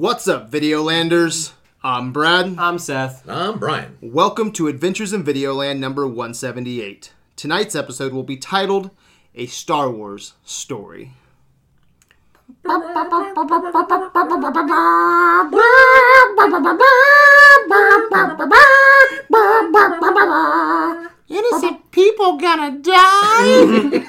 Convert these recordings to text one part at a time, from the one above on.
What's up, Videolanders? I'm Brad. I'm Seth. I'm Brian. Welcome to Adventures in Videoland number 178. Tonight's episode will be titled A Star Wars Story. Innocent people gonna die.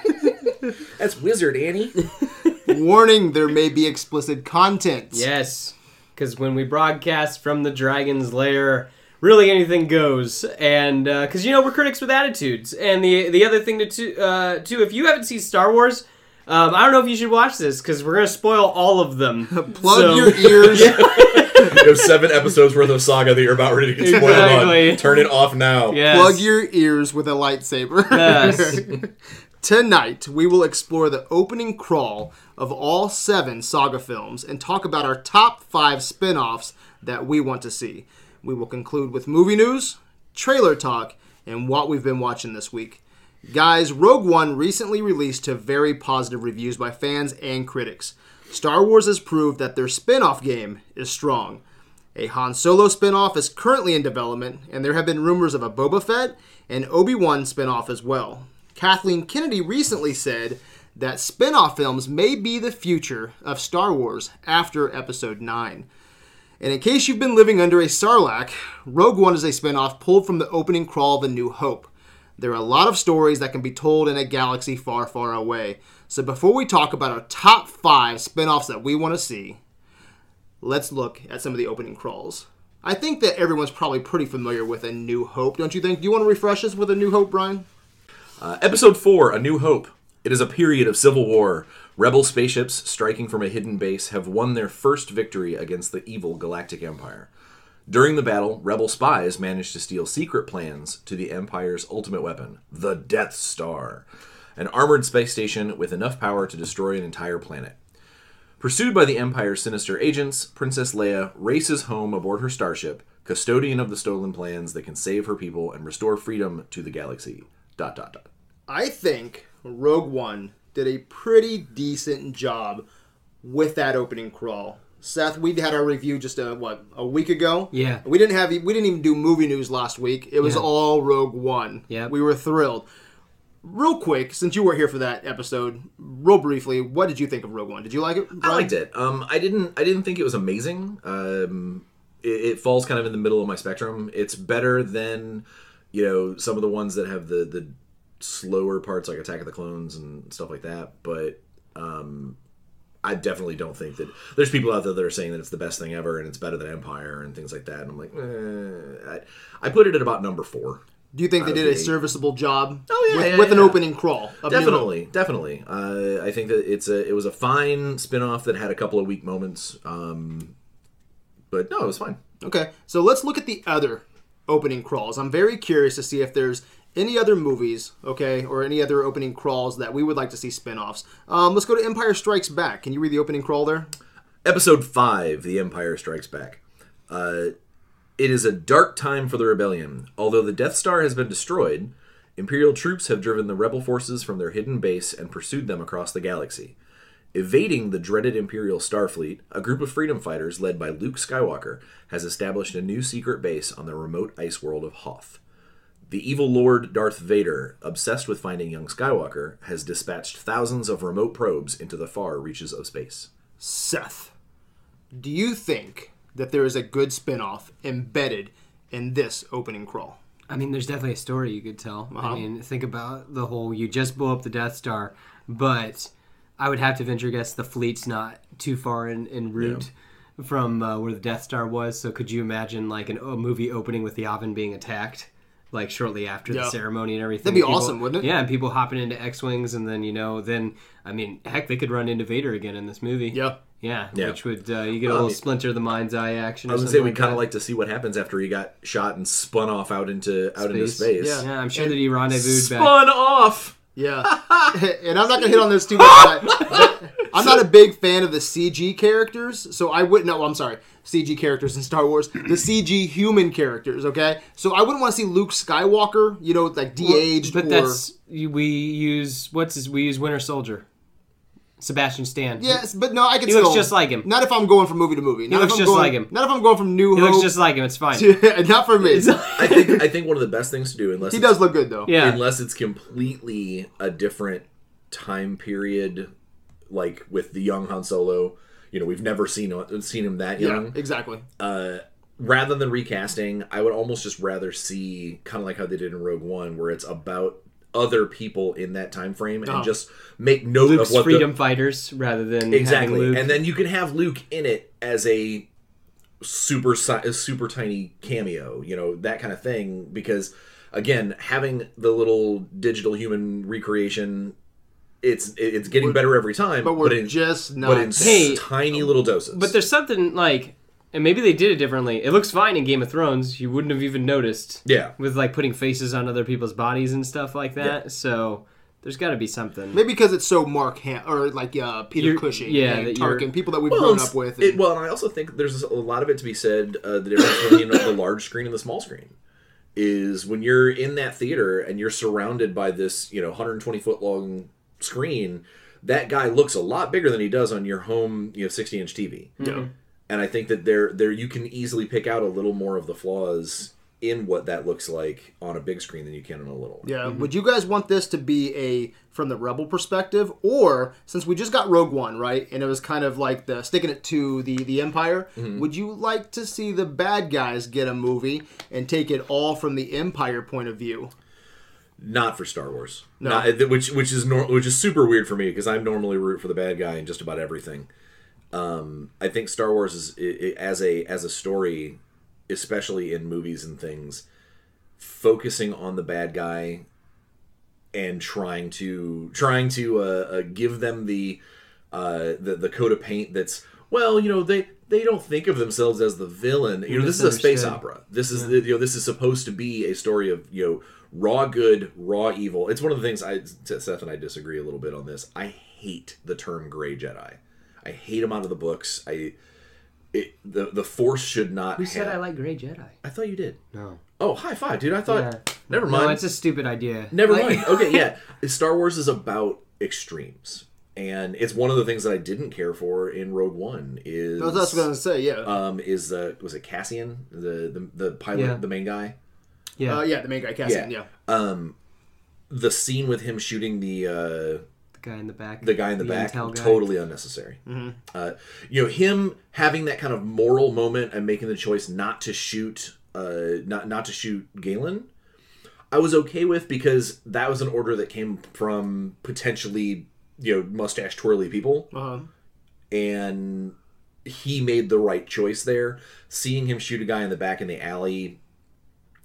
That's Wizard Annie. Warning there may be explicit content. yes, because when we broadcast from the dragon's lair, really anything goes. And because you know we're critics with attitudes. And the the other thing to to uh, too, if you haven't seen Star Wars. Um, I don't know if you should watch this because we're gonna spoil all of them. Plug So- your ears. you have seven episodes worth of saga that you're about ready to get spoiled Exactly. on. Turn it off now. Yes. Plug your ears with a lightsaber. Yes. Tonight, we will explore the opening crawl of all seven saga films and talk about our top five spin offs that we want to see. We will conclude with movie news, trailer talk, and what we've been watching this week. Guys, Rogue One recently released to very positive reviews by fans and critics. Star Wars has proved that their spin off game is strong. A Han Solo spin-off is currently in development, and there have been rumors of a Boba Fett and Obi-Wan spin-off as well. Kathleen Kennedy recently said that spin-off films may be the future of Star Wars after Episode 9. And in case you've been living under a sarlacc, Rogue One is a spin-off pulled from the opening crawl of A New Hope. There are a lot of stories that can be told in a galaxy far, far away. So before we talk about our top five spin-offs that we want to see, let's look at some of the opening crawls. I think that everyone's probably pretty familiar with A New Hope, don't you think? Do you want to refresh us with A New Hope, Brian? Uh, episode 4 A New Hope. It is a period of civil war. Rebel spaceships striking from a hidden base have won their first victory against the evil Galactic Empire. During the battle, Rebel spies manage to steal secret plans to the Empire's ultimate weapon, the Death Star, an armored space station with enough power to destroy an entire planet. Pursued by the Empire's sinister agents, Princess Leia races home aboard her starship, custodian of the stolen plans that can save her people and restore freedom to the galaxy. Dot dot dot. I think Rogue One did a pretty decent job with that opening crawl. Seth, we had our review just a what a week ago. Yeah. we didn't have we didn't even do movie news last week. It was Yeah. all Rogue One. Yep. we were thrilled. Real quick, since you were here for that episode, real briefly, what did you think of Rogue One? Did you like it? I liked it. Um, I didn't. I didn't think it was amazing. Um, it, it falls kind of in the middle of my spectrum. It's better than you know some of the ones that have the the slower parts like Attack of the Clones and stuff like that. But um, I definitely don't think that there's people out there that are saying that it's the best thing ever and it's better than Empire and things like that. And I'm like, eh, I, I put it at about number four. Do you think they did a the eight. serviceable job? Oh, yeah, with, yeah, with an opening crawl. Definitely, definitely. Uh, I think that it's a it was a fine spin-off that had a couple of weak moments. Um, but no, it was fine. Okay, so let's look at the other opening crawls. I'm very curious to see if there's any other movies, okay, or any other opening crawls that we would like to see spin-offs. Um, let's go to Empire Strikes Back. Can you read the opening crawl there? Episode 5 The Empire Strikes Back. Uh, it is a dark time for the rebellion. Although the Death Star has been destroyed, Imperial troops have driven the rebel forces from their hidden base and pursued them across the galaxy. Evading the dreaded Imperial Starfleet, a group of freedom fighters led by Luke Skywalker has established a new secret base on the remote ice world of Hoth. The evil Lord Darth Vader, obsessed with finding young Skywalker, has dispatched thousands of remote probes into the far reaches of space. Seth, do you think that there is a good spin-off embedded in this opening crawl? I mean, there's definitely a story you could tell. Uh-huh. I mean, think about the whole you just blow up the Death Star, but I would have to venture guess the fleet's not too far in, in route from uh, where the Death Star was. So could you imagine like an, a movie opening with the Yavin being attacked? Like shortly after Yeah. the ceremony and everything. That'd be People- awesome, wouldn't it? Yeah, and people hopping into X-wings, and then you know, then I mean, heck, they could run into Vader again in this movie. Yeah. yeah, Yeah. which would uh, you get a little mean- splinter of the mind's eye action. I or was gonna say we'd like kind of like to see what happens after he got shot and spun off out into out into Space. space. Yeah. Yeah, I'm sure And that he rendezvoused back. Spun off. Yeah, and I'm not gonna hit on this too much. but I, I'm not a big fan of the CG characters, so I wouldn't. No, I'm sorry, CG characters in Star Wars, the CG human characters. Okay, so I wouldn't want to see Luke Skywalker, you know, like de-aged But or that's we use what's his we use Winter Soldier. Sebastian Stan. Yes, but no, I can He still. looks just like him. Not if I'm going from movie to movie. Not looks if I'm just going, like him. Not if I'm going from New He Hope. looks just like him. It's fine. to, not for me. I think I think one of the best things to do, unless he it's- does look good though. yeah. unless it's completely a different time period, like with the young Han Solo. You know, we've never seen seen him that young. Yeah, young. exactly. Uh, rather than recasting, I would almost just rather see kind of like how they did in Rogue One, where it's about other people in that time frame and Uh-huh. just make note Luke's of what freedom the fighters rather than exactly, Luke. and then you can have Luke in it as a super si- super tiny cameo, you know that kind of thing. Because again, having the little digital human recreation, it's it's getting better every time. But we're in, just not. but in Hey, tiny little doses. But there's something like, and maybe they did it differently. It looks fine in Game of Thrones. You wouldn't have even noticed yeah, with like putting faces on other people's bodies and stuff like that. Yeah. So there's got to be something. Maybe because it's so Mark Ham or like uh, Peter You're- Cushing, yeah, and Tarkin, people that we've Well, grown up with. It, well, and I also think there's a lot of it to be said. Uh, the difference between the large screen and the small screen is when you're in that theater and you're surrounded by this, you know, 120 foot long screen. That guy looks a lot bigger than he does on your home, you know, 60 inch TV. yeah. And I think that there, there you can easily pick out a little more of the flaws in what that looks like on a big screen than you can on a little. one. Yeah. Would you guys want this to be a from the rebel perspective, or since we just got Rogue One, right, and it was kind of like the sticking it to the the Empire? Mm-hmm. Would you like to see the bad guys get a movie and take it all from the Empire point of view? Not for Star Wars. No. Not- which which is nor- which is super weird for me because I'm normally root for the bad guy in just about everything. Um, I think Star Wars is i i as a as a story, especially in movies and things, focusing on the bad guy and trying to trying to uh, uh, give them the uh, the the coat of paint that's well, you know they they don't think of themselves as the villain. You know, this is a space opera. This is you know this is supposed to be a story of you know raw good, raw evil. It's one of the things I Seth and I disagree a little bit on this. I hate the term gray Jedi. I hate them out of the books. I it, the the Force should not. Who have, said I like Gray Jedi? I thought you did. No. Oh, high five, dude! I thought. Yeah. Never mind. No, it's a stupid idea. Never Like- mind. Okay, yeah. Star Wars is about extremes, and it's one of the things that I didn't care for in Rogue One. Is That's what I was going to say. Yeah. um is uh was it Cassian the the, the pilot Yeah. the main guy yeah. uh, yeah, the main guy, Cassian. Yeah. um the scene with him shooting the uh the guy in the back. the guy in the, back intel guy. totally unnecessary uh you know him having that kind of moral moment and making the choice not to shoot uh not not to shoot Galen I was okay with because that was an order that came from potentially you know mustache twirly people Uh-huh. and he made the right choice there. Seeing him shoot a guy in the back in the alley,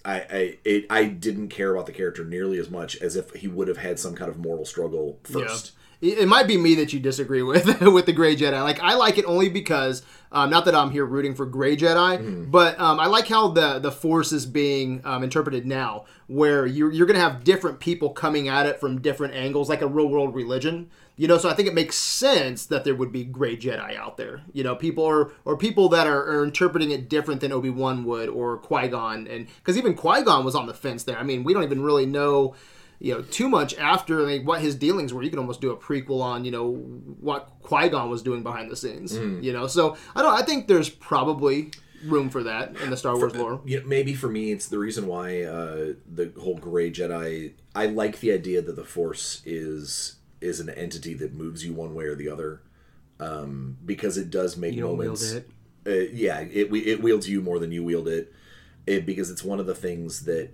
I I it, I didn't care about the character nearly as much as if he would have had some kind of moral struggle first. Yeah. It it might be me that you disagree with with the Gray Jedi. Like I like it only because, um, not that I'm here rooting for Gray Jedi, Mm-hmm. but um, I like how the the Force is being um, interpreted now, where you're you're gonna have different people coming at it from different angles, like a real world religion. You know, so I think it makes sense that there would be Gray Jedi out there. You know, people or or people that are, are interpreting it different than Obi Wan would or Qui Gon, and because even Qui Gon was on the fence there. I mean, we don't even really know you know too much after like what his dealings were. You could almost do a prequel on you know what Qui Gon was doing behind the scenes. You know, so I don't. I think there's probably room for that in the Star Wars lore. You know, maybe for me, it's the reason why uh, the whole gray Jedi. I like the idea that the Force is is an entity that moves you one way or the other, um, because it does make You moments. it. Uh, yeah, it it wields you more than you wield it, it, because it's one of the things that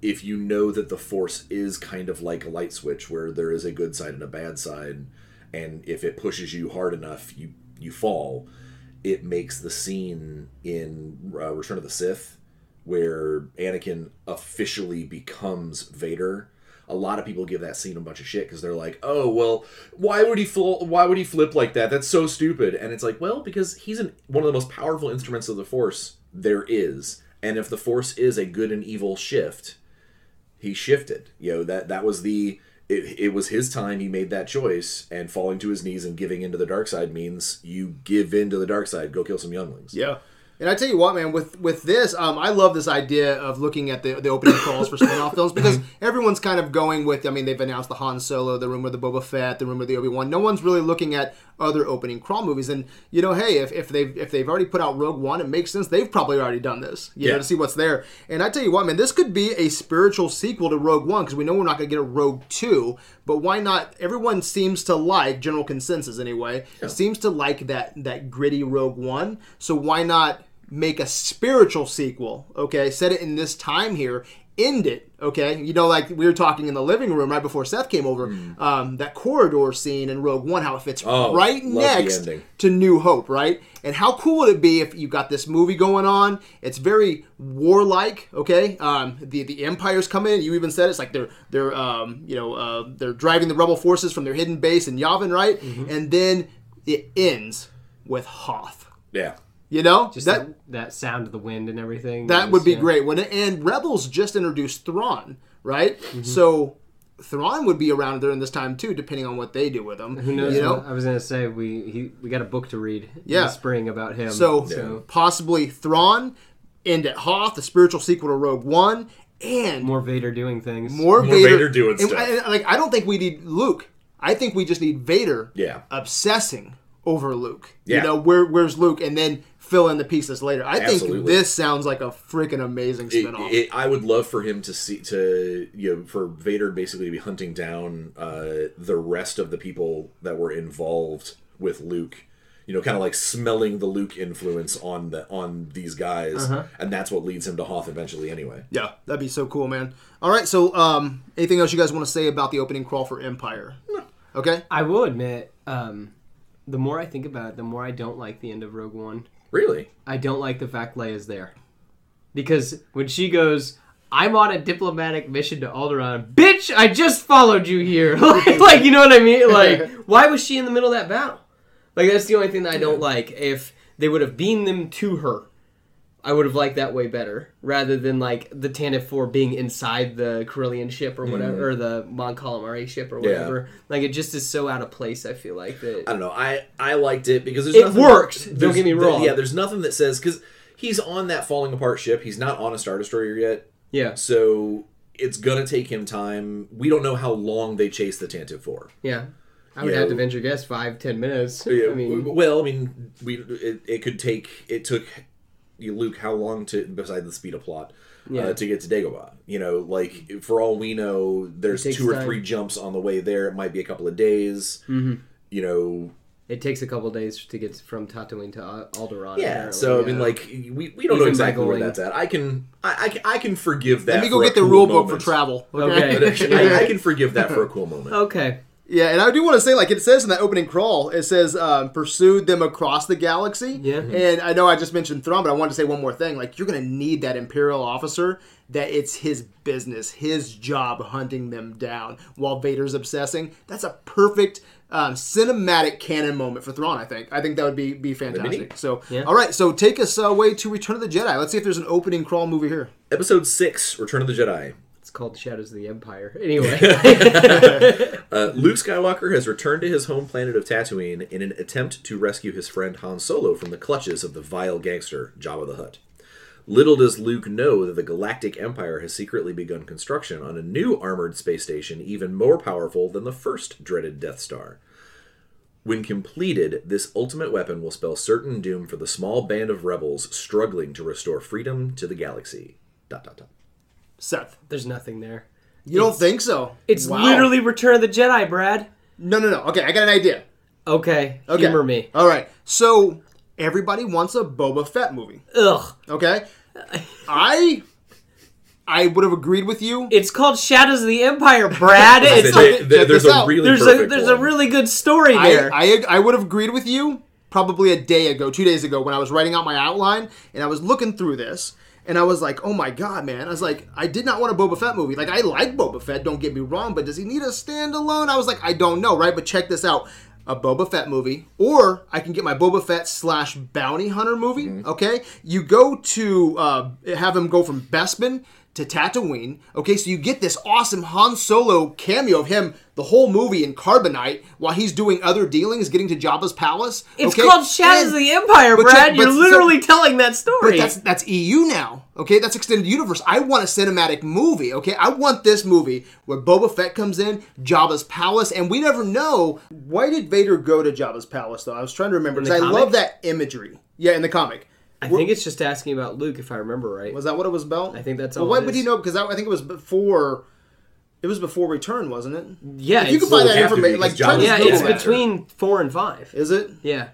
if you know that the Force is kind of like a light switch, where there is a good side and a bad side, and if it pushes you hard enough, you you fall. It makes the scene in uh, Return of the Sith where Anakin officially becomes Vader. A lot of people give that scene a bunch of shit because they're like, "Oh, well, why would he fl- why would he flip like that? That's so stupid." And it's like, well, because he's an, one of the most powerful instruments of the Force there is, and if the Force is a good and evil shift, he shifted. You know that that was the it, it was his time. He made that choice, and falling to his knees and giving into the dark side means you give in to the dark side. Go kill some younglings. Yeah. And I tell you what, man, with with this, um, I love this idea of looking at the, the opening crawls for spin-off films because everyone's kind of going with. I mean, they've announced the Han Solo, the rumor of the Boba Fett, the rumor of the Obi Wan. No one's really looking at other opening crawl movies. And you know, hey, if, if they've if they've already put out Rogue One, it makes sense. They've probably already done this. You know, Yeah. to see what's there. And I tell you what, man, this could be a spiritual sequel to Rogue One because we know we're not going to get a Rogue Two. But why not? Everyone seems to like general consensus anyway. Seems to like that that gritty Rogue One. So why not make a spiritual sequel? Okay, set it in this time here. End it, okay? You know, like we were talking in the living room right before Seth came over. Um, that corridor scene in Rogue One, how it fits Oh, right next to New Hope, right? And how cool would it be if you got this movie going on? It's very warlike, okay? Um, the the Empire's coming in. You even said it's like they're they're um, you know uh, they're driving the rebel forces from their hidden base in Yavin, right? Mm-hmm. And then it ends with Hoth. Yeah. You know Just that that, that sound of the wind and everything. that is, would be yeah. great. When and Rebels just introduced Thrawn, right? Mm-hmm. So. Thrawn would be around during this time too, depending on what they do with him. Who knows? You know, I was gonna say we he, we got a book to read in Yeah. the spring about him. So possibly Thrawn, end at Hoth, the spiritual sequel to Rogue One, and more, more Vader doing things. More Vader, Vader doing and, stuff. I- like I don't think we need Luke. I think we just need Vader. Yeah. obsessing over Luke. Yeah. You know where where's Luke, and then fill in the pieces later. I think this sounds like a freaking amazing It, spinoff. it, I would love for him to see to you know for Vader basically to be hunting down uh, the rest of the people that were involved with Luke. You know, kind of like smelling the Luke influence on the on these guys, Uh-huh. and that's what leads him to Hoth eventually. Anyway, yeah, that'd be so cool, man. All right, so um, anything else you guys want to say about the opening crawl for Empire? Okay. I will admit, um, the more I think about it, the more I don't like the end of Rogue One. Really, I don't like the fact Leia's there. Because when she goes, I'm on a diplomatic mission to Alderaan. Bitch, I just followed you here. like, like, you know what I mean? Like, why was she in the middle of that battle? Like, that's the only thing that I don't like. If they would have beamed them to her, I would have liked that way better. Rather than, like, the Tantive 4 being inside the Corellian ship or whatever, mm-hmm. or the Mon Calamari ship or Yeah. whatever. Like, it just is so out of place, I feel like. that. I don't know. I I liked it because there's It nothing, worked, don't get me wrong. yeah, there's nothing that says because he's on that falling apart ship. He's not on a star destroyer yet. yeah. So it's gonna take him time. We don't know how long they chase the Tantive for. Yeah. I would You have to venture guess five, ten minutes. Yeah, I mean, well, I mean, we it, it could take it took Luke how long to beside the speed of plot Yeah. uh, to get to Dagobah. You know, like for all we know, there's two or time. three jumps on the way there. It might be a couple of days. Mm-hmm. You know, it takes a couple days to get from Tatooine to Al- Alderaan. yeah. apparently, So I mean, yeah. like we, we don't know Even by exactly where that's at. I can I, I, can- I can forgive that. Let me go for a get the cool rule book for moment. travel. Okay. I, I can forgive that for a cool moment. okay, Yeah, and I do want to say, like it says in that opening crawl, it says um, pursued them across the galaxy. Yeah. And I know I just mentioned Thrawn, but I wanted to say one more thing. Like you're gonna need that Imperial officer that it's his business, his job hunting them down while Vader's obsessing. That's a perfect um, cinematic canon moment for Thrawn. I think. I think that would be be fantastic. neat. So, Yeah. all right. So take us away to Return of the Jedi. Let's see if there's an opening crawl movie here. Episode six, Return of the Jedi. Called Shadows of the Empire. Anyway, Uh, Luke Skywalker has returned to his home planet of Tatooine in an attempt to rescue his friend Han Solo from the clutches of the vile gangster Jabba the Hutt. Little does Luke know that the Galactic Empire has secretly begun construction on a new armored space station even more powerful than the first dreaded Death Star. When completed, this ultimate weapon will spell certain doom for the small band of rebels struggling to restore freedom to the galaxy. Dot dot dot. Seth, there's nothing there. you don't think so? It's Wow. literally Return of the Jedi, Brad. no, no, no. Okay, I got an idea. Okay, Okay. humor me. All right. So everybody wants a Boba Fett movie. Ugh, Okay. I I would have agreed with you. it's called Shadows of the Empire, Brad. They- it's they- check they- there's this a out. really there's a perfect there's a one. really good story I, there. I I would have agreed with you probably a day ago, two days ago, when I was writing out my outline and I was looking through this. And I was like, oh my god, man. I was like, I did not want a Boba Fett movie. Like, I like Boba Fett, don't get me wrong, but does he need a standalone? I was like, I don't know, right? But check this out. A Boba Fett movie, or I can get my Boba Fett slash bounty hunter movie. Okay, you go to uh, have him go from Bespin to Tatooine. Okay, so you get this awesome Han Solo cameo of him the whole movie in Carbonite while he's doing other dealings, getting to Jabba's palace. It's okay? called Shadows And- of the Empire, but Brad. check- You're but so- literally telling that story. but that's that's EU now. Okay, that's extended universe. I want a cinematic movie. Okay, I want this movie where Boba Fett comes in, Jabba's palace, and we never know why did Vader go to Jabba's palace though. I was trying to remember because I love that imagery. Yeah, in the comic. I think it's just asking about Luke, if I remember right. Was that what it was about? I think that's Well, all why it would is. he know? Because I, I think it was before. It was before Return, wasn't it? yeah, If you can find that it have to information, like because try to Jabba's yeah, Google it's that. that. between four and five. Is it? Yeah,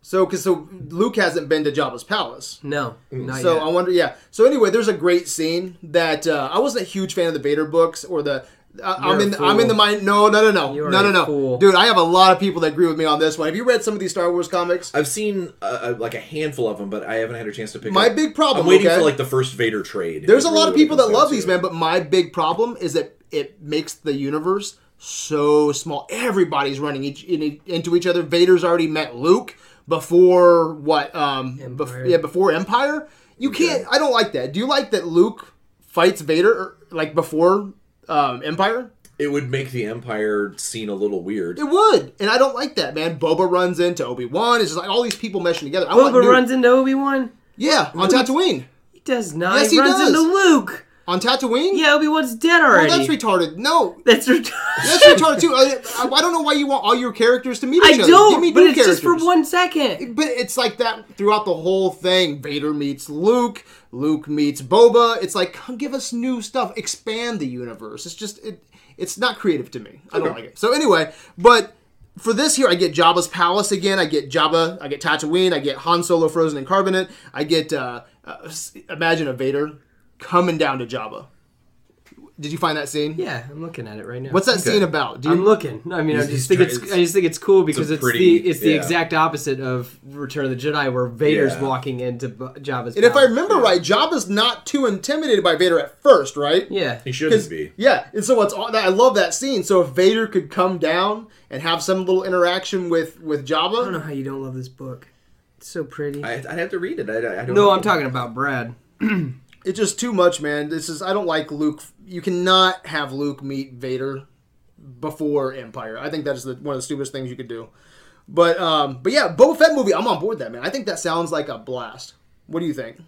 So, because so Luke hasn't been to Jabba's palace. no, not So yet. I wonder, yeah. So anyway, there's a great scene that uh, I wasn't a huge fan of the Vader books or the. Uh, I'm You're in. a I'm in the mind. No, no, no, no, You are no, no, no, fool. dude. I have a lot of people that agree with me on this one. Have you read some of these Star Wars comics? I've seen uh, uh, like a handful of them, but I haven't had a chance to pick. My up. big problem, I'm waiting okay? for like the first Vader trade. There's is a lot of people that love down these, to. man. But my big problem is that it makes the universe so small. Everybody's running each, in, into each other. Vader's already met Luke before what? Um, bef- yeah, before Empire. You can't. I don't like that. Do you like that Luke fights Vader or, like before um, Empire? It would make the Empire scene a little weird. It would, and I don't like that, man. Boba runs into Obi Wan. It's just like all these people meshing together. I want Boba new- runs into Obi Wan. yeah, on Tatooine. He does not. Yes, he, he runs does. into Luke. On Tatooine. Yeah, Obi Wan's dead already. well, that's retarded. No, That's retarded. That's retarded too. I, I I don't know why you want all your characters to meet I each other. Give don't, Give me but new it's just for one second. But it's like that throughout the whole thing. Vader meets Luke. Luke meets Boba. It's like come give us new stuff. Expand the universe. It's just it. It's not creative to me. I don't like it. So anyway, but for this here, I get Jabba's palace again. I get Jabba. I get Tatooine. I get Han Solo frozen in carbonite. I get uh, uh, imagine a Vader coming down to Jabba. Did you find that scene? Yeah, I'm looking at it right now. What's that Okay. scene about? Do you I'm looking. I mean, I He's- just think try- it's. it's- I just think it's cool because it's, pretty- the it's the yeah. exact opposite of Return of the Jedi, where Vader's Yeah. walking into B- Jabba's. And if I palace. remember right, Jabba's not too intimidated by Vader at first, right? yeah, He shouldn't be. Yeah, and so what's all that I love that scene. So if Vader could come down and have some little interaction with with Jabba. I don't know Jabba, how you don't love this book. It's so pretty. I, I'd have to read it. I, I don't no, know. I'm talking about Brad. it's just too much, man. This is I don't like Luke. You cannot have Luke meet Vader before Empire. I think that is the, one of the stupidest things you could do. But um, but yeah, Boba Fett movie. I'm on board that man. I think that sounds like a blast. What do you think?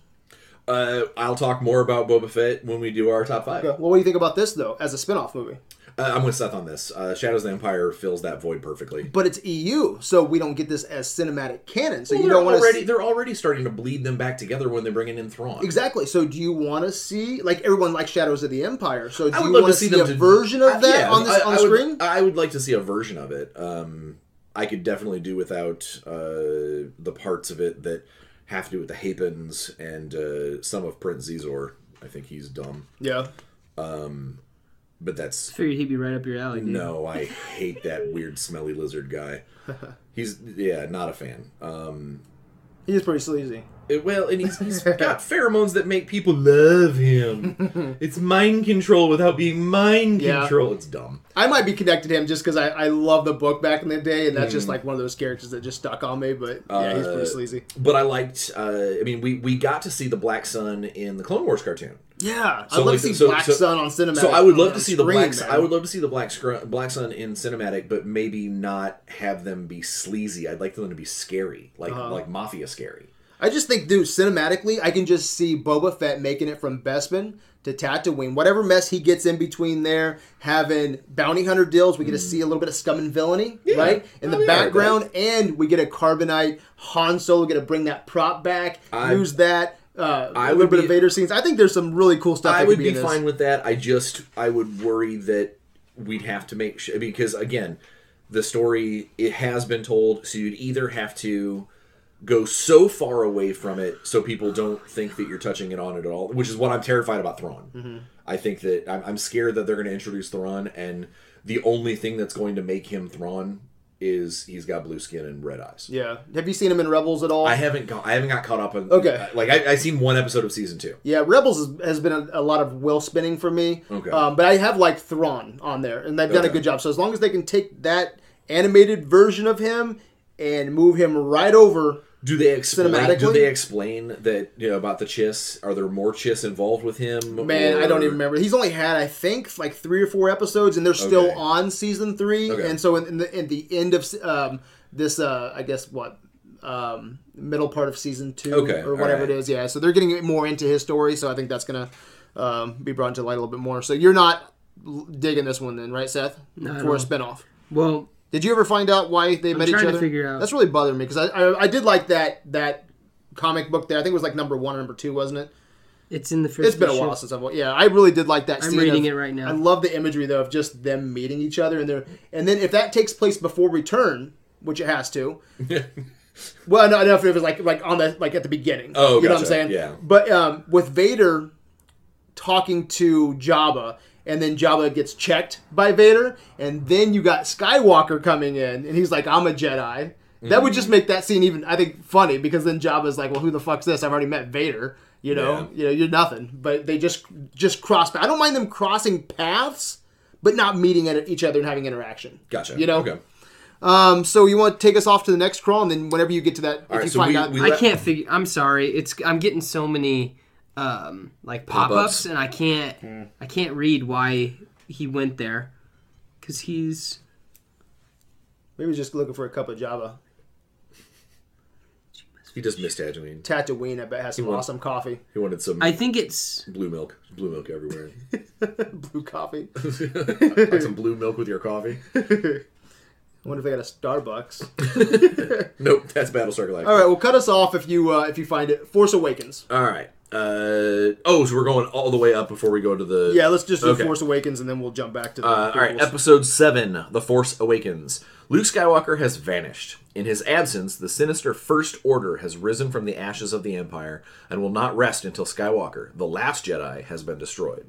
Uh, I'll talk more about Boba Fett when we do our top five. Well, what do you think about this though, as a spin-off movie? Uh, I'm with Seth on this. Uh, Shadows of the Empire fills that void perfectly. But it's EU, so we don't get this as cinematic canon. So Well, you they're don't want already to they're already starting to bleed them back together when they're bringing in Thrawn. Exactly. So, do you want to see like everyone likes Shadows of the Empire? So, do you want to see see them a to- version of Uh, that yeah, on this I- on I the would- screen? I would like to see a version of it. Um, I could definitely do without uh, the parts of it that have to do with the Hapens and uh, some of Prince Xizor. I think he's dumb, yeah. But that's Figured he'd be right up your alley. Dude. no. I hate that weird, smelly lizard guy. He's yeah, not a fan. Um, He is pretty sleazy. it- well, and he's, he's got pheromones that make people love him. it's mind control without being mind Yeah. control. It's dumb. I might be connected to him just because I, I love the book back in the day, and that's Mm. just like one of those characters that just stuck on me. But yeah, he's pretty Uh, sleazy. But I liked. Uh, I mean, we we got to see the Black Sun in the Clone Wars cartoon. Yeah, So, I'd love like, to see so- Black so- Sun on cinematic. So I would love to see the Black. man. I would love to see the Black Scr- Black Sun in cinematic, but maybe not have them be sleazy. I'd like them to be scary, like Uh-huh. like mafia scary. I just think, dude, cinematically, I can just see Boba Fett making it from Bespin to Tatooine. Whatever mess he gets in between there, having bounty hunter deals, we get to see a little bit of scum and villainy, Yeah. right? In the Oh, yeah, background, and we get a Carbonite Han Solo, get to bring that prop back, I- use that. Uh, I a little would bit be- of Vader scenes. I think there's some really cool stuff. I would could be fine with that. I just I would worry that we'd have to make sure because again, the story it has been told, so you'd either have to go so far away from it so people don't think that you're touching it on it at all, which is what I'm terrified about Thrawn. Mm-hmm. I think that I'm, I'm scared that they're going to introduce Thrawn, and the only thing that's going to make him Thrawn is he's got blue skin and red eyes. Yeah. Have you seen him in Rebels at all? I haven't got I haven't got caught up on Okay. like I I seen one episode of season two. Yeah, Rebels has, been a, a lot of wheel spinning for me. Okay. Um, but I have like Thrawn on there, and they've done a good job. So as long as they can take that animated version of him and move him right over Do they explain? Do they explain that you know about the Chiss? Are there more Chiss involved with him? Man, I don't even remember. He's only had, I think, like three or four episodes, and they're still Okay. on season three. Okay. And so, in, in the in the end of um, this, uh, I guess what um, middle part of season two Okay, or whatever alright. it is, yeah. So they're getting more into his story. So I think that's gonna um, be brought into light a little bit more. So you're not digging this one, then, right, Seth? Not at For a all. spinoff. Well, Did you ever find out why they met each trying to other? figure out. That's really bothering me because I, I I did like that that comic book there. I think it was like number one or number two, wasn't it? it's in the first. It's been a while since I've. Yeah, I really did like that. I'm scene reading of- it right now. I love the imagery though of just them meeting each other and they're and then if that takes place before return, which it has to. well, no, no, if it was like like on the like at the beginning. Oh, you know what I'm saying? yeah. But um, with Vader talking to Jabba. And then Jabba gets checked by Vader, and then you got Skywalker coming in, and he's like, "I'm a Jedi." That would Mm. just make that scene even, I think, funny because then Jabba's like, "Well, who the fuck's this? I've already met Vader." You know, you know, you're nothing. But they just just cross. I don't mind them crossing paths, but not meeting at each other and having interaction. Gotcha. You know. Okay. Um. So you want to take us off to the next crawl, and then whenever you get to that, if right, you so find we- out, we I can't figure. I'm sorry. It's I'm getting so many um like pop-ups, Pop-ups. and I can't Hmm. I can't read why he went there because he's maybe just looking for a cup of Java. He just missed Tatooine. Tatooine, I bet has some wants- awesome coffee, He wanted some I think it's blue milk. Blue milk everywhere. blue coffee. like some blue milk with your coffee. I wonder if they got a Starbucks. Nope, that's Battlestar Galactica. All right, well, cut us off if you uh, if you find it. Force Awakens. All right. Uh, oh, so we're going all the way up before we go to the. Yeah, let's just do Okay. Force Awakens, and then we'll jump back to the. Uh, all right, episode 7 The Force Awakens. Luke Skywalker has vanished. In his absence, the sinister First Order has risen from the ashes of the Empire and will not rest until Skywalker, the last Jedi, has been destroyed.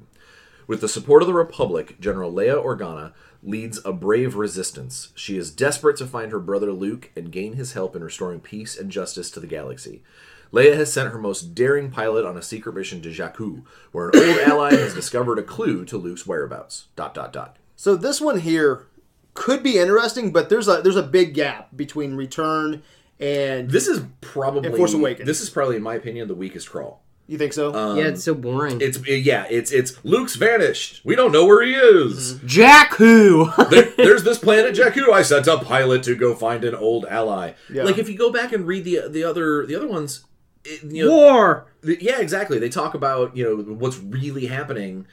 With the support of the Republic, General Leia Organa leads a brave resistance. She is desperate to find her brother Luke and gain his help in restoring peace and justice to the galaxy. Leia has sent her most daring pilot on a secret mission to Jakku, where an old ally has discovered a clue to Luke's whereabouts. Dot dot dot. So this one here could be interesting, but there's a there's a big gap between Return and. This is probably And Force Awakens. This is probably, in my opinion, the weakest crawl. You think so? Um, yeah, it's so boring. It's yeah, it's it's Luke's vanished. We don't know where he is. Jack who? There- there's this planet Jakku. I sent a pilot to go find an old ally. Yeah. Like if you go back and read the the other the other ones, it, you know, War. th- yeah, exactly. They talk about you know what's really happening,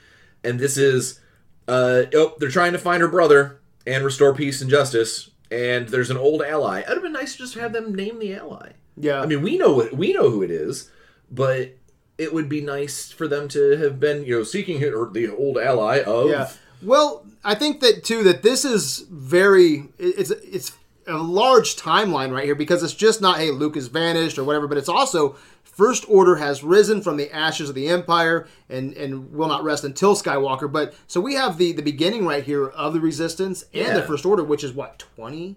and this is uh oh they're trying to find her brother and restore peace and justice. And there's an old ally. It'd have been nice to just have them name the ally. yeah. I mean, we know what we know who it is, but it would be nice for them to have been, you know, seeking it or the old ally of. Yeah. Well, I think that too that this is very it's it's a large timeline right here because it's just not hey Luke has vanished or whatever, but it's also First Order has risen from the ashes of the Empire and and will not rest until Skywalker. But so we have the the beginning right here of the Resistance and the First Order, which is what 20,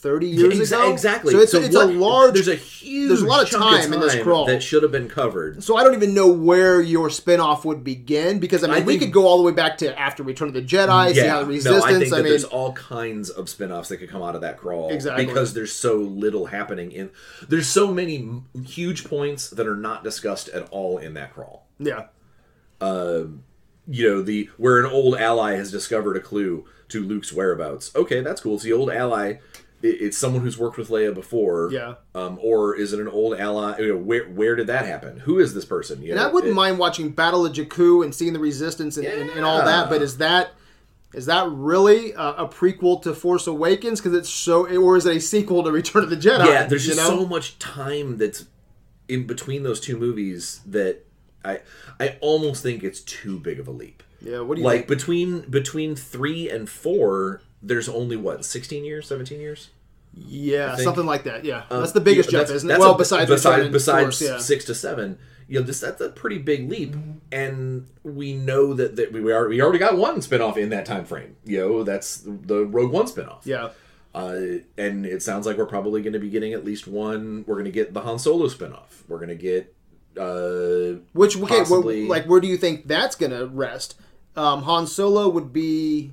30 years Exa- ago. Exactly. So it's it's what- a large. There's a huge. there's a lot of chunk time in this crawl. that should have been covered. so I don't even know where your spinoff would begin because I mean I we think- could go all the way back to after Return of the Jedi, see how the Resistance. no, I think that mean, there's all kinds of spin-offs that could come out of that crawl. Exactly. Because there's so little happening in. There's so many huge points that are not discussed at all in that crawl. yeah. Um, you know the where an old ally has discovered a clue to Luke's whereabouts. Okay, that's cool. It's the old ally. It, it's someone who's worked with Leia before. Yeah. Um, or is it an old ally? You know, where where did that happen? Who is this person? You And know, I wouldn't it- mind watching Battle of Jakku and seeing the Resistance and, and, and all that, but is that is that really a, a prequel to Force Awakens? Because it's so, or is it a sequel to Return of the Jedi? Yeah, there's just know? so much time that's in between those two movies that I I almost think it's too big of a leap. Yeah, what do you Like think? between between three and four, there's only what sixteen years, seventeen years. Yeah, something like that. Yeah, that's the biggest Yeah, jump, isn't it? that's Well, a- besides besides, besides Force, yeah. six to seven, you know, this that's a pretty big leap, and we know that, that we are we already got one spinoff in that time frame. You know, that's the Rogue One spinoff. Yeah, Uh, and it sounds like we're probably going to be getting at least one. We're going to get the Han Solo spinoff. We're going to get. Uh, which okay, Possibly. where, like where do you think that's gonna rest? Um, Han Solo would be.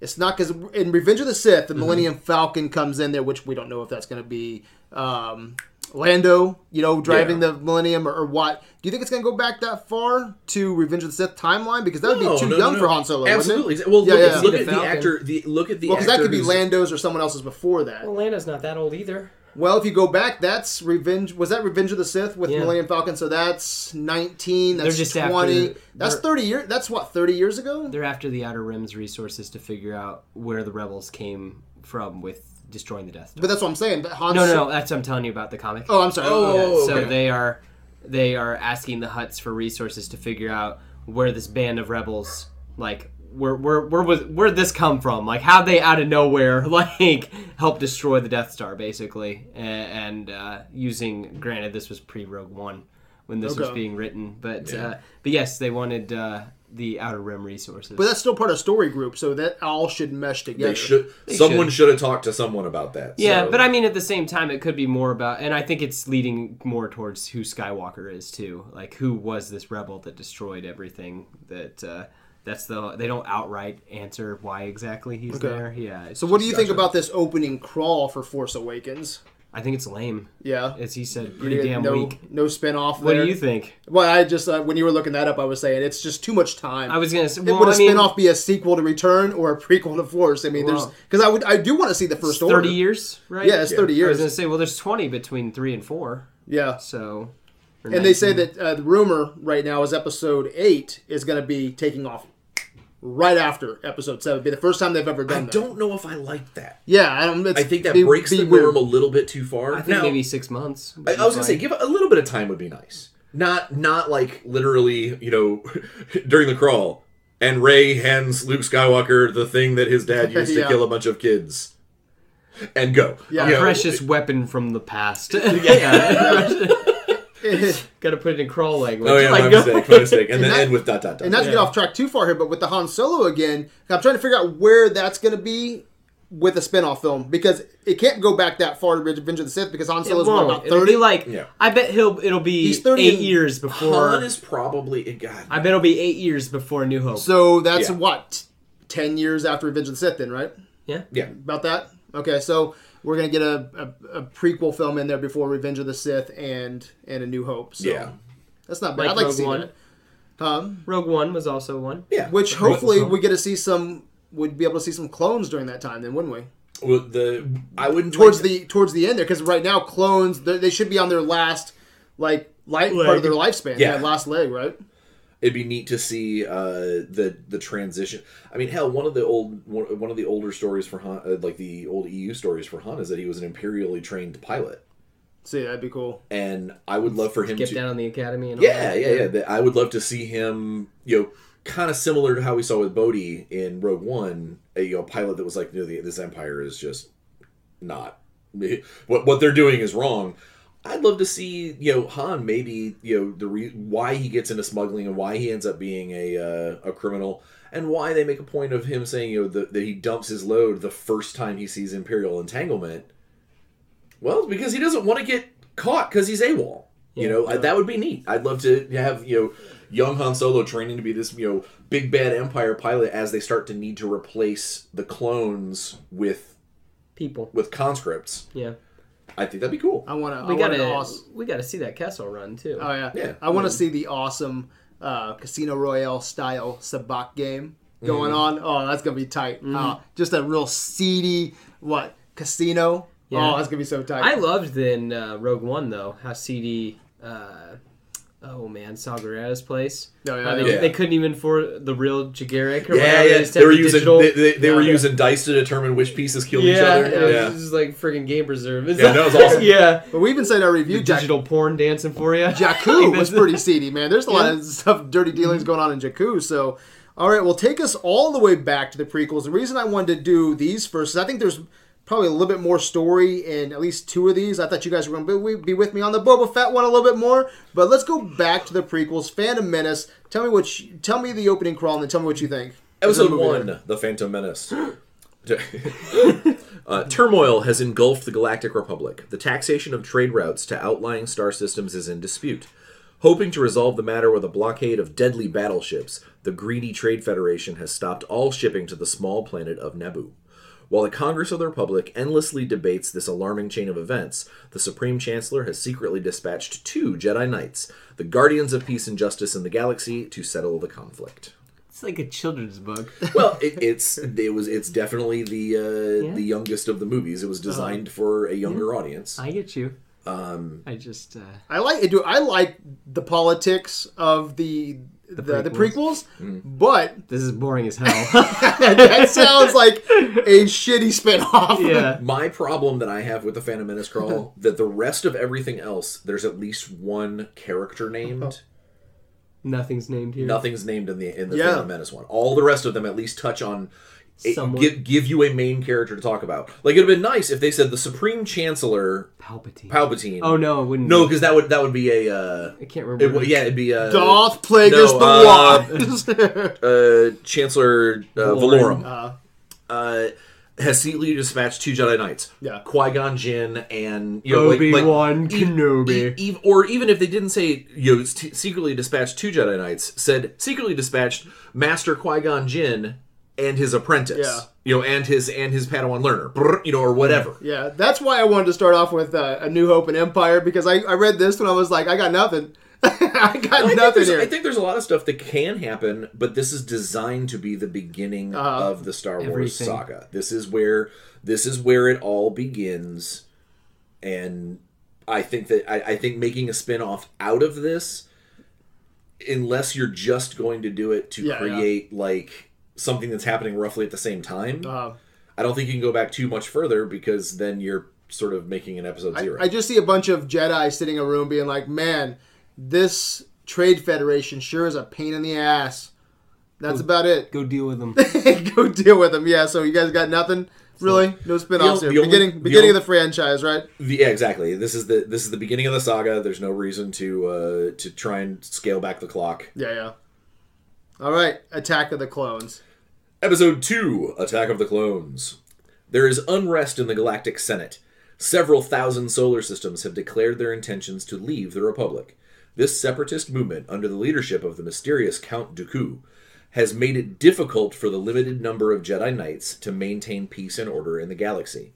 It's not because in Revenge of the Sith, the Mm-hmm. Millennium Falcon comes in there, which we don't know if that's going to be um, Lando, you know, driving Yeah. the Millennium or, or what? Do you think it's going to go back that far to Revenge of the Sith timeline? Because that would No, be too no, young no, for no. Han Solo. Absolutely. Wouldn't it? Well, Yeah, look, yeah. at, look The at the Falcon. actor. The look at the Well, because that could be Lando's or someone else's before that. Well, Lando's not that old either. Well, if you go back, that's Revenge. Was that Revenge of the Sith with Yeah. Millennium Falcon? So that's nineteen. That's They're just twenty. after- that's thirty years. That's what thirty years ago. They're after the Outer Rim's resources to figure out where the rebels came from with destroying the Death Star. But that's what I'm saying. But Han no, no, no. That's what I'm telling you about the comic. Oh, I'm sorry. Oh, so okay. they are they are asking the Hutts for resources to figure out where this band of rebels like where where where was where this come from? Like how they out of nowhere like help destroy the Death Star basically, and, and uh, using granted this was pre Rogue One when this was being written, but uh, but yes, they wanted uh, the Outer Rim resources. But that's still part of story group, so that all should mesh together. They should. They someone should. should have talked to someone about that. Yeah, so- but I mean, at the same time, it could be more about, and I think it's leading more towards who Skywalker is too. Like, who was this rebel that destroyed everything? That uh, that's the they don't outright answer why exactly he's Okay. there. Yeah. So, what do you think about this opening crawl for Force Awakens? I think it's lame, Yeah, as he said, pretty damn no, weak. No spin off. What do you think? Well, I just uh, when you were looking that up, I was saying it's just too much time. I was gonna say, well, would a I mean, spin off be a sequel to Return or a prequel to Force? I mean, there's because I would I do want to see the first order. thirty years, right? Yeah, it's Yeah. thirty I was years. gonna say, well, there's twenty between three and four, Yeah, so. Or and they say that uh, the rumor right now is Episode Eight is going to be taking off right after Episode Seven. Be the first time they've ever I done that. don't know if I like that. Yeah, I, don't, it's, I think that be- breaks be the weird. norm a little bit too far. I think Now, maybe six months. I, I was gonna say, give a little bit of time would be nice. Not not like literally, you know, during the crawl. And Rey hands Luke Skywalker the thing that his dad used to kill a bunch of kids. And go. Yeah. You know, precious weapon from the past. yeah. Got to put it in crawl language. Oh yeah, Like, my go- mistake, my mistake. And then that- end with dot dot dot. And not to get off track too far here, but with the Han Solo again, I'm trying to figure out where that's going to be with a spin-off film because it can't go back that far to Revenge of the Sith because Han It Solo's what, won't. about It'll 30. be like Yeah. I bet he'll it'll be He's 30 eight years before. Han is probably eh, God. I bet it'll be eight years before New Hope. so that's Yeah. what 10 years after Revenge of the Sith then, right? yeah. yeah. About that? Okay, so we're going to get a, a, a prequel film in there before Revenge of the Sith and and A New Hope. So Yeah. That's not bad. Like I'd like Rogue to see One. that. Um, Rogue One was also one. Yeah. which Right. hopefully we get to see some would be able to see some clones during that time then, wouldn't we? Well, the I wouldn't towards like- the towards the end there because right now clones they they should be on their last like light part of their lifespan Yeah. yeah last leg right it'd be neat to see uh, the the transition. I mean, hell, one of the old one one of the older stories for Han, uh, like the old EU stories for Han, is that he was an imperially trained pilot, see that'd be cool and I would love for him Get to. down on the academy and all Yeah, that. yeah, yeah. that- I would love to see him, you know, kind of similar to how we saw with Bodhi in Rogue One, a you know, pilot that was like, you know, the, this Empire is just not what what they're doing is wrong. I'd love to see, you know, Han maybe, you know, the re- why he gets into smuggling and why he ends up being a uh, a criminal, and why they make a point of him saying, you know, that that he dumps his load the first time he sees Imperial entanglement. Well, because he doesn't want to get caught because he's AWOL. You know, that would be neat. I'd love to have, you know, young Han Solo training to be this, you know, big bad Empire pilot as they start to need to replace the clones with People. with conscripts. Yeah. I think that'd be cool. I want to We gotta awesome we gotta see that Kessel run too. oh yeah Yeah. I want to see the awesome uh, Casino Royale style sabacc game going on oh that's gonna be tight uh, just a real seedy what casino Yeah. oh that's gonna be so tight I loved in uh, Rogue One though how seedy. Uh, oh man, Saw Gerrera's place. Oh, yeah, How they, yeah. they couldn't even for the real Dejarik or Yeah, whatever. yeah. just They were the using digital- they, they, they were Yeah. using dice to determine which pieces killed yeah, each other. it Yeah. was just like freaking game preserve. It's Yeah, like- that was awesome. yeah, but we even said our review the Jack- digital porn dancing for you. Jakku was pretty seedy, man. There's a lot Yeah. of stuff, dirty mm-hmm. dealings going on in Jakku. So, all right, well, take us all the way back to the prequels. The reason I wanted to do these first is I think there's probably a little bit more story in at least two of these. I thought you guys were going to be with me on the Boba Fett one a little bit more, but let's go back to the prequels. Phantom Menace. Tell me what. You, tell me the opening crawl, and then tell me what you think. Episode Of the one, there. The Phantom Menace. uh, turmoil has engulfed the Galactic Republic. The taxation of trade routes to outlying star systems is in dispute. Hoping to resolve the matter with a blockade of deadly battleships, the greedy Trade Federation has stopped all shipping to the small planet of Naboo. While the Congress of the Republic endlessly debates this alarming chain of events, the Supreme Chancellor has secretly dispatched two Jedi Knights, the guardians of peace and justice in the galaxy, to settle the conflict. It's like a children's book. Well, it, it's it was it's definitely the uh, Yeah. the youngest of the movies. It was designed for a younger audience. I get you. Um, I just uh, I like do I like the politics of the the, the, prequels, Mm. but this is boring as hell. that sounds like a shitty spin-off. yeah. My problem that I have with the Phantom Menace crawl that the rest of everything else, there's at least one character named. Nothing's named here. Nothing's named in the in the Yeah. Phantom Menace one. All the rest of them at least touch on. It- Someone. give, give you a main character to talk about. Like it'd have been nice if they said the Supreme Chancellor Palpatine. Palpatine. Oh no, it wouldn't. Be. No, because that would that would be a. Uh, I can't remember. it, yeah, it'd be a Darth Plagueis No, the uh, Wise. uh, Chancellor uh, Valorum. Valorum. Uh, uh, has secretly dispatched two Jedi Knights. Yeah. Qui Gon Jinn and you know, like- Obi like, Wan e- Kenobi. e- e- or even if they didn't say you know t- secretly dispatched two Jedi Knights, said secretly dispatched Master Qui Gon Jinn and his apprentice. Yeah. You know, and his and his Padawan learner. Brr, You know, or whatever. yeah, that's why I wanted to start off with uh, A New Hope and Empire because I, I read this when I was like, I got nothing. I got I nothing here. I think there's a lot of stuff that can happen, but this is designed to be the beginning Uh-huh. of the Star Wars Everything. saga. This is where this is where it all begins, and I think that I, I think making a spin-off out of this, unless you're just going to do it to Yeah, yeah. create like something that's happening roughly at the same time, Uh, I don't think you can go back too much further because then you're sort of making an episode zero. I just see a bunch of Jedi sitting in a room being like, man, this trade federation sure is a pain in the ass. That's about it. Go deal with them. Go deal with them. Yeah, so you guys got nothing? Really? No spin-offs The here. only- beginning the beginning only- of the franchise, right? Yeah, exactly. This is the this is the beginning of the saga. There's no reason to uh, to try and scale back the clock. Yeah, yeah. All right, Attack of the Clones. Episode two: Attack of the Clones. There is unrest in the Galactic Senate. Several thousand solar systems have declared their intentions to leave the Republic. This separatist movement, under the leadership of the mysterious Count Dooku, has made it difficult for the limited number of Jedi Knights to maintain peace and order in the galaxy.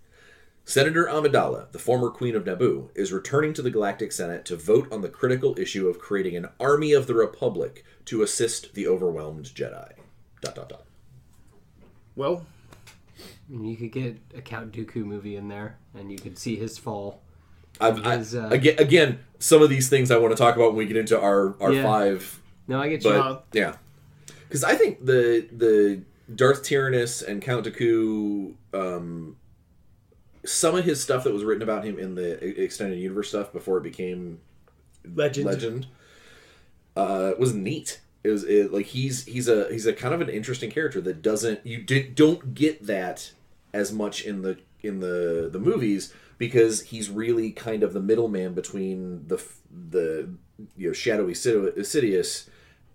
Senator Amidala, the former Queen of Naboo, is returning to the Galactic Senate to vote on the critical issue of creating an army of the Republic to assist the overwhelmed Jedi. Dot dot dot. Well, you could get a Count Dooku movie in there, and you could see his fall. I've, I, uh, again, again, some of these things I want to talk about when we get into our, our Yeah. five, No, I get you. but yeah, because I think the the Darth Tyrannus and Count Dooku, um, some of his stuff that was written about him in the extended universe stuff before it became Legend. legend, uh, was neat. Was it, like he's he's a he's a kind of an interesting character that doesn't you did, don't get that as much in the in the the movies because he's really kind of the middleman between the the you know shadowy Sidious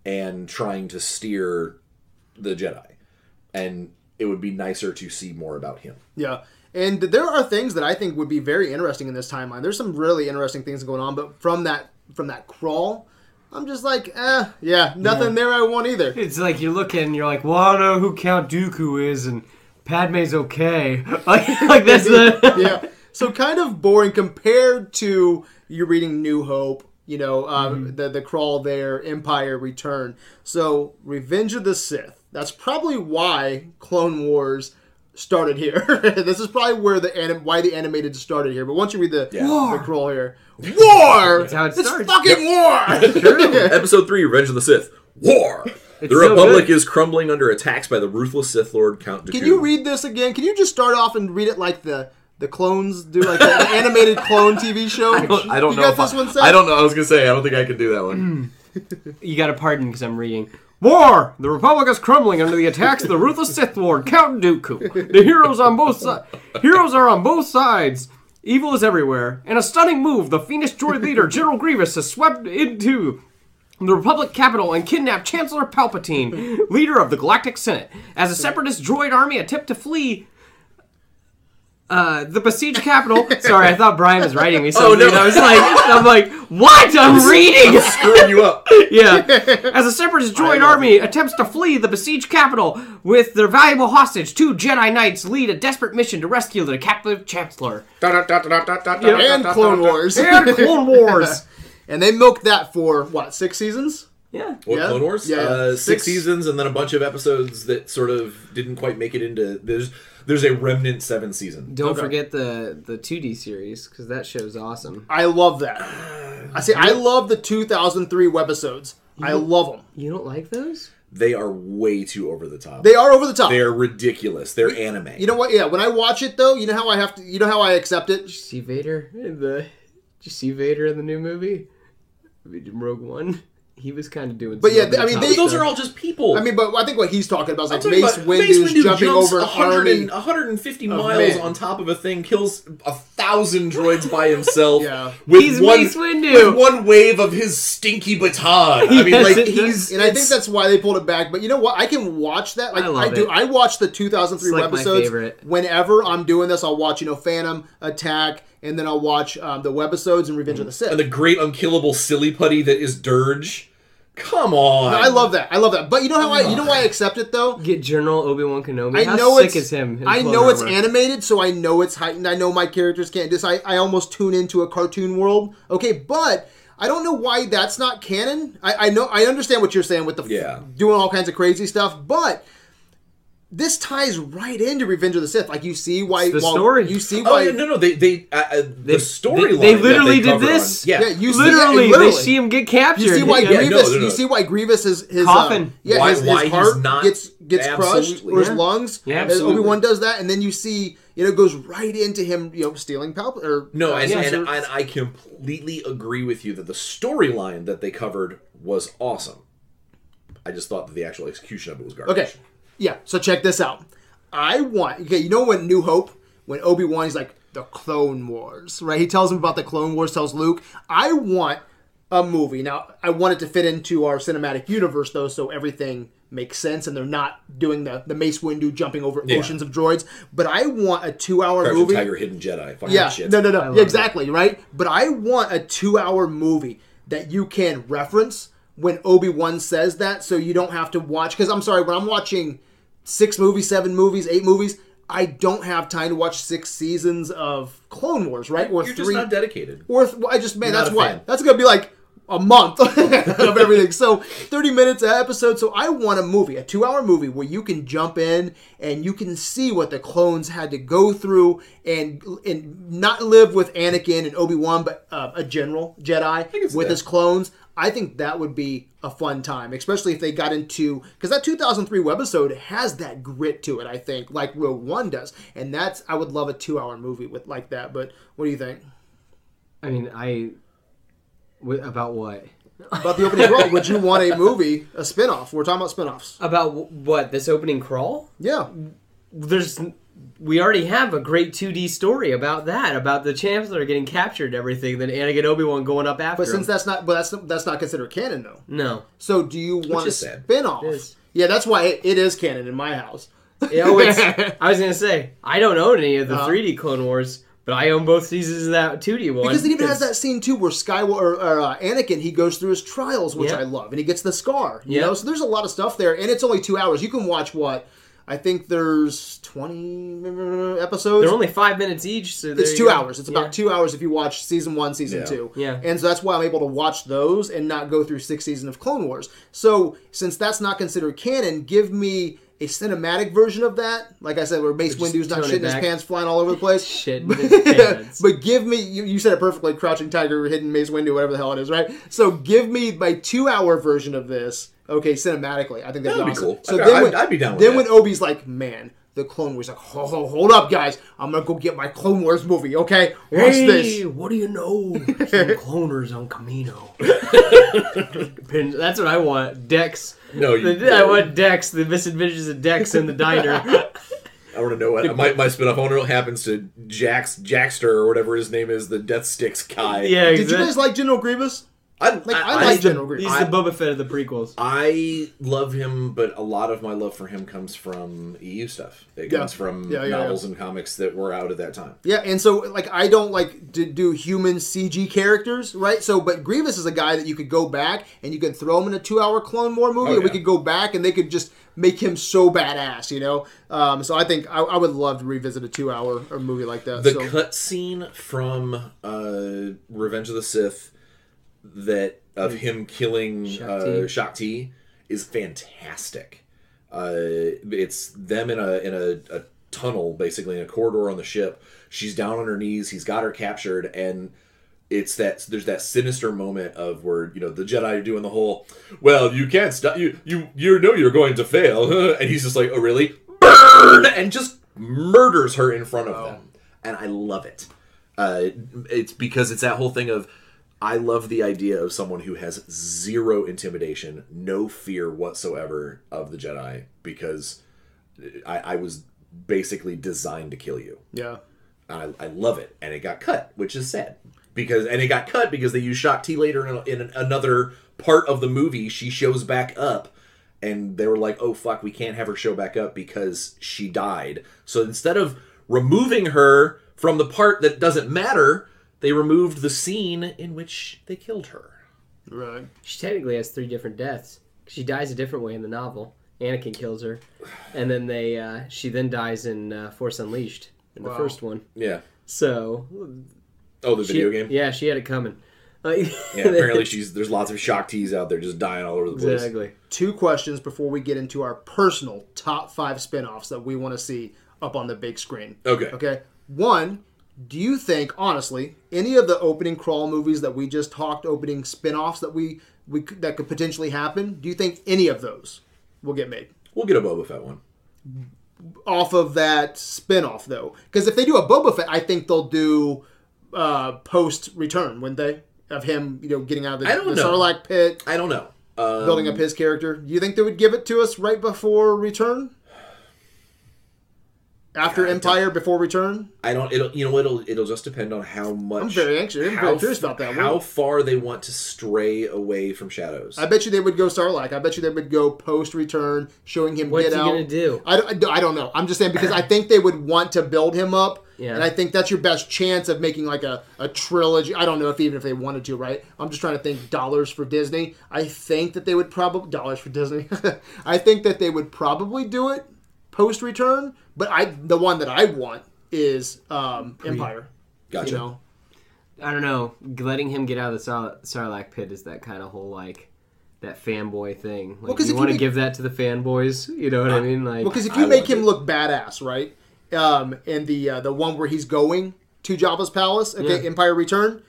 and trying to steer the Jedi, and it would be nicer to see more about him. Yeah. And there are things that I think would be very interesting in this timeline. There's some really interesting things going on, but from that from that crawl, I'm just like, eh, yeah, nothing there I want either. It's like you look and you're like, well, I don't know who Count Dooku is, and Padme's okay. like, like that's the yeah. So kind of boring compared to you reading New Hope, you know, um, the the crawl there, Empire Return. So Revenge of the Sith. That's probably why Clone Wars started here. this is probably where the anim- why the animated started here. But once you read the Yeah. the crawl here, war. That's how it it's starts. fucking war. Episode three: Revenge of the Sith. War. the It's so Republic good. is crumbling under attacks by the ruthless Sith Lord Count Dooku. Can you read this again? Can you just start off and read it like the the clones do, like the, the animated clone TV show? I don't, I don't you know. got if this I, one set? I don't know. I was gonna say I don't think I can do that one. You got to pardon because I'm reading. War! The Republic is crumbling under the attacks of the ruthless Sith Lord, Count Dooku. The heroes on both sides. Heroes are on both sides. Evil is everywhere. In a stunning move, the fiendish droid leader, General Grievous, has swept into the Republic capital and kidnapped Chancellor Palpatine, leader of the Galactic Senate. As a separatist droid army attempt to flee uh, the besieged capital. Sorry, I thought Brian was writing me something. no. I was like, I'm like, What? I'm reading. Screwing you up. yeah. As a separatist droid army attempts to flee the besieged capital with their valuable hostage, two Jedi Knights lead a desperate mission to rescue the captive Chancellor. And Clone Wars. And Clone Wars. and they milked that for what six seasons? Yeah. What Yeah. Clone Wars? Yeah, yeah. Uh, six, Six. seasons and then a bunch of episodes that sort of didn't quite make it into. There's there's a remnant seven season. Don't Okay. forget the the 2D series because that show's awesome. I love that. I say I love the 2003 webisodes. I love them. You don't like those? They are way too over the top. They are over the top. They are ridiculous. They're anime. You know what? Yeah, when I watch it though, you know how I have to. You know how I accept it. Did you see Vader in the? Did you see Vader in the new movie? In Rogue One. He was kind of doing. But yeah, I mean, they- those are all just people. I mean, but I think what he's talking about is like talking Mace about Windu's Windu jumping jumps over an 100 army. and- 150 miles men. on top of a thing, kills a thousand droids by himself. Yeah. with He's one, Mace Windu. With one wave of his stinky baton. I mean, Yes, like he's. And I think that's why they pulled it back. But you know what? I can watch that. Like I I, love do. it. I watch the 2003 It's like my favorite. Whenever I'm doing this, I'll watch you know Phantom Attack, and then I'll watch um, the webisodes and Revenge of the Sith. and the great unkillable silly putty that is Durge. Come on. I love that. I love that. But you know how I you know why I accept it though. Get General Obi Wan Kenobi. I How know sick it's is him? I clone know it's armor? animated, so I know it's heightened. I know my characters can't just. I, I almost tune into a cartoon world. Okay, but I don't know why that's not canon. I, I know I understand what you're saying with the f- Yeah. doing all kinds of crazy stuff, but this ties right into Revenge of the Sith. Like you see why It's the well, story. You see Oh why yeah, no, no. They, they, uh, uh, the They- storyline. they that literally did this? On, yeah, Yeah, you see- literally, yeah, literally. they see him get captured. You see why Yeah. Yeah, Grievous? no, no, no. You see why Grievous is his Coffin. Uh, yeah, Why- his, his why he's heart not- gets gets crushed or his Yeah. lungs. Yeah, absolutely. Obi Wan does that, and then you see you know goes right into him you know stealing Palp or No, uh, and, yeah, and, so- and I completely agree with you that the storyline that they covered was awesome. I just thought that the actual execution of it was garbage. Okay. Yeah. So check this out. I want. Okay. You know when New Hope, when Obi Wan, he's like the Clone Wars, right? He tells him about the Clone Wars. Tells Luke, I want a movie. Now I want it to fit into our cinematic universe, though, so everything makes sense, and they're not doing the the Mace Windu jumping over Yeah. oceans of droids. But I want a two hour Crouching movie. Tiger, Hidden Jedi. Fuck Yeah, shit. no, no, no, yeah, exactly, right. But I want a two-hour movie that you can reference when Obi Wan says that, so you don't have to watch. Because I'm sorry, when I'm watching six movies, seven movies, eight movies, I don't have time to watch six seasons of Clone Wars, right? Or You're three. just not dedicated. or th- I just man, You're that's why. That's gonna be like a month of everything. So 30 minutes an episode. So I want a movie, a two hour movie where you can jump in and you can see what the clones had to go through and and not live with Anakin and Obi Wan, but uh, a general Jedi with that. his clones. I think that would be a fun time, especially if they got into because that 2003 webisode has that grit to it. I think like Rogue One does, and that's I would love a two hour movie with like that. But what do you think? I mean, I. Wi- About what? about the opening crawl. Would you want a movie, a spin-off? We're talking about spin-offs. About what? This opening crawl? Yeah. There's. We already have a great 2D story about that, about the Chancellor getting captured and everything, then Anakin Obi Wan going up after But since him. that's not but that's that's not considered canon though. No. So do you want a sad. spin-off? It is. Yeah, that's why it, it is canon in my house. Yeah, oh, it's, I was gonna say I don't own any of the Uh-huh. 3D Clone Wars, but I own both seasons of that 2D one. Because it even has that scene too where Skywalker or, or uh, Anakin he goes through his trials, which Yeah. I love, and he gets the scar. You Yeah. know, so there's a lot of stuff there, and it's only two hours. You can watch what I think there's 20 episodes. They're only five minutes each, so It's two go. hours. It's about Yeah. two hours if you watch season one, season Yeah. two. Yeah. And so that's why I'm able to watch those and not go through six seasons of Clone Wars. So since that's not considered canon, give me a cinematic version of that. Like I said, where Mace Windu's not shitting his pants flying all over the place. Shit his pants. but give me you, you said it perfectly, Crouching Tiger, Hidden Mace Windu, whatever the hell it is, right? So give me my two hour version of this. Okay, cinematically, I think that'd, That'd be awesome. cool. So I'd- then I'd- when, I'd be down with Then that. when Obi's like, man, the Clone Wars, like, hold, hold, hold up, guys, I'm gonna go get my Clone Wars movie. Okay, watch Hey, this. what do you know? Some cloners on Kamino. That's what I want. Dex. No, you- The- I want Dex. The misadventures of Dex in the diner. I want to know what my, my spin-off. I wonder what happens to Jax Jackster or whatever his name is, the Death Sticks guy. yeah, Did you guys like General Grievous? I, Like I, I, like I, General Grievous. He's I- the Boba Fett of the prequels. I love him, but a lot of my love for him comes from EU stuff. It Yeah. comes from Yeah, yeah, novels and comics that were out at that time. Yeah, and so like I don't like to do human CG characters, right? So, but Grievous is a guy that you could go back and you could throw him in a two-hour Clone War movie, Oh, and we could go back and they could just make him so badass, you know. Um, so I think I, I would love to revisit a two-hour or movie like that. The so. cut scene from uh, Revenge of the Sith that of him killing Shaak Ti. uh, Shaak Ti is fantastic. Uh, it's them in a in a, a tunnel, basically in a corridor on the ship. She's down on her knees. He's got her captured, and it's that there's that sinister moment of where you know the Jedi are doing the whole, well, you can't stop you you you know you're going to fail, and he's just like, oh really, burn, and just murders her in front of them, and I love it. Uh, it's because it's that whole thing of I love the idea of someone who has zero intimidation, no fear whatsoever of the Jedi, because I, I was basically designed to kill you. yeah. I, I love it, and it got cut, which is sad because and it got cut because they used Shaak Ti later in, in another part of the movie. She shows back up, and they were like, "Oh fuck, we can't have her show back up because she died." So instead of removing her from the part that doesn't matter, they removed the scene in which they killed her. Right. She technically has three different deaths. She dies a different way in the novel. Anakin kills her, and then they uh, she then dies in uh, Force Unleashed in the Wow. first one. Yeah. So Oh, the she- video game. Yeah, she had it coming. Yeah, apparently she's there's lots of Shaak Tis out there just dying all over the place. exactly. Two questions before we get into our personal top five spin-offs that we want to see up on the big screen. Okay. Okay. One, do you think, honestly, any of the opening crawl movies that we just talked, opening spin-offs that we, we could- that could potentially happen, do you think any of those will get made? We'll get a Boba Fett one. Off of that spin-off though. Because if they do a Boba Fett, I think they'll do uh post return, wouldn't they? Of him, you know, getting out of the, I don't the know. Sarlacc pit, I don't know. Um, building up his character. Do you think they would give it to us right before return? After God, Empire, before return? I don't. It'll. You know. It'll. It'll just depend on how much. I'm very anxious. I'm how, very curious about that. How What- far they want to stray away from shadows. I bet you they would go Sarlacc. I bet you they would go post return, showing him What's get he out. gonna do? I don't, I don't know. I'm just saying because I think they would want to build him up. Yeah. And I think that's your best chance of making like a, a trilogy. I don't know if even if they wanted to, right? I'm just trying to think dollars for Disney. I think that they would probably dollars for Disney. I think that they would probably do it post return, but I the one that I want is um, Empire. gotcha. You know, I don't know. Letting him get out of the Sar- Sarlacc pit is that kind of whole like that fanboy thing. Like, 'cause if you you want to make- give that to the fanboys. You know what I mean? Like, Well, because if I you make him it. look badass, right? Um, and the uh, the one where he's going to Jabba's palace, okay, Yeah. Empire Return,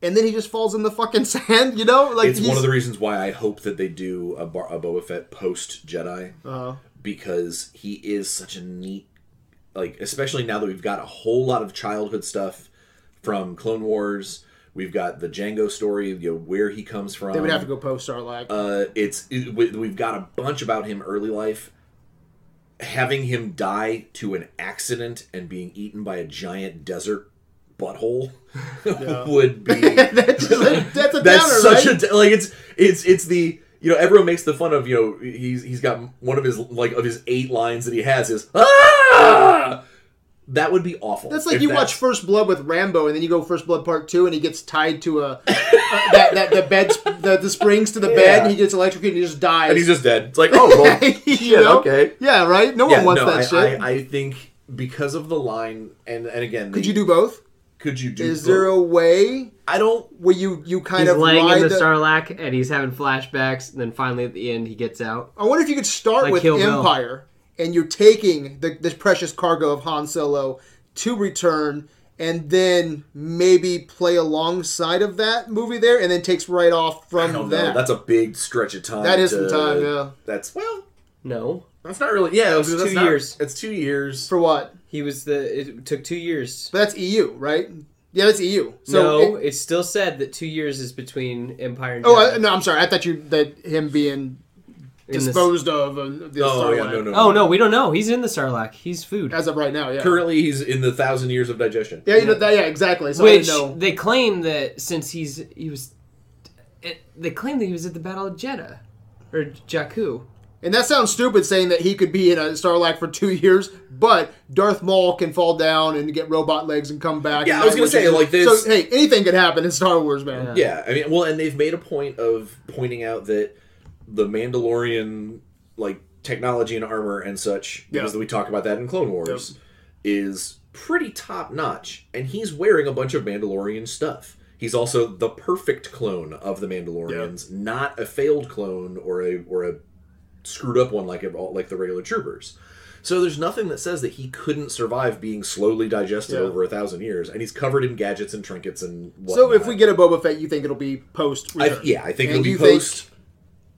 and then he just falls in the fucking sand, you know? Like it's one of the reasons why I hope that they do a, Bar- a Boba Fett post Jedi Uh, because he is such a neat, like especially now that we've got a whole lot of childhood stuff from Clone Wars. We've got the Jango story, you know, where he comes from. they would have to go post Sarlacc. Uh, it's it, we- we've got a bunch about him early life. Having him die to an accident and being eaten by a giant desert butthole would be that's, a, that's a that's downer, such right? a like it's it's it's the you know everyone makes the fun of you know he's he's got one of his like of his eight lines that he has is ah that would be awful. That's like If you watch First Blood with Rambo, and then you go First Blood Part Two, and he gets tied to a, a that, that the bed the, the springs to the bed, and he gets electrocuted, and he just dies. and he's just dead. It's like oh well, shit, know? okay. Yeah, right. No Yeah, one wants no, that I, shit. I, I think because of the line and and again, Could the- you do both? Could you do? Is there a way I don't. where you you kind he's of laying ride in the the, Sarlacc and he's having flashbacks, and then finally at the end he gets out. I wonder if you could start Like with Kill Bill. Empire, and you're taking the this precious cargo of Han Solo to return, and then maybe play alongside of that movie there, and then takes right off I from don't know. that. That's a big stretch of time. That is to- some time, yeah. That's well. No, That's not really. Yeah, it's two years. It's two years. For what? He was the. It took two years. But that's EU, right? Yeah, that's EU. So no, it- it, still said that two years is between Empire and. oh I, no, I'm sorry. I thought you that him being In this- disposed of. Uh, the Oh yeah, Starlight. no, no. Oh no, we don't know. He's in the Sarlacc. He's food. As of right now, yeah. Currently, he's in the thousand years of digestion. Yeah, you know that. Yeah, exactly. So Which didn't know. they claim that since he's he was it, they claim that he was at the Battle of Jedha or Jakku. And that sounds stupid saying that he could be in a Sarlacc for two years, but Darth Maul can fall down and get robot legs and come back. Yeah, and I was gonna say, is- like, this- So hey, anything could happen in Star Wars, man. Yeah, I mean, well, and they've made a point of pointing out that the Mandalorian like technology and armor and such, because we talk about that in Clone Wars, is pretty top notch, and he's wearing a bunch of Mandalorian stuff. He's also the perfect clone of the Mandalorians, not a failed clone or a or a screwed up one like it, like the regular troopers. So there's nothing that says that he couldn't survive being slowly digested Yeah. over a thousand years, and he's covered in gadgets and trinkets and whatnot. So if we get a Boba Fett, you think it'll be post? Yeah, I think And it'll be you think- post.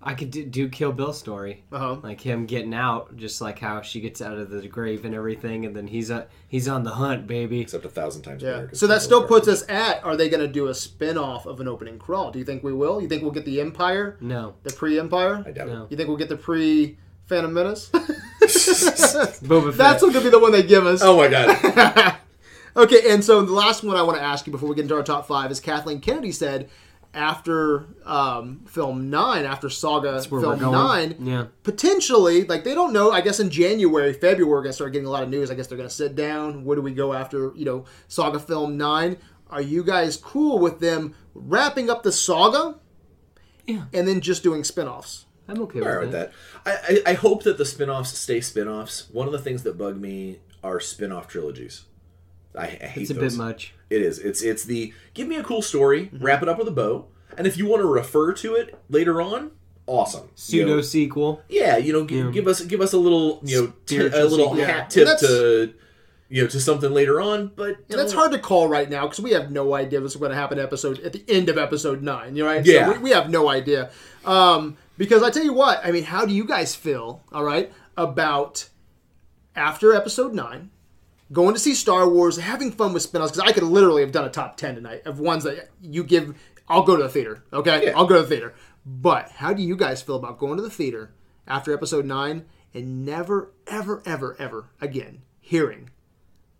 I could do, do Kill Bill story, Uh-huh. like him getting out, just like how she gets out of the grave and everything, and then he's uh, he's on the hunt, baby. except a thousand times Yeah. better. 'cause So that still puts us at: Are they going to do a spin-off of an opening crawl? Do you think we will? You think we'll get the Empire, No, the pre-Empire? I doubt no. You think we'll get the pre Phantom Menace? Boba Fett. That's going to be the one they give us. Oh my god! Okay, and so the last one I want to ask you before we get into our top five is Kathleen Kennedy said after um, film nine, after Saga film nine, Yeah. potentially, like they don't know. I guess in January, February, we're gonna start getting a lot of news. I guess they're gonna sit down. Where do we go after you know Saga film nine? Are you guys cool with them wrapping up the saga Yeah, and then just doing spin-offs? I'm okay All right with with that. that. I, I, I hope that the spin-offs stay spin-offs. One of the things that bug me are spin-off trilogies. I, I hate It's a those. bit much. It is. It's it's the give me a cool story, Mm-hmm. wrap it up with a bow, and if you want to refer to it later on, awesome. You Pseudo know, sequel. yeah, you know, give, give us give us a little you know t- a little sequel. Yeah. hat tip to you know to something later on, but And that's hard to call right now because we have no idea what's going to happen episode at the end of episode nine. You know, right? Yeah. So we, we have no idea. Um, because I tell you what, I mean, how do you guys feel? All right, about after episode nine, going to see Star Wars, having fun with spin-offs? Because I could literally have done a top ten tonight of ones that you give. I'll go to the theater. Okay, Yeah. I'll go to the theater. But how do you guys feel about going to the theater after episode nine and never, ever, ever, ever again hearing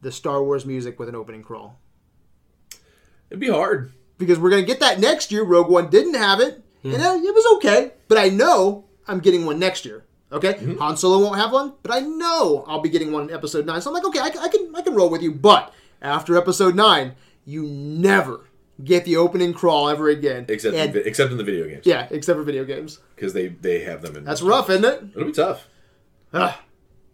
the Star Wars music with an opening crawl? it'd be hard. because we're gonna get that next year. Rogue One didn't have it, and uh, it was okay. But I know I'm getting one next year. Okay, Han Solo won't have one, but I know I'll be getting one in Episode Nine. So I'm like, okay, I, can- I can I can roll with you. But after Episode Nine, you never get the opening crawl ever again. Except and, in, except in the video games yeah, except for video games. because they they have them in. That's rough, isn't it? It'll be tough. Ugh.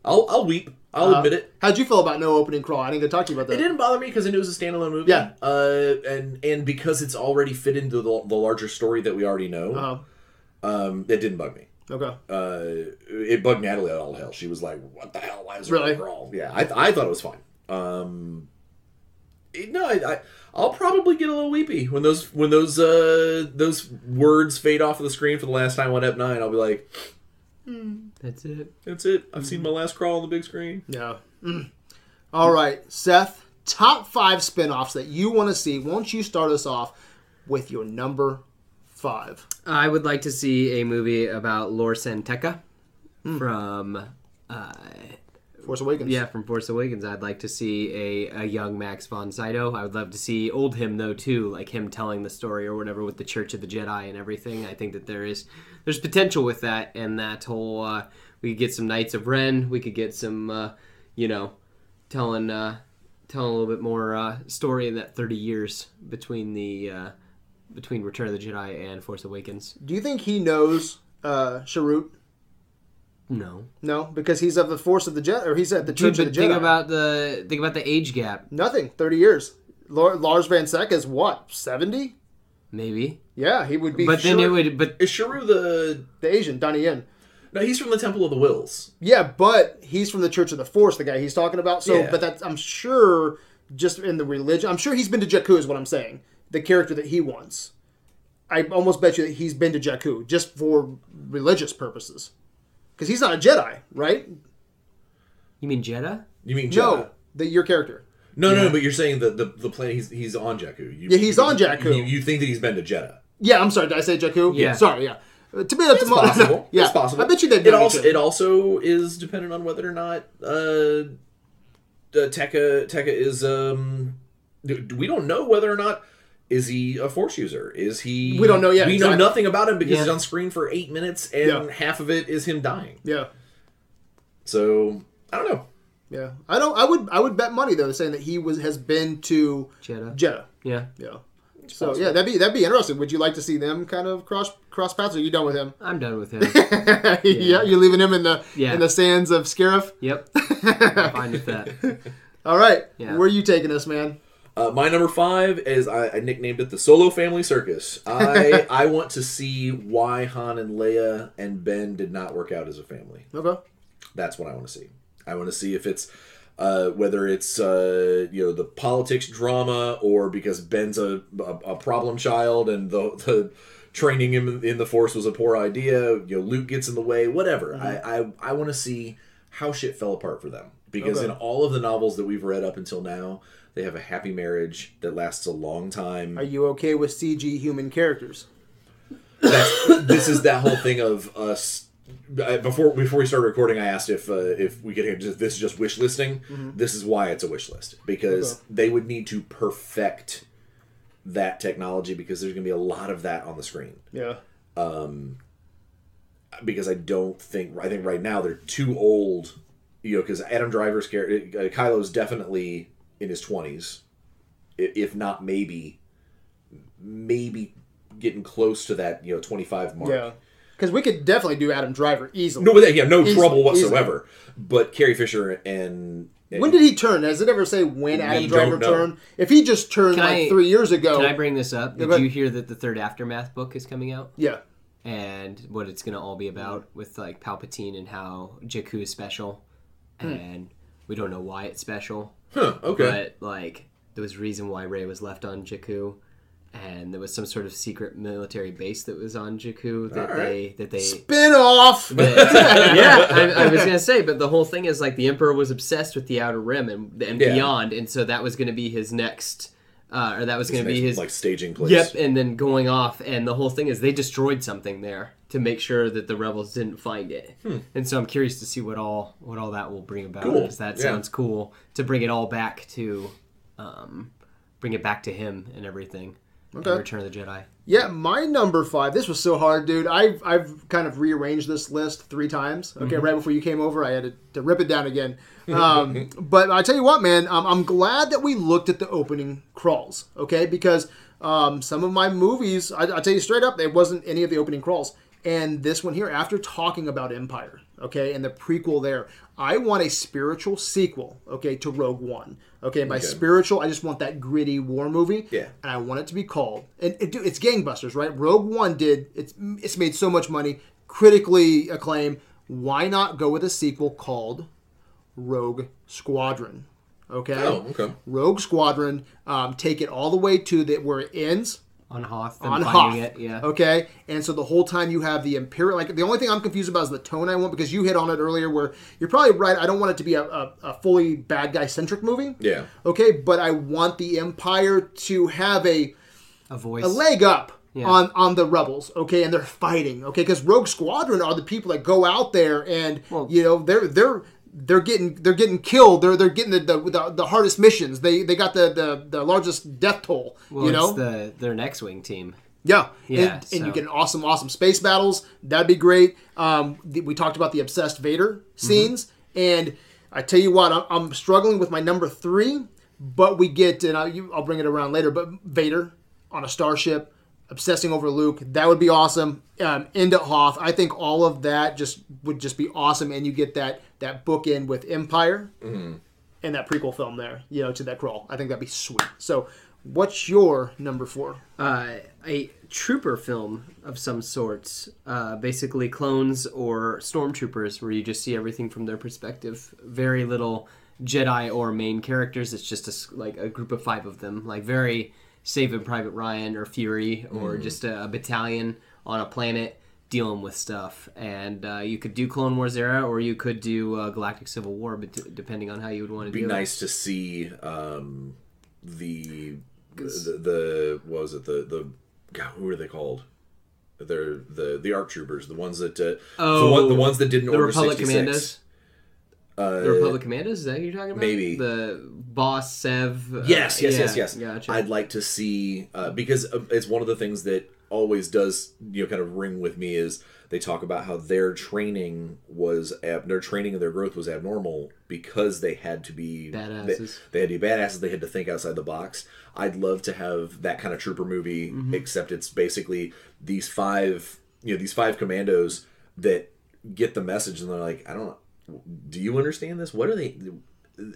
I'll I'll weep. I'll admit it. How'd you feel about no opening crawl? I didn't get to talk to you about that. It didn't bother me because I knew it was a standalone movie. Yeah. Uh, and and because it's already fit into the, the larger story that we already know, Uh-huh. um, it didn't bug me. Okay. Uh, it bugged Natalie all hell. She was like, "What the hell? Why is there Really? a crawl?" Yeah, I, I thought it was fine. Um, it- no, I, I I'll probably get a little weepy when those when those uh those words fade off of the screen for the last time on Ep nine. I'll be like, That's it. "That's it. I've seen my last crawl on the big screen." Yeah. Mm. All right, Seth, top five spin-offs that you want to see. Won't you start us off with your number five? I would like to see a movie about Lor San Tekka from uh, Force Awakens. yeah from Force Awakens. I'd like to see a, a young Max von Sydow. I would love to see old him though too, like him telling the story or whatever with the Church of the Jedi and everything. I think that there is there's potential with that and that whole. Uh, we could get some Knights of Ren. We could get some uh, you know telling uh, telling a little bit more uh, story in that 30 years between the uh, between Return of the Jedi and Force Awakens. Do you think he knows uh, Chirrut? No. No, because he's of the Force of the Jedi, or he's at the Dude, Church of but the think Jedi. about the think about the age gap. Nothing. Thirty years. Lars Van Sek is what? Seventy? Maybe, Yeah, he would be. but then it would. But Is Chirrut the? the Asian Donnie Yen. No, he's from the Temple of the Whills. Yeah, but he's from the Church of the Force, the guy he's talking about. So, Yeah. but that's I'm sure just in the religion. I'm sure he's been to Jakku, is what I'm saying. The character that he wants. I almost bet you that he's been to Jakku just for religious purposes, because he's not a Jedi, right? you mean Jedha? You mean Jedha? No, the your character. No, no, no, but you're saying that the the planet he's he's on Jakku. You, Yeah, he's you- on Jakku. You, you think that he's been to Jedha? Yeah, I'm sorry. Did I say Jakku? Yeah. Sorry. Yeah. Uh, To me, that's It's possible. yeah, it's possible. I bet you that It also it also is dependent on whether or not uh, uh Tekka Tekka is um. We don't know whether or not is he a force user? Is he? We don't know yet, We exactly. know nothing about him because Yeah. he's on screen for eight minutes, and Yeah. half of it is him dying. Yeah. So I don't know. Yeah. I don't I would I would bet money though saying that he was has been to Jedha. Jedha. Yeah. Yeah. So yeah, that'd be that'd be interesting. Would you like to see them kind of cross cross paths? Or are you done with him? I'm done with him. yeah. you're leaving him in the Yeah. in the sands of Scarif. yep. I'm fine with that. All right, Yeah. where are you taking us, man? Uh, my number five is I, I nicknamed it the Solo Family Circus. I I want to see why Han and Leia and Ben did not work out as a family. Okay. That's what I want to see. I want to see if it's uh, whether it's uh, you know the politics drama or because Ben's a, a, a problem child and the, the training him in the Force was a poor idea. You know, Luke gets in the way. Whatever. I I, I want to see how shit fell apart for them because Okay. in all of the novels that we've read up until now, they have a happy marriage that lasts a long time. Are you okay with CG human characters? This is that whole thing of us. Before before we started recording, I asked if uh, if we could have just, this is just wish listing. This is why it's a wish list because Okay. they would need to perfect that technology because there's going to be a lot of that on the screen. Yeah. Um, Because I don't think I think right now they're too old. You know, because Adam Driver's character, uh, Kylo's definitely in his twenties, if not maybe, maybe getting close to that you know twenty five mark. Yeah. Because we could definitely do Adam Driver easily. No, but yeah, no Easily, trouble easily. whatsoever. But Carrie Fisher and, and When did he turn? Does it ever say when Adam Driver turned? If he just turned Can like I- three years ago, Can I bring this up? Did go you hear that the third Aftermath book is coming out? yeah, and what it's gonna all be about with like Palpatine and how Jakku is special, Hmm. and we don't know why it's special, Huh, okay. but like there was reason why Rey was left on Jakku, and there was some sort of secret military base that was on Jakku that All they that they. spin off. yeah, I, I was gonna say, but the whole thing is like the Emperor was obsessed with the Outer Rim and and Yeah. beyond, and so that was gonna be his next, uh, or that was gonna be his like staging place. Yep, and then going off, and the whole thing is they destroyed something there to make sure that the rebels didn't find it. And so I'm curious to see what all what all that will bring about Hmm. Cool, because that yeah. sounds cool to bring it all back to, um, bring it back to him and everything. Okay. Return of the Jedi. Yeah, my number five. This was so hard, dude. I've I've kind of rearranged this list three times. Okay, Mm-hmm. right before you came over, I had to, to rip it down again. Um, but I tell you what, man, um, I'm glad that we looked at the opening crawls. Okay, because um, some of my movies, I, I tell you straight up, there wasn't any of the opening crawls. And this one here, after talking about Empire, okay, and the prequel there, I want a spiritual sequel, okay, to Rogue One. Okay, by Okay. spiritual, I just want that gritty war movie Yeah. and I want it to be called. And it, dude, it's gangbusters, right? Rogue One did. It's it's made so much money, critically acclaimed. Why not go with a sequel called Rogue Squadron? Okay. Oh, okay. Rogue Squadron. Um, take it all the way to the where it ends On Hoth, them on finding Hoth. it, yeah. Okay. And so the whole time you have the Imperial. Like the only thing I'm confused about is the tone I want because you hit on it earlier. Where you're probably right. I don't want it to be a, a, a fully bad guy centric movie. Yeah. Okay, but I want the Empire to have a A voice. a leg up Yeah. on on the rebels okay and they're fighting okay because rogue squadron are the people that go out there and Well- you know they're they're they're getting they're getting killed they're they're getting the the, the, the hardest missions they they got the the, the largest death toll well, you know the their next wing team. yeah, Yeah, and, and you get awesome, awesome space battles. That'd be great. Um, the, we talked about the obsessed Vader scenes, and I tell you what, I'm, I'm struggling with my number three, but we get, and I'll, you, I'll bring it around later. But Vader on a starship, obsessing over Luke, that would be awesome. Um, into Hoth, I think all of that just would just be awesome, and you get that that bookend with Empire and that prequel film there, you know, to that crawl. I think that'd be sweet. So, what's your number four? uh, a trooper film of some sorts, uh, basically clones or stormtroopers, where you just see everything from their perspective. Very little Jedi or main characters. It's just a s like a group of five of them, like very Saving Private Ryan or Fury, or just a, a battalion on a planet dealing with stuff. And uh, you could do Clone Wars era, or you could do uh, Galactic Civil War, but depending on how you would want to do it. Be nice to see um, the, the the what was it the the God, who are they called? They're the the ARC troopers, the ones that uh, the, Oh, one, the ones that didn't The order Republic 66. Commandos. Uh, The Republic Commandos, is that you're talking about? maybe. The boss Sev. uh, Yes, yes, yeah, yes, yes. Gotcha. I'd like to see uh, because uh, it's one of the things that always does you know kind of ring with me is they talk about how their training was ab- their training and their growth was abnormal because they had to be They, Badasses. they had to be badasses. They had to think outside the box. I'd love to have that kind of trooper movie, Mm-hmm. except it's basically these five you know these five commandos that get the message and they're like, I don't. Do you understand this? What are they?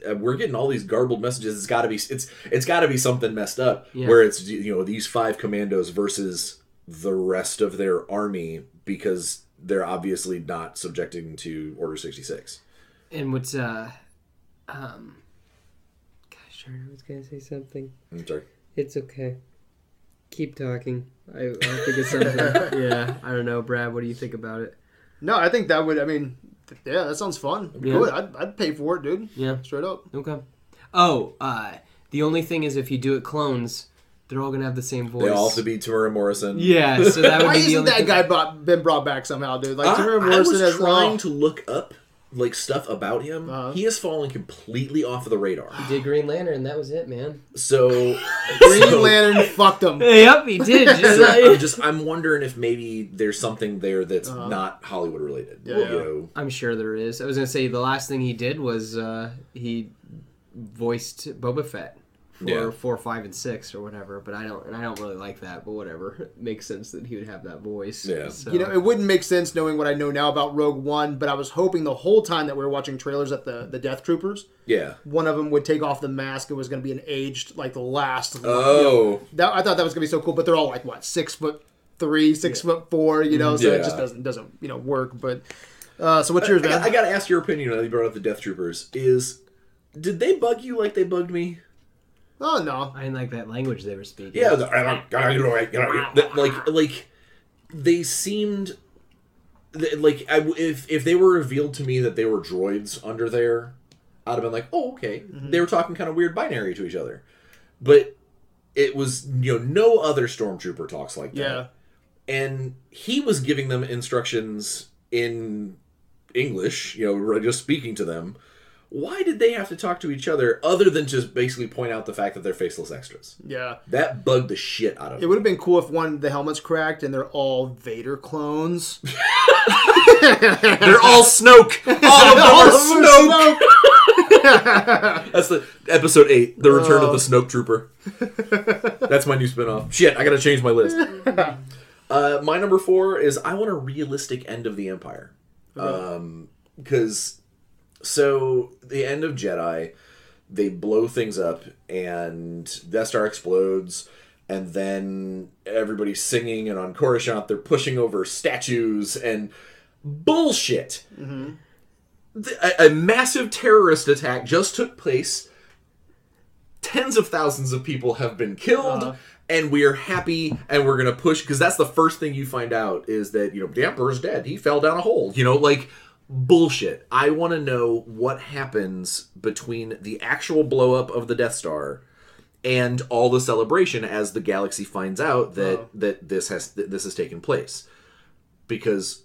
uh, we're getting all these garbled messages. It's got to be it's it's got to be something messed up. Yeah. Where it's you know these five commandos versus the rest of their army because they're obviously not subjecting to Order sixty six. And what's uh, um, gosh, darn, I was gonna say something. I'm sorry. It's okay. Keep talking. I, I'll think of something. yeah, I don't know, Brad. What do you think about it? No, I think that would. I mean, th- yeah, that sounds fun. Yeah. Good. I'd, I'd pay for it, dude. Yeah. Straight up. Okay. Oh, uh, the only thing is if you do it clones, they're all gonna have the same voice. They all have to be Temuera Morrison. Yeah, so that would Why be the isn't only that thing. guy brought, been brought back somehow, dude? Like, I, Temuera I Morrison was has trying to look up like stuff about him. Uh-huh. He has fallen completely off of the radar. He did Green Lantern? and That was it, man. So Green so- Lantern fucked him. Yep, he did. Just So I'm just I'm wondering if maybe there's something there that's Uh-huh. not Hollywood related. Yeah, you yeah. know, I'm sure there is. I was gonna say the last thing he did was uh, he voiced Boba Fett for Yeah. four, five, and six or whatever. But I don't, and I don't really like that. But whatever, it makes sense that he would have that voice. Yeah. So. You know, it wouldn't make sense knowing what I know now about Rogue One, but I was hoping the whole time that we were watching trailers at the, the Death Troopers, yeah. one of them would take off the mask It was going to be an aged, like the last. Oh, That, I thought that was going to be so cool, but they're all like, what, six foot three, six foot four, you know, so it just doesn't, doesn't you know, work. But, uh, so what's yours, I, man? got, I gotta ask your opinion now you brought up the Death Troopers. Is did they bug you like they bugged me? Oh, no. I didn't like that language they were speaking. Yeah, the, that, like like they seemed like I, if if they were revealed to me that they were droids under there, I'd have been like, oh okay, mm-hmm. they were talking kind of weird binary to each other, but it was you know no other stormtrooper talks like that. Yeah. and he was giving them instructions in English, you know, just speaking to them. Why did they have to talk to each other other than just basically point out the fact that they're faceless extras? Yeah. That bugged the shit out of me. It would have been cool if one the helmet's cracked and they're all Vader clones. They're all Snoke. All of them All are of them Snoke. Snoke. That's the episode eight, the return Oh. of the Snoke Trooper. That's my new spinoff. Shit, I gotta change my list. Uh, my number four is I want a realistic end of the Empire. Um, because so the end of Jedi, they blow things up and Death Star explodes, and then everybody's singing, and on Coruscant they're pushing over statues and bullshit. The- a, a massive terrorist attack just took place. Tens of thousands of people have been killed, Uh-huh. and we are happy, and we're gonna push because that's the first thing you find out is that you know the Emperor's dead. He fell down a hole. You know, like bullshit. I want to know what happens between the actual blow up of the Death Star and all the celebration as the galaxy finds out that Oh. that this has that this has taken place because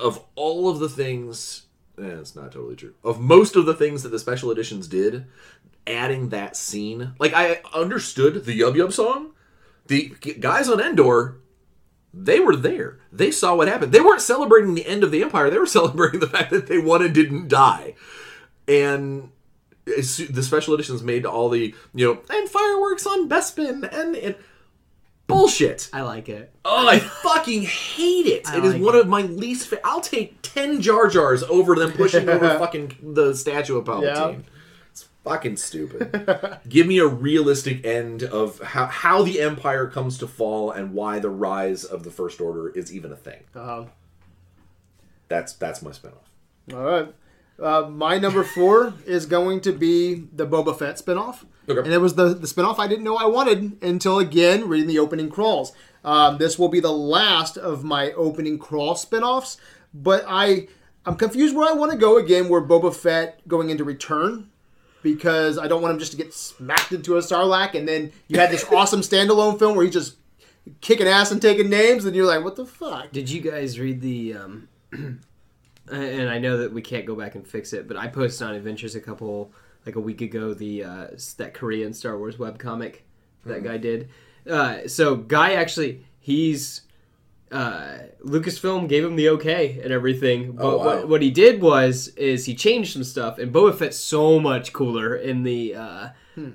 of all of the things eh, it's not totally true of most of the things that the special editions did adding that scene like i understood the yub yub song the guys on endor they were there they saw what happened they weren't celebrating the end of the empire they were celebrating the fact that they won and didn't die and the special editions made to all the you know and fireworks on bespin and, and bullshit I like it. Oh, I fucking hate it. I It is like one it. of my least. Fa- I'll take ten Jar Jars over them pushing over fucking the statue of Palpatine. Yeah. Fucking stupid. Give me a realistic end of how how the Empire comes to fall and why the rise of the First Order is even a thing. Um, That's that's my spinoff. all right. Uh, my number four is going to be the Boba Fett spinoff. Okay. And it was the, the spinoff I didn't know I wanted until, again, reading the opening crawls. Um, this will be the last of my opening crawl spinoffs, but I, I'm confused where I want to go again, where Boba Fett going into Return, because I don't want him just to get smacked into a Sarlacc, and then you had this awesome standalone film where he's just kicking ass and taking names, and you're like, what the fuck? Did you guys read the um, and I know that we can't go back and fix it, but I posted on Adventures a couple like a week ago the uh, that Korean Star Wars webcomic that Mm-hmm. guy did. Uh, so guy actually he's uh, Lucasfilm gave him the okay and everything. But Oh, wow. what, what he did was is he changed some stuff, and Boba Fett's so much cooler in the. Uh,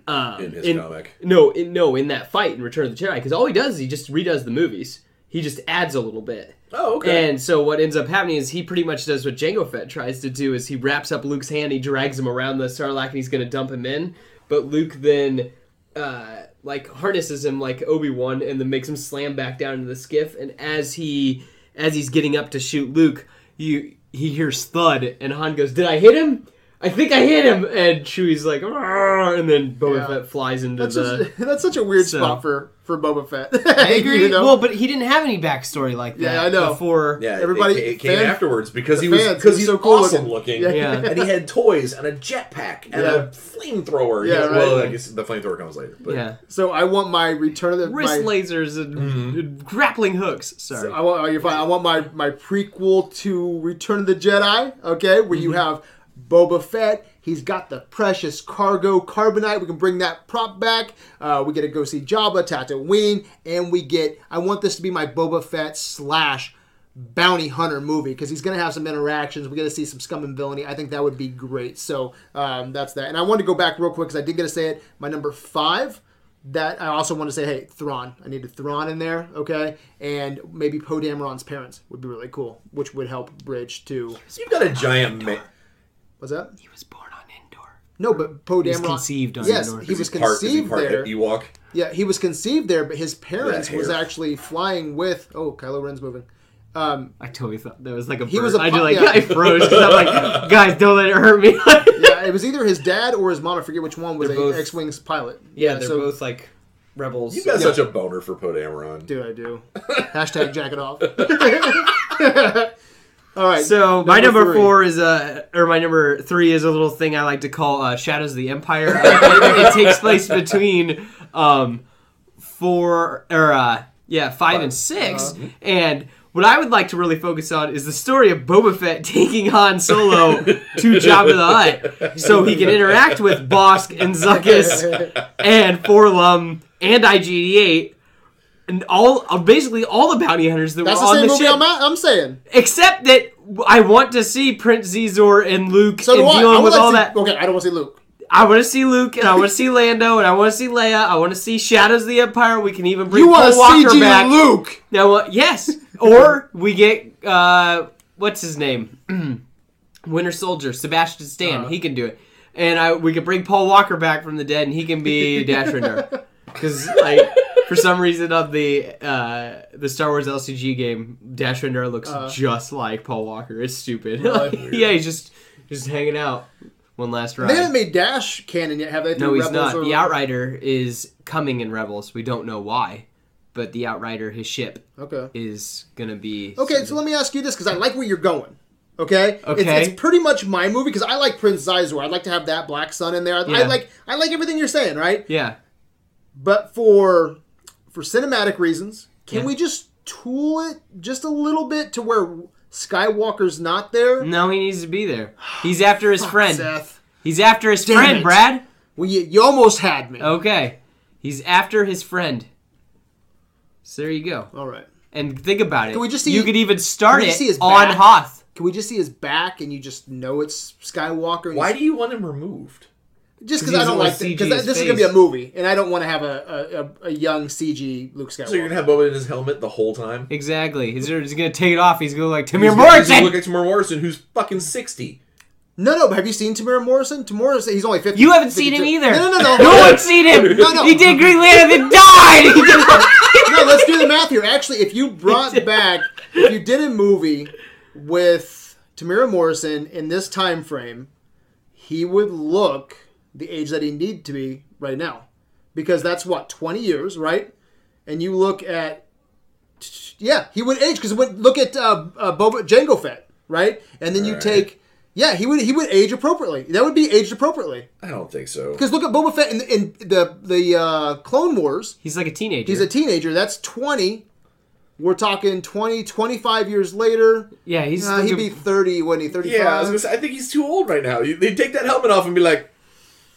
uh, In his comic. No, in, no, in that fight in Return of the Jedi, because all he does is he just redoes the movies. He just adds a little bit. Oh, okay. And so what ends up happening is he pretty much does what Jango Fett tries to do is he wraps up Luke's hand, he drags him around the Sarlacc, and he's going to dump him in. But Luke then uh, like harnesses him like Obi Wan, and then makes him slam back down into the skiff. And as he as he's getting up to shoot Luke, you he hears thud, and Han goes, "Did I hit him?" I think I hit him, and Chewie's like, "Arr," and then Boba Yeah. Fett flies into That's, the. just, that's such a weird So- spot for, for Boba Fett. I agree. You know? Well, but he didn't have any backstory like that. Yeah, I know. Before, yeah, everybody- It, it came fan- afterwards because he was fans, because he's he's so cool awesome looking. looking. Yeah. Yeah. and he had toys and a jetpack and Yeah. a flamethrower. Yeah, Yeah, well. I guess the flamethrower comes later. But yeah, so I want my Return of the wrist my, lasers and, Mm-hmm. and grappling hooks. Sorry. I want. Oh, you're fine. I want my my prequel to Return of the Jedi. Okay, where Mm-hmm. you have Boba Fett. He's got the precious cargo carbonite. We can bring that prop back. Uh, we get to go see Jabba, Tatooine, and we get. I want this to be my Boba Fett slash bounty hunter movie because he's going to have some interactions. We're going to see some scum and villainy. I think that would be great. So um, that's that. And I wanted to go back real quick because I did get to say it. My number five. That I also want to say, hey, Thrawn. I needed Thrawn in there, okay, and maybe Poe Dameron's parents would be really cool, which would help bridge to. you've got a giant. Ma- What's that? he was born on Endor. No, but Poe was Dameron conceived on Yes, Endor. he was he part, is he conceived part there. Ewok? Yeah, he was conceived there, but his parents was actually flying with. Oh, Kylo Ren's moving. Um, I totally thought that was like a. He bird. was a I pu- just like yeah. I froze because I'm like, guys, don't let it hurt me. yeah, it was either his dad or his mom. I forget which one was They're a both- X-wings pilot. yeah, they're so- both like rebels. You've got Yeah. such a boner for Poe Dameron. Dude, I do. Hashtag jacket off. All right. So my number four is uh, or my number three is a little thing I like to call uh, Shadows of the Empire. Uh, it, it takes place between um, four or uh, yeah five and 6 and what I would like to really focus on is the story of Boba Fett taking Han Solo to Jabba the Hutt, so he can interact with Bossk and Zuckuss and 4-LOM and IG88. And all, uh, basically all the bounty hunters that That's were the on same the movie ship. I'm, at, I'm saying. Except that I want to see Prince Xizor and Luke So and I. I dealing would with like all to- that. Okay, I don't want to see Luke. I want to see Luke and I want to see Lando and I want to see Leia. I want to see Shadows of the Empire. We can even bring You want Paul Walker CG back. Luke? Now, uh, yes, or we get uh, what's his name, Winter Soldier, Sebastian Stan. Uh-huh. he can do it, and I we could bring Paul Walker back from the dead, and he can be Dash. Because like for some reason on the uh, the Star Wars LCG game, Dash Rendar looks just like Paul Walker. It's stupid. Really? yeah, he's just just hanging out. One last ride. They haven't made Dash canon yet, have they? No, he's Rebels not. or- The Outrider is coming in Rebels. We don't know why, but the Outrider, his ship, Okay. is gonna be. Okay, so let me ask you this because I like where you're going. Okay. Okay. It's, it's pretty much my movie because I like Prince Xizor. I'd like to have that Black Sun in there. I, I like I like everything you're saying, right? Yeah. But for for cinematic reasons, can Yeah. we just tool it just a little bit to where Skywalker's not there? No, he needs to be there. He's after his friend. Seth. He's after his Damn friend, it. Brad. Well, you, you almost had me. Okay. He's after his friend. So there you go. All right. And think about it. Can we just see- you could even start it see on back? Hoth. Can we just see his back and you just know it's Skywalker? Why do you want him removed? Just 'Cause because I don't like want because CG his this is gonna be a movie, and I don't want to have a, a, a, a young CG Luke Skywalker. So you're gonna have Boba in his helmet the whole time? Exactly. He's, he's gonna take it off. He's gonna like Temuera He's gonna- he's gonna Morrison. Look at Temuera Morrison, who's fucking sixty. no, no. But have you seen Temuera Morrison? Temuera, he's only fifty. You haven't seen him either. No, no, no, no. No one's seen him. No, no. He did Green Lantern and died. He did- no, let's do the math here. Actually, if you brought back, if you did a movie with Temuera Morrison in this time frame, he would look the age that he need to be right now, because that's what twenty years, right? And you look at, yeah, he would age because look at uh, uh, Boba Jango Fett, right? And then you Right. take, yeah, he would he would age appropriately. That would be aged appropriately. I don't think so. Because look at Boba Fett in, the- in the the uh, Clone Wars. He's like a teenager. He's a teenager. That's 20. We're talking 20, 25 years later. Yeah, he's Uh, he'd be 30, wouldn't he? 35? Yeah, I, was gonna say, I think he's too old right now. You- They'd take that helmet off and be like,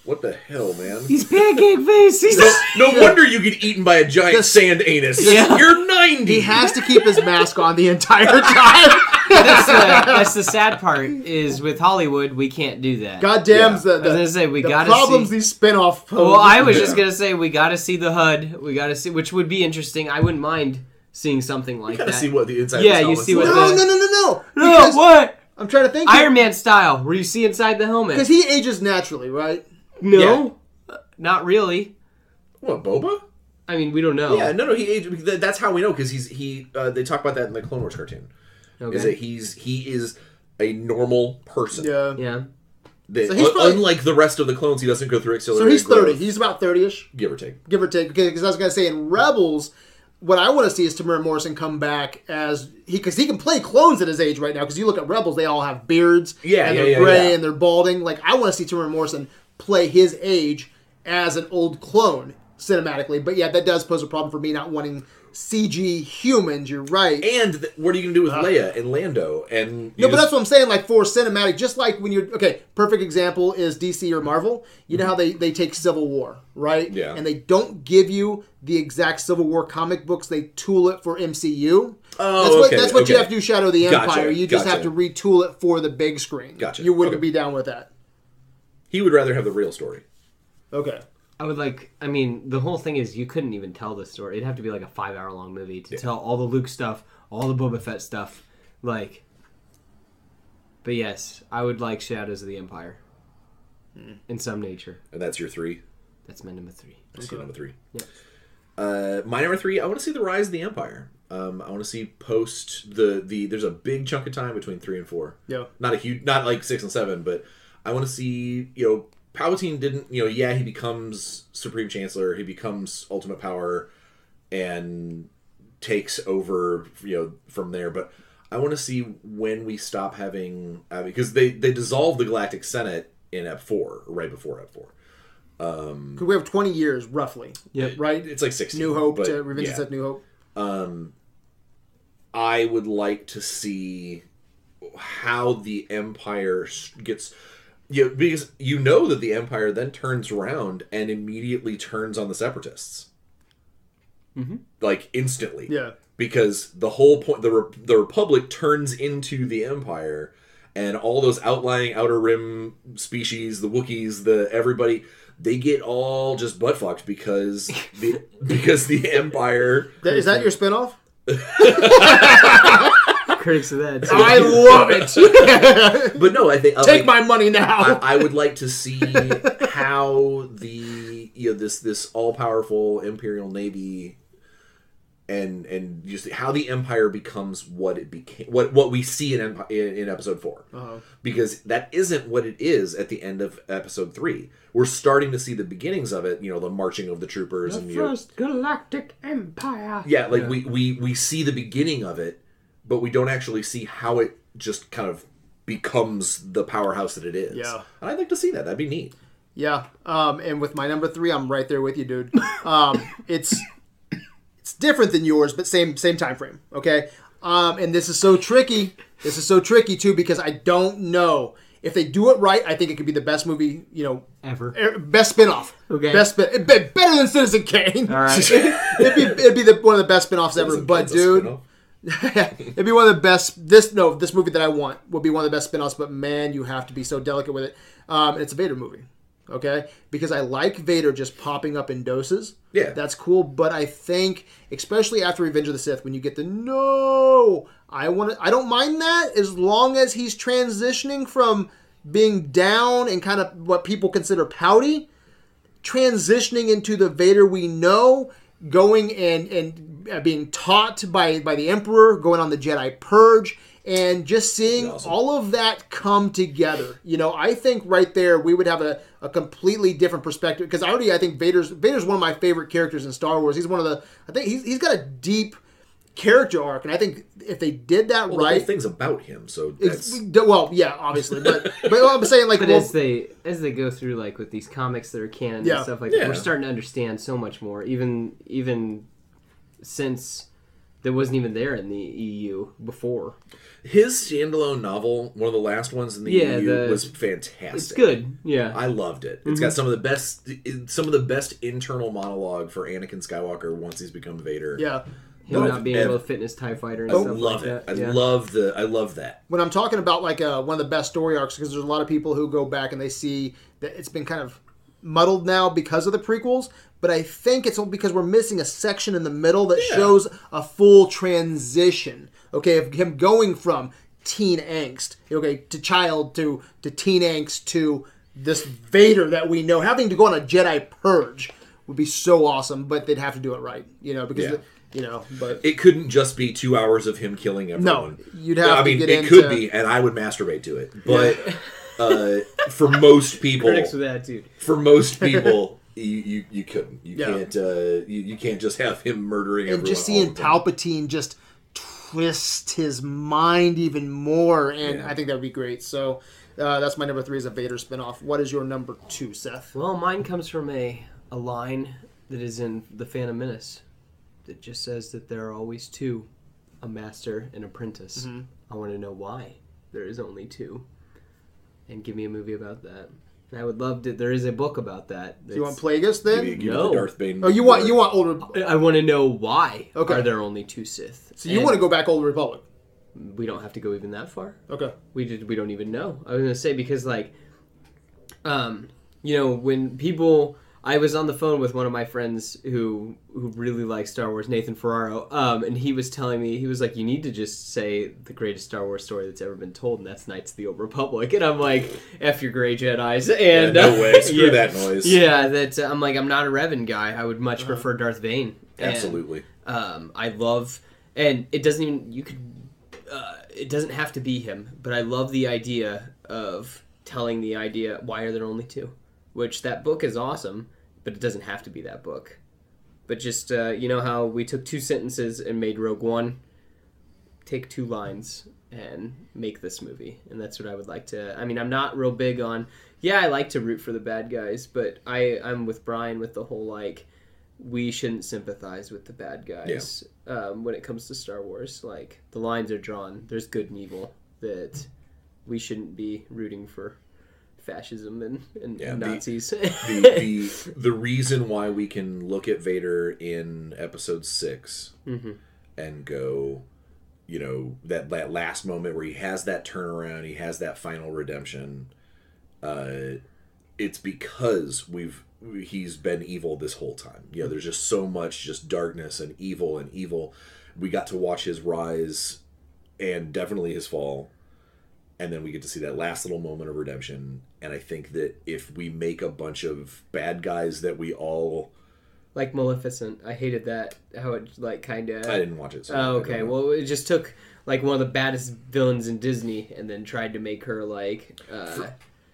"What the hell, man?" he's pancake face. He's no wonder you get eaten by a giant The- sand anus. Yeah. You're 90. He has to keep his mask on the entire time. that's, the, that's the sad part is with Hollywood we can't do that. God damn, Yeah. the, I was gonna say we the gotta problems see. these spin-off Well, I was Yeah. just gonna say we got to see the HUD. We got to see, which would be interesting. I wouldn't mind seeing something like gotta that. see what the inside. Yeah, you see what like. No, the- no, no, no, no. no, Because what? I'm trying to think. Iron Man style, where you see inside the helmet. Because he ages naturally, right? No, Uh, not really. What Boba? I mean, we don't know. Yeah, no, no. he aged that's how we know because he's he. Uh, they talk about that in the Clone Wars cartoon. Okay. Is that he's he is a normal person. Yeah. yeah. That- So he's probably- unlike the rest of the clones, he doesn't go through accelerated. So accelerated. he's 30. growth, He's about 30ish, give or take. give or take. Because I was going to say in Rebels, what I want to see is Temuera Morrison come back as he because he can play clones at his age right now. Because you look at Rebels, they all have beards, Yeah, and yeah, they're yeah, gray yeah. and they're balding. Like I want to see Temuera Morrison play his age as an old clone cinematically. But yeah, that does pose a problem for me not wanting CG humans. You're right. And th- what are you gonna do with Leia and Lando? And Uh. No, but that's what I'm saying. Like for cinematic, just like when you're okay. Perfect example is DC or Marvel. You know how they they take Civil War, right? Yeah. And they don't give you the exact Civil War comic books. They tool it for MCU. Oh, that's what okay, that's what you have to do. Shadow of the Gotcha, Empire. You just have to retool it for the big screen. Gotcha, You wouldn't okay. be down with that. He would rather have the real story. Okay. I would like. I mean, the whole thing is you couldn't even tell the story. It'd have to be like a five-hour-long movie to tell all the Luke stuff, all the Boba Fett stuff. Like, but yes, I would like Shadows of the Empire. In some nature, And that's your three. that's my number three. That's your number three. Yep. Uh, my number three. I want to see the rise of the Empire. Um, I want to see post the the. There's a big chunk of time between three and four. Yeah. Not a huge, not like six and seven, but I want to see. You know, Palpatine didn't. You know, yeah, he becomes Supreme Chancellor. He becomes Ultimate Power, and takes over. You know, from there. But I want to see when we stop having uh, because they they dissolved the Galactic Senate in Ep four, right before Ep four. Because we have 20 years roughly. Yep. Right. It's like sixteen. New Hope but, to Revenge yeah. of the New Hope. I would like to see how the Empire gets. Yeah, because you know that the Empire then turns around and immediately turns on the Separatists, mm-hmm. like instantly. Yeah. Because the whole point, the Re- the Republic turns into the Empire, and all those outlying outer rim species, the Wookiees, the everybody, they get all just butt fucked because the because the Empire. That- Is that your spinoff? Critics of that. too. I love it. But no, I think I Take like- my money now. I, I would like to see how the you know this this all powerful imperial navy and and just how the empire becomes what it became what what we see in Empi- in, in episode 4 Uh-huh. because that isn't what it is at the end of episode three we're starting to see the beginnings of it you know the marching of the troopers and you know, Galactic Empire. yeah like we we we see the beginning of it but we don't actually see how it just kind of becomes the powerhouse that it is Yeah. and i'd like to see that that'd be neat Yeah, um, and with my number three, I'm right there with you, dude. Um, it's it's different than yours, but same same time frame. Okay, um, and this is so tricky. This is so tricky too because I don't know if they do it right. I think it could be the best movie. You know, Ever. er, best spinoff. Okay. best spin. it'd be Better than Citizen Kane. All right. it'd be it'd be the, one of the best spinoffs ever. It's But dude, spin-off. It'd be one of the best. This no, this movie that I want would be one of the best spin-offs. But man, you have to be so delicate with it. Um, and it's a Vader movie, okay? Because I like Vader just popping up in doses. Yeah. that's cool. But I think, especially after Revenge of the Sith, when you get the no, I want. I don't mind that as long as he's transitioning from being down and kind of what people consider pouty transitioning into the Vader we know, going and and uh, being taught by by the Emperor, going on the Jedi purge, and just seeing Awesome. all of that come together. You know, I think right there we would have a, a completely different perspective because already I think Vader's Vader's one of my favorite characters in Star Wars. He's one of the I think he's, he's got a deep character arc, and I think if they did that Well, right. thing's about him, so it's- that's well, yeah, obviously, but but I'm saying like But well, as they as they go through like with these comics that are canon Yeah. and stuff like Yeah. that, we're starting to understand so much more. Even even since that wasn't even there in the EU before. His standalone novel, one of the last ones in the Yeah, EU, the- was fantastic. It's good. Yeah. I loved it. It's Mm-hmm. got some of the best, some of the best internal monologue for Anakin Skywalker once he's become Vader. Yeah. Him Love not being ev- able to fit in his TIE fighter and I stuff love like it. that. I yeah. love the. I love that. when I'm talking about like uh, one of the best story arcs, because there's a lot of people who go back and they see that it's been kind of muddled now because of the prequels. But I think it's because we're missing a section in the middle that Yeah. shows a full transition. Okay, of him going from teen angst, okay, to child to to teen angst to this Vader that we know having to go on a Jedi purge would be so awesome. But they'd have to do it right, you know, because Yeah. the- you know, but It couldn't just be two hours of him killing everyone. No, you'd have I to mean, get it could be, and I would masturbate to it. But uh, for most people, Critics with attitude. for most people, you, you you couldn't. You Yeah. can't. Uh, you, you can't just have him murdering and everyone. just seeing. Palpatine just twist his mind even more, and Yeah. I think that would be great. So uh, that's my number three is a Vader spinoff. What is your number two, Seth? Well, mine comes from a, a line that is in The Phantom Menace that just says that there are always two a master and apprentice. Mm-hmm. I want to know why there is only two. And give me a movie about that. And I would love to. There is a book about that. Do you want that's- Plagueis then? me, give No. the Darth Bane. Oh, you want you want Old Re- I want to know why Okay. are there only two Sith. so you And want to go back Old Republic? We don't have to go even that far. Okay. we did we don't even know i was gonna say because like um you know when people i was on the phone with one of my friends who who really likes star wars nathan ferraro um and he was telling me he was like you need to just say the greatest star wars story that's ever been told and that's knights of the old republic and i'm like f your gray jedis Yeah, and no uh, way. Screw yeah. that noise. yeah that uh, i'm like i'm not a revan guy i would much prefer darth Bane And, Absolutely. um, I love, and it doesn't even you could, uh, it doesn't have to be him, but I love the idea of telling the idea why are there only two, which that book is awesome, but it doesn't have to be that book. But just uh, you know how we took two sentences and made Rogue One, take two lines and make this movie, and that's what I would like to. I mean, I'm not real big on. Yeah, I like to root for the bad guys, but I I'm with Brian with the whole like we shouldn't sympathize with the bad guys um, when it comes to Star Wars. Like the lines are drawn. There's good and evil. That we shouldn't be rooting for fascism and, and Yeah, the- Nazis. the, the the reason why we can look at Vader in Episode 6 Mhm. and go, you know, that that last moment where he has that turnaround, he has that final redemption. Uh, it's because we've he's been evil this whole time. You know, there's just so much just darkness and evil and evil. We got to watch his rise and definitely his fall and then we get to see that last little moment of redemption and i think that if we make a bunch of bad guys that we all like Maleficent, I hated that. How it like kind of. i didn't watch it so Oh, okay. Well, it just took like one of the baddest villains in Disney, and then tried to make her like uh,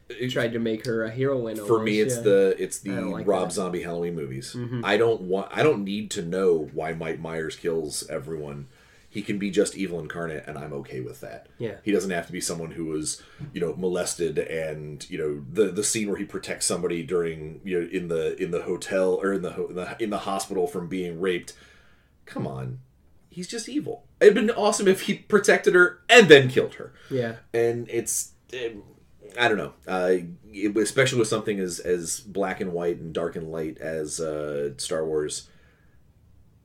It- tried to make her a heroine. for me it's yeah. the it's the like rob that. Mm-hmm. zombie halloween movies i don't want i don't need to know why mike myers kills everyone he can be just evil incarnate and i'm okay with that Yeah. he doesn't have to be someone who was you know molested and you know the the scene where he protects somebody during you know in the in the hotel or in the ho- in the, in the hospital from being raped come on he's just evil it'd been awesome if he protected her and then killed her yeah. and it's um, I don't know, uh, it- especially with something as as black and white and dark and light as uh, Star Wars.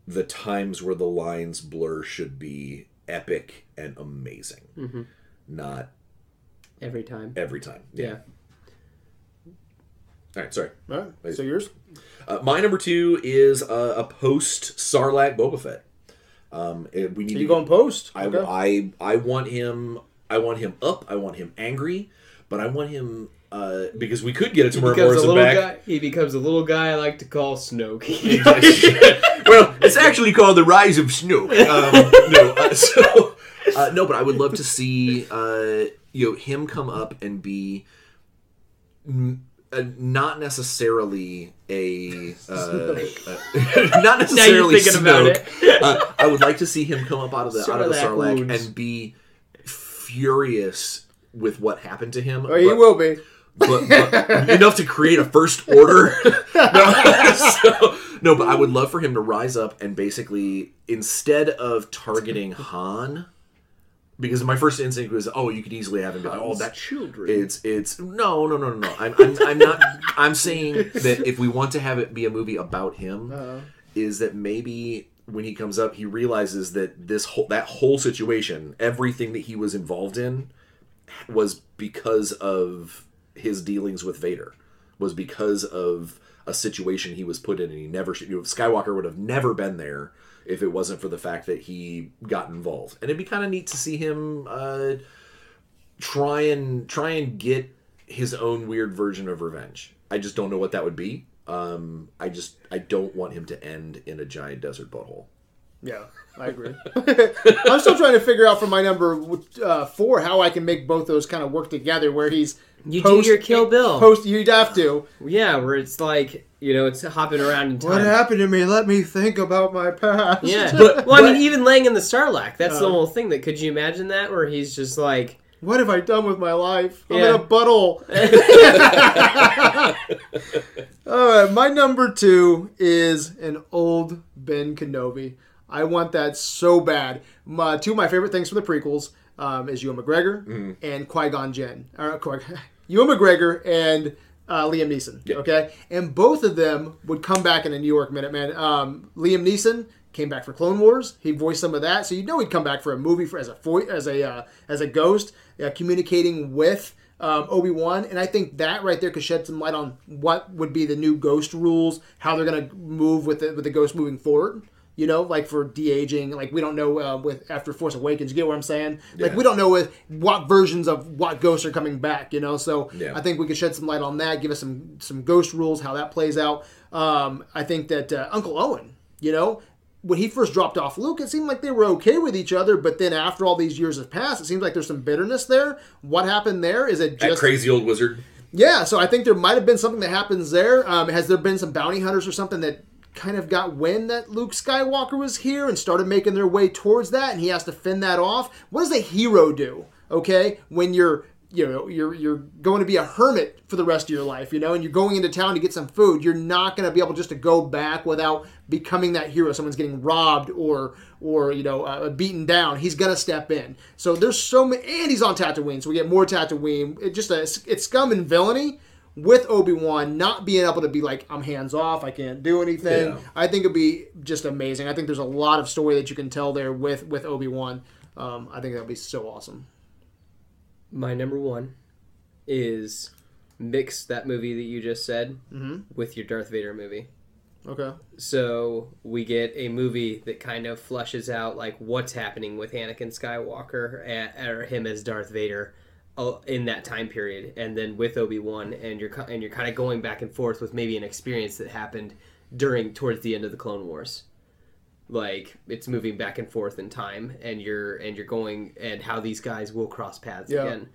The times where the lines blur should be epic and amazing, Mm-hmm. not Every time. every time. Yeah. All right, sorry. All right. So yours? Uh, my number two is uh, a post Sarlacc Boba Fett. Um, it- we need Are to you going post? I, Okay. I I want him I want him up. I want him angry, but I want him uh, because we could get it He Temuera becomes a Morrison little back. guy. He becomes a little guy I like to call Snoke. well, it's actually called the Rise of Snoke. Um, no, uh, so uh, no, but I would love to see uh, you know him come up and be. uh, not necessarily a, uh, not necessarily thinking about Snoke. uh, I would like to see him come up out of the out of the Sarlacc Sarlacc wounds. and be furious with what happened to him. Oh, he but- will be. but, but enough to create a first order. no, so- no, but I would love for him to rise up and basically instead of targeting Han, because my first instinct was, oh, you could easily have him like, oh, that children. It's it's no no no no no. I'm I'm, I'm not. I'm saying that if we want to have it be a movie about him, uh-huh. is that maybe when he comes up, he realizes that this whole that whole situation, everything that he was involved in, was because of his dealings with Vader, was because of a situation he was put in, and he never should. You know, Skywalker would have never been there if it wasn't for the fact that he got involved, and it'd be kind of neat to see him uh, try and try and get his own weird version of revenge. I just don't know what that would be. Um, I just I don't want him to end in a giant desert butthole. Yeah, I agree. I'm still trying to figure out for my number uh, four how I can make both those kind of work together. Where he's You do your Kill Bill. Post, you'd have to. yeah, where it's like you know, it's hopping around in time. What happened to me? Let me think about my past. Yeah. But- well, I mean, even laying in the Sarlacc, that's the Uh. whole thing. That could you imagine that, where he's just like, What have I done with my life? I'm Yeah. in a butthole. All right, my number two is an old Ben Kenobi. I want that so bad. My, two of my favorite things from the prequels um, is Ewan McGregor and Qui Gon Jinn. Or, Qui- Ewan McGregor and uh, Liam Neeson. Okay, and both of them would come back in a New York Minute Man. Um, Liam Neeson came back for Clone Wars. He voiced some of that, so you know he'd come back for a movie for as a vo- as a uh, as a ghost, uh, communicating with um, Obi Wan, and I think that right there could shed some light on what would be the new Ghost rules, how they're gonna move with the with the Ghost moving forward. You know, like for de aging, like we don't know uh, with after Force Awakens. You get what I'm saying? Like Yeah. we don't know with what versions of what ghosts are coming back. You know, so Yeah. I think we could shed some light on that. Give us some some Ghost rules, how that plays out. Um, I think that uh, Uncle Owen, you know, when he first dropped off Luke, it seemed like they were okay with each other, but then after all these years have passed, it seems like there's some bitterness there. What happened there? Is it just That crazy old wizard. yeah? So I think there might have been something that happens there. Um, has there been some bounty hunters or something that kind of got wind that Luke Skywalker was here and started making their way towards that, and he has to fend that off? What does a hero do? Okay, when you're you know you're you're going to be a hermit for the rest of your life, you know, and you're going into town to get some food. You're not going to be able just to go back without becoming that hero. Someone's getting robbed or or you know uh, beaten down. He's going to step in. So there's so many, and he's on Tatooine, so we get more Tatooine. It just a, it's scum and villainy with Obi Wan not being able to be like I'm hands off, I can't do anything. Yeah. I think it'd be just amazing. I think there's a lot of story that you can tell there with with Obi Wan. Um, I think that'd be so awesome. my number one is mix that movie that you just said with your Darth Vader movie. Okay. So we get a movie that kind of flushes out like what's happening with Anakin Skywalker or him as Darth Vader Uh, in that time period, and then with Obi Wan, and you're and you're kind of going back and forth with maybe an experience that happened during towards the end of the Clone Wars. Like it's moving back and forth in time, and you're and you're going and how these guys will cross paths Yeah. again,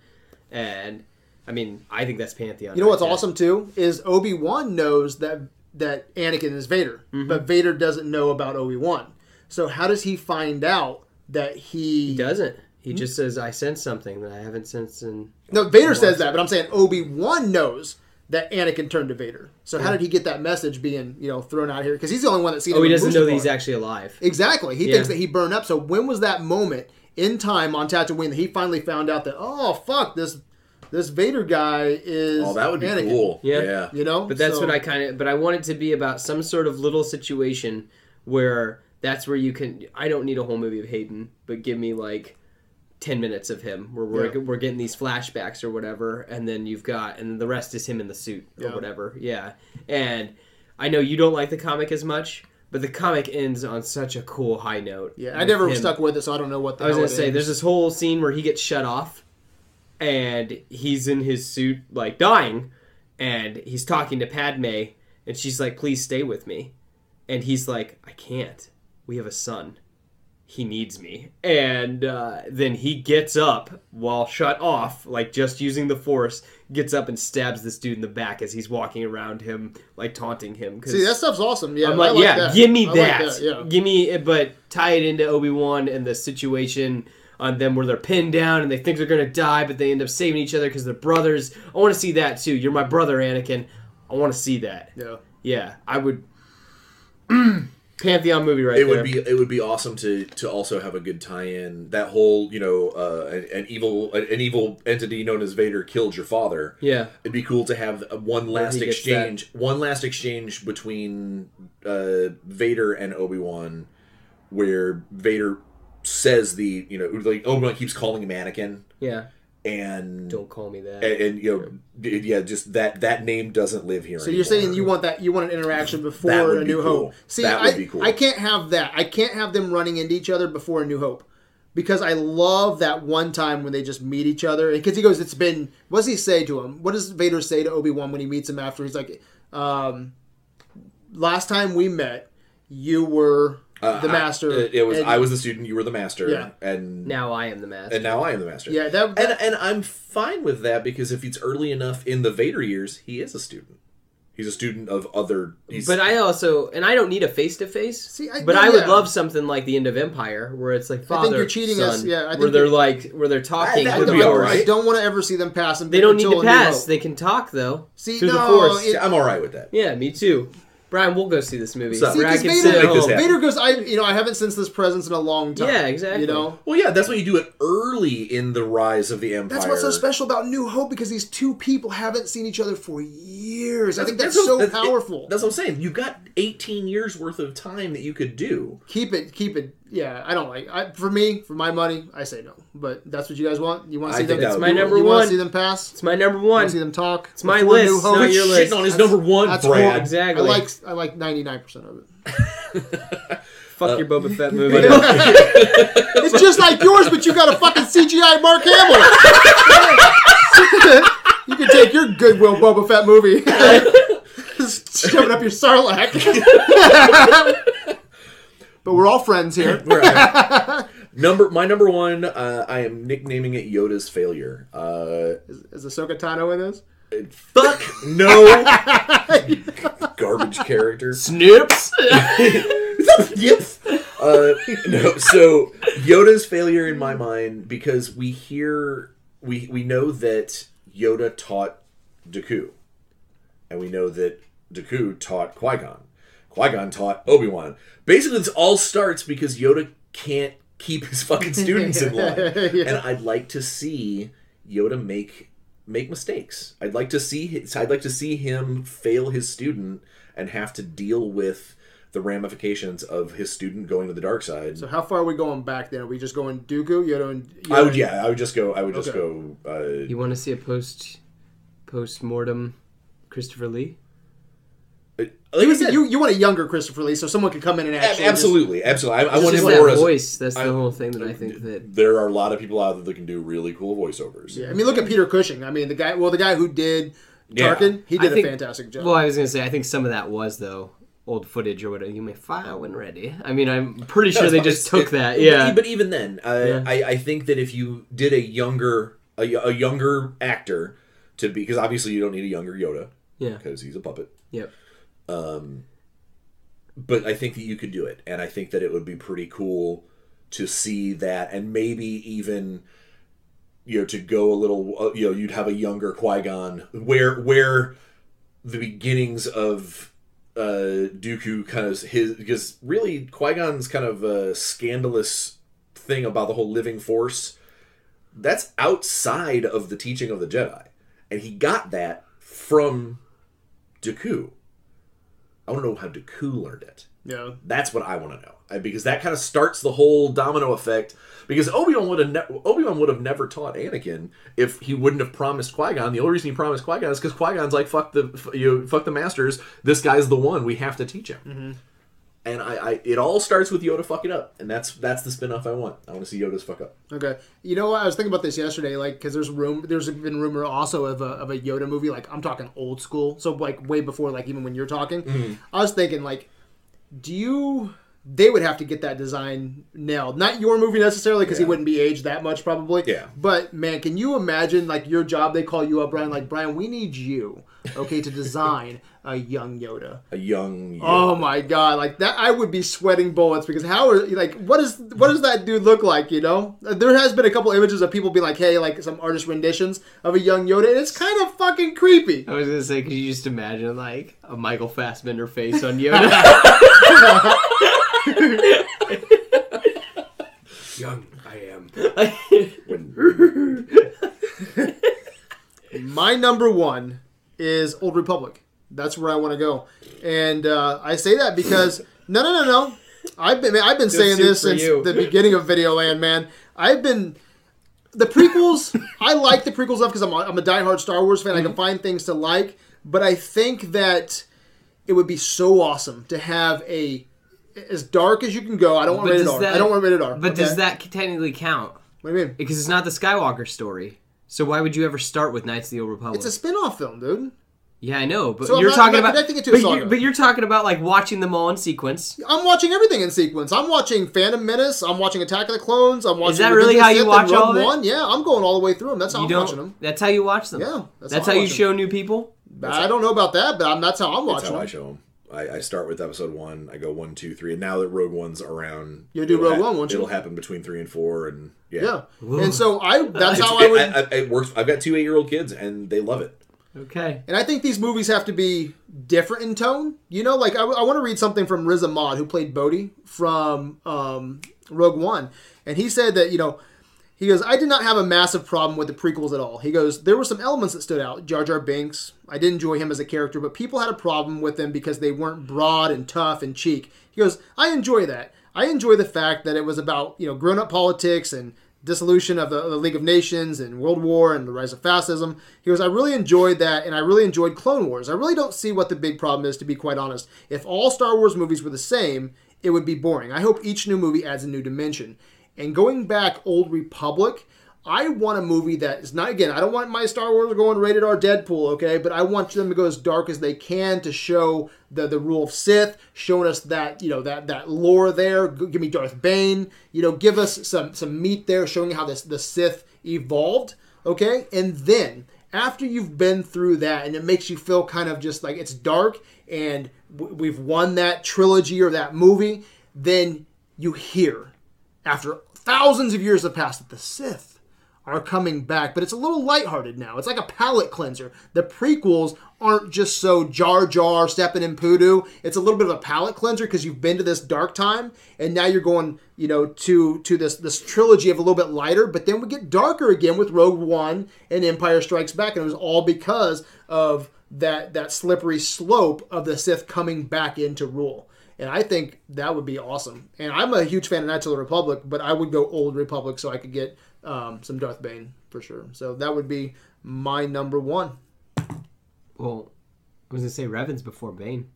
and I mean I think that's pantheon. You know what's there. awesome too is Obi Wan knows that that Anakin is Vader, mm-hmm. but Vader doesn't know about Obi Wan. So how does he find out that he? He doesn't. He just says, "I sense something that I haven't sensed in." No, Vader says that, but I'm saying Obi Wan knows that Anakin turned to Vader. So how did he get that message being you know thrown out here? Because he's the only one that's seen. Oh, it he doesn't know that he's actually alive. Exactly. He Yeah. thinks that he burned up. So when was that moment in time on Tatooine that he finally found out that oh fuck this this Vader guy is Oh, that would be Anakin, cool. Yeah. Yeah. You know, But that's So- what I kind of. But I want it to be about some sort of little situation where that's where you can. I don't need a whole movie of Hayden, but give me like ten minutes of him where we're Yeah. we're getting these flashbacks or whatever, and then you've got and the rest is him in the suit or Yeah. whatever. Yeah, and I know you don't like the comic as much, but the comic ends on such a cool high note. Yeah, I never him. stuck with it, so I don't know what. The I was gonna say, is. there's this whole scene where he gets shut off, and he's in his suit, like dying, and he's talking to Padme, and she's like, "Please stay with me," and he's like, "I can't. We have a son. He needs me." And uh, then he gets up while shut off, like just using the Force, gets up and stabs this dude in the back as he's walking around him, like taunting him. 'cause- See, that stuff's awesome. Yeah, I'm I like, like yeah, that. give me I like that. Yeah. Give me, but tie it into Obi Wan and the situation on them where they're pinned down and they think they're gonna die, but they end up saving each other because they're brothers. I want to see that too. You're my brother, Anakin. I want to see that. Yeah. Yeah, I would. Pantheon movie right it there. would be it would be awesome to to also have a good tie-in. That whole you know uh, an, an evil an evil entity known as Vader killed your father. Yeah. it'd be cool to have one last exchange, one last exchange between uh, Vader and Obi Wan, where Vader says the you know like Obi Wan keeps calling him Anakin, Yeah. And Don't call me that. and, and you know d- yeah just that that name doesn't live here. So you're saying you want that you want an interaction That before would a be New cool. Hope. See, That would I, be cool. I can't have that. I can't have them running into each other before a New Hope. Because I love that one time when they just meet each other. Because he goes, It's been what does he say to him? What does Vader say to Obi Wan when he meets him after? He's like, um, last time we met, you were Uh, the master. it, it was and- I was the student, you were the master, Yeah. and now I am the master. and now I am the master. Yeah, that, and and I'm fine with that because if it's early enough in the Vader years, he is a student. He's a student of other. He's, But I also, and I don't need a face to face. See, I- But no, I would yeah. love something like the end of Empire, where it's like father, you're cheating son, us, yeah, I where they're like, where they're talking. that would would be be alright. I right. don't want to ever see them pass. They don't need until to pass. They can talk though. See, through the no, force. it- I'm all right with that. yeah, me too. Brian, we'll go see this movie. So- See, Where I 'cause can Vader, Make this Vader goes, I you know I haven't sensed this presence in a long time. Yeah, exactly. You know, Well, yeah, that's why you do it early in the rise of the Empire. that's what's so special about New Hope because these two people haven't seen each other for years. I think that's, what- so that's- powerful. That's what I'm saying. You've got 18 years worth of time that you could do. keep it, keep it. Yeah, I don't like. I, for me, for my money, I say no. But that's what you guys want. You want I to see think them? that would my be number you one. want to see them pass? It's my number one. to see them talk? It's my Before list, New Hope? not your list. Shitting on his That's- number one, that's Brad. horrible. I Exactly. like I like ninety nine percent of it. Fuck uh, your Boba Fett movie. It's just like yours, but you got a fucking CGI Mark Hamill. you can take your Goodwill Boba Fett movie, just shove it up your sarlacc. but we're all friends here. Number my number one, uh, I am nicknaming it Yoda's failure. Uh, Is Ahsoka Tano in this? fuck no, garbage character. Snips. yep. Uh, no, so Yoda's failure in my mind because we hear we we know that Yoda taught Dooku, and we know that Dooku taught Qui Gon. Qui Gon taught Obi Wan. Basically, this all starts because Yoda can't keep his fucking students in line, and I'd like to see Yoda make make mistakes. I'd like to see his, I'd like to see him fail his student and have to deal with the ramifications of his student going to the dark side. So how far are we going back then? Are we just going Dooku, Yoda, and Yoda I would and- yeah, I would just go I would just go uh, You want to see a post post mortem Christopher Lee? Like I said, You, you want a younger Christopher Lee, so someone could come in and ab- actually just- absolutely, absolutely. I, I want just him that more as voice. That's the whole thing that I think that. there are a lot of people out there that can do really cool voiceovers. Yeah, I mean, look at Peter Cushing. I mean, the guy. Well, the guy who did Yeah. Tarkin, he I did think- a fantastic job. Well, I was gonna say I think some of that was though old footage or whatever. You may file when ready. I mean, I'm pretty sure That's they just took it- that. Yeah. But even then, uh, Yeah. I, I think that if you did a younger a, a younger actor to be because obviously you don't need a younger Yoda Yeah. because he's a puppet. Yep. But I think that you could do it, and I think that it would be pretty cool to see that, and maybe even you know to go a little, uh, you know, you'd have a younger Qui Gon, where where the beginnings of uh Dooku kind of his because really Qui Gon's kind of a scandalous thing about the whole living force that's outside of the teaching of the Jedi, and he got that from Dooku. I want to know how Dooku learned it. yeah. That's what I want to know because that kind of starts the whole domino effect. Because Obi Wan would have ne- Obi Wan would have never taught Anakin if he wouldn't have promised Qui Gon. The only reason he promised Qui Gon is because Qui Gon's like fuck the f- you know, fuck the masters. This guy's the one. We have to teach him. Mm-hmm. And I, I it all starts with Yoda fucking up, and that's that's the spin off I want. I want to see Yoda's fuck up. Okay. You know what? I was thinking about this yesterday, like, because there's room. There's been rumor also of a of a Yoda movie. Like, I'm talking old school, so like way before, like even when you're talking. Mm-hmm. I was thinking, like, do you they would have to get that design nailed. Not your movie necessarily, because he wouldn't be aged that much probably. Yeah. But man, can you imagine like your job? They call you up, Brian. Like Brian, we need you, okay, to design a young Yoda. A young. Oh my god, like that! I would be sweating bullets because how are like what is what does that dude look like? You know, there has been a couple images of people being like, "Hey, like some artist renditions of a young Yoda," and it's kind of fucking creepy. I was gonna say, could you just imagine like a Michael Fassbender face on Yoda? young I am. My number one is Old Republic. That's where I want to go, and uh, I say that because no, no, no, no. I've been I've been saying this since you. the beginning of Videoland, man. I've been the prequels. I like the prequels enough because I'm a, I'm a diehard Star Wars fan. I Mm-hmm. can find things to like, but I think that it would be so awesome to have a as dark as you can go. I don't want But rated does R. that- I don't want rated R. But okay? does that technically count? What do you mean? Because it's not the Skywalker story. So why would you ever start with Knights of the Old Republic? It's a spin-off film, dude. yeah, I know, but So you're not- talking not about. connecting it to a but, saga. you're, but you're talking about like watching them all in sequence. I'm watching everything in sequence. I'm watching Phantom Menace. I'm watching Attack of the Clones. I'm watching. Is that Revenge really how you Sith watch all of it? One. Yeah, I'm going all the way through them. That's how You I'm watching them. That's how you watch them. Yeah, that's that's, how how, you watch show new people. I don't know about that, but I'm, that's how I'm watching. That's watching how I show them. I, I start with episode one. I go one, two, three, and now that Rogue One's around, You'll do it'll Rogue One, won't you? It'll happen between three and four, and yeah, Yeah, and so I. That's how I would. I, I, it works. I've got two eight-year-old kids, and they love it. Okay. And I think these movies have to be different in tone. You know, like I, want to read something from Riz Ahmed, who played Bodhi from um, Rogue One, and he said that you know, he goes, I did not have a massive problem with the prequels at all. He goes, there were some elements that stood out. Jar Jar Binks, I did enjoy him as a character, but people had a problem with them because they weren't broad and tough and cheek. He goes, I enjoy that. I enjoy the fact that it was about you know grown-up politics and dissolution of the, the League of Nations and World War and the rise of fascism. He goes, I really enjoyed that, and I really enjoyed Clone Wars. I really don't see what the big problem is, to be quite honest. If all Star Wars movies were the same, it would be boring. I hope each new movie adds a new dimension. And going back, Old Republic, I want a movie that is not again. I don't want my Star Wars going rated R Deadpool, okay? But I want them to go as dark as they can to show the the rule of Sith, showing us that you know that that lore there. Give me Darth Bane, you know, give us some some meat there, showing how this the Sith evolved, okay? And then after you've been through that, and it makes you feel kind of just like it's dark, and we've won that trilogy or that movie, then you hear after thousands of years have passed that the Sith are coming back, but it's a little lighthearted now. It's like a palate cleanser. The prequels aren't just so Jar Jar stepping in poodoo. It's a little bit of a palate cleanser because you've been to this dark time, and now you're going, you know, to to this this trilogy of a little bit lighter. But then we get darker again with Rogue One and Empire Strikes Back, and it was all because of that that slippery slope of the Sith coming back into rule. And I think that would be awesome. And I'm a huge fan of Knights of the Republic, but I would go Old Republic so I could get um, some Darth Bane for sure. So that would be my number one. Well, I was gonna say Revan's before Bane.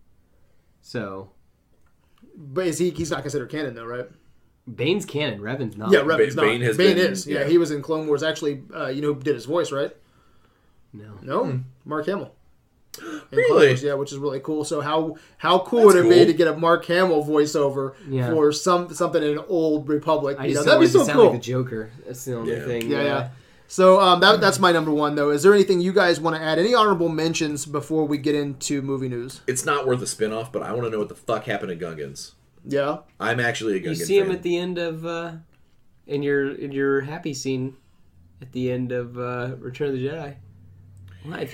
So But is he? He's not considered canon though, right? Bane's canon. Revan's not. Yeah, Revan's Bane not. has Bane been- is. Yeah. yeah. he was in Clone Wars. Actually, uh, you know who did his voice, right? No. No, Mark Hamill. In Clone Really? Wars, yeah, which is really cool. So how how cool would it be to get a Mark Hamill voiceover Yeah. for some something in an old Republic? I You just know, that'd be so sound cool. like the Joker. That's the only Yeah. thing. Yeah, yeah. So um, that, that's my number one, though. Is there anything you guys want to add? Any honorable mentions before we get into movie news? It's not worth a spin-off, but I want to know what the fuck happened to Gungans. Yeah. I'm actually a Gungan You see him at the end of uh, in your in your happy scene at the end of uh, Return of the Jedi. What?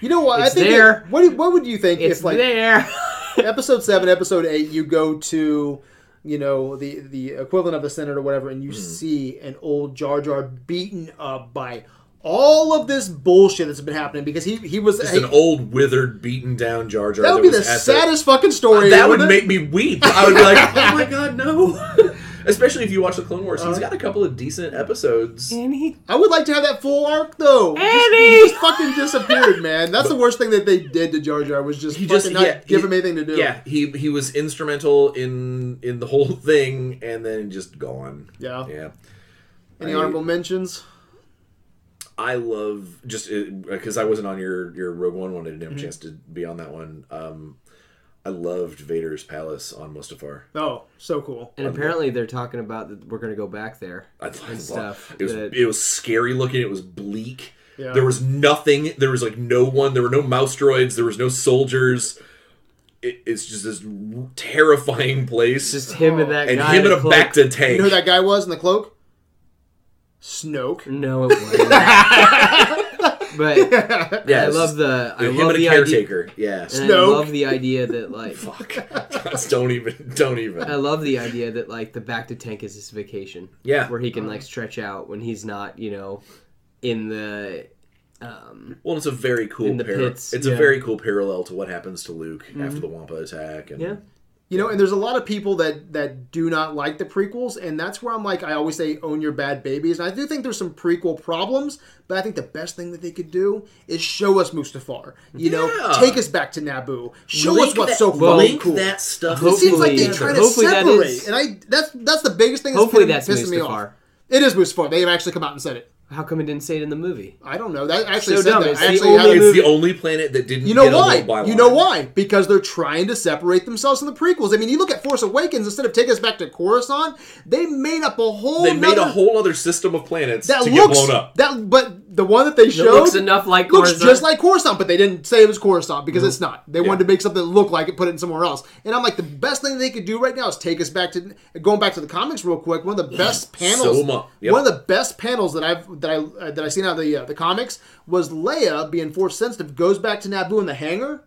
You know what? It's I think it- what what would you think It's if like there. episode seven, episode eight, you go to you know the the equivalent of the Senate or whatever, and you Hmm. see an old Jar Jar beaten up by all of this bullshit that's been happening because he he was Just he- an old, withered, beaten down Jar Jar. that would be the saddest fucking story. That would it? make me weep. I would be like, oh my god, no. Especially if you watch the Clone Wars, Uh-huh. he's got a couple of decent episodes. and he I would like to have that full arc though. Just- Eddie! He just fucking disappeared, man. That's the worst thing that they did to Jar Jar was just He fucking just not yeah, give he- him anything to do. Yeah, he he was instrumental in in the whole thing, and then just gone. Yeah. Yeah. Any I- honorable mentions? I love just because I wasn't on your your Rogue One one. I didn't Mm-hmm. have a chance to be on that one. Um, I I loved Vader's palace on Mustafar. Oh, so cool. And apparently they're talking about that we're going to go back there. I, I And loved- stuff It was that- it was scary looking. It was bleak. Yeah. There was nothing. There was like no one. There were no mouse droids. There was no soldiers. It, it's just this terrifying place. Just him and that guy. and him in in a cloak. bacta tank. You know who that guy was in the cloak? Snoke. No, it wasn't. but yeah, I love the I him love and a the idea, caretaker. Yeah. and I love the idea that like Fuck. Just don't even. Don't even. I love the idea that like the bacta tank is his vacation. Yeah. where he can like stretch out when he's not, you know, in the. Um, Well, it's a very cool. In the par- pits, it's yeah. a very cool parallel to what happens to Luke after the Wampa attack. And yeah, You know, and there's a lot of people that that do not like the prequels, and that's where I'm like, I always say, own your bad babies. And I do think there's some prequel problems, but I think the best thing that they could do is show us Mustafar. You know, take us back to Naboo. Show Link us what's that, so well, fucking link cool. that stuff. it seems like they Hopefully- try to separate, is- and I that's that's the biggest thing. That's Hopefully pissing- that's pissing me off. It is Mustafar. They have actually come out and said it. How come it didn't say it in the movie? I don't know. That actually So said dumb. that. It's I the only It's the only planet that didn't. You know get why? little. You know why? Because they're trying to separate themselves from the prequels. I mean, you look at Force Awakens. Instead of taking us back to Coruscant, they made up a whole. They made a whole other system of planets that to looks get blown up. that, but the one that they It showed looks enough like looks Coruscant. just like Coruscant, but they didn't say it was Coruscant because mm-hmm. it's not. They wanted to make something look like it, put it in somewhere else. And I'm like, the best thing they could do right now is take us back to going back to the comics real quick. One of the mm-hmm. best panels, So mu- yep. one of the best panels that I've that I uh, that I seen out of the uh, the comics was Leia being force sensitive goes back to Naboo in the hangar.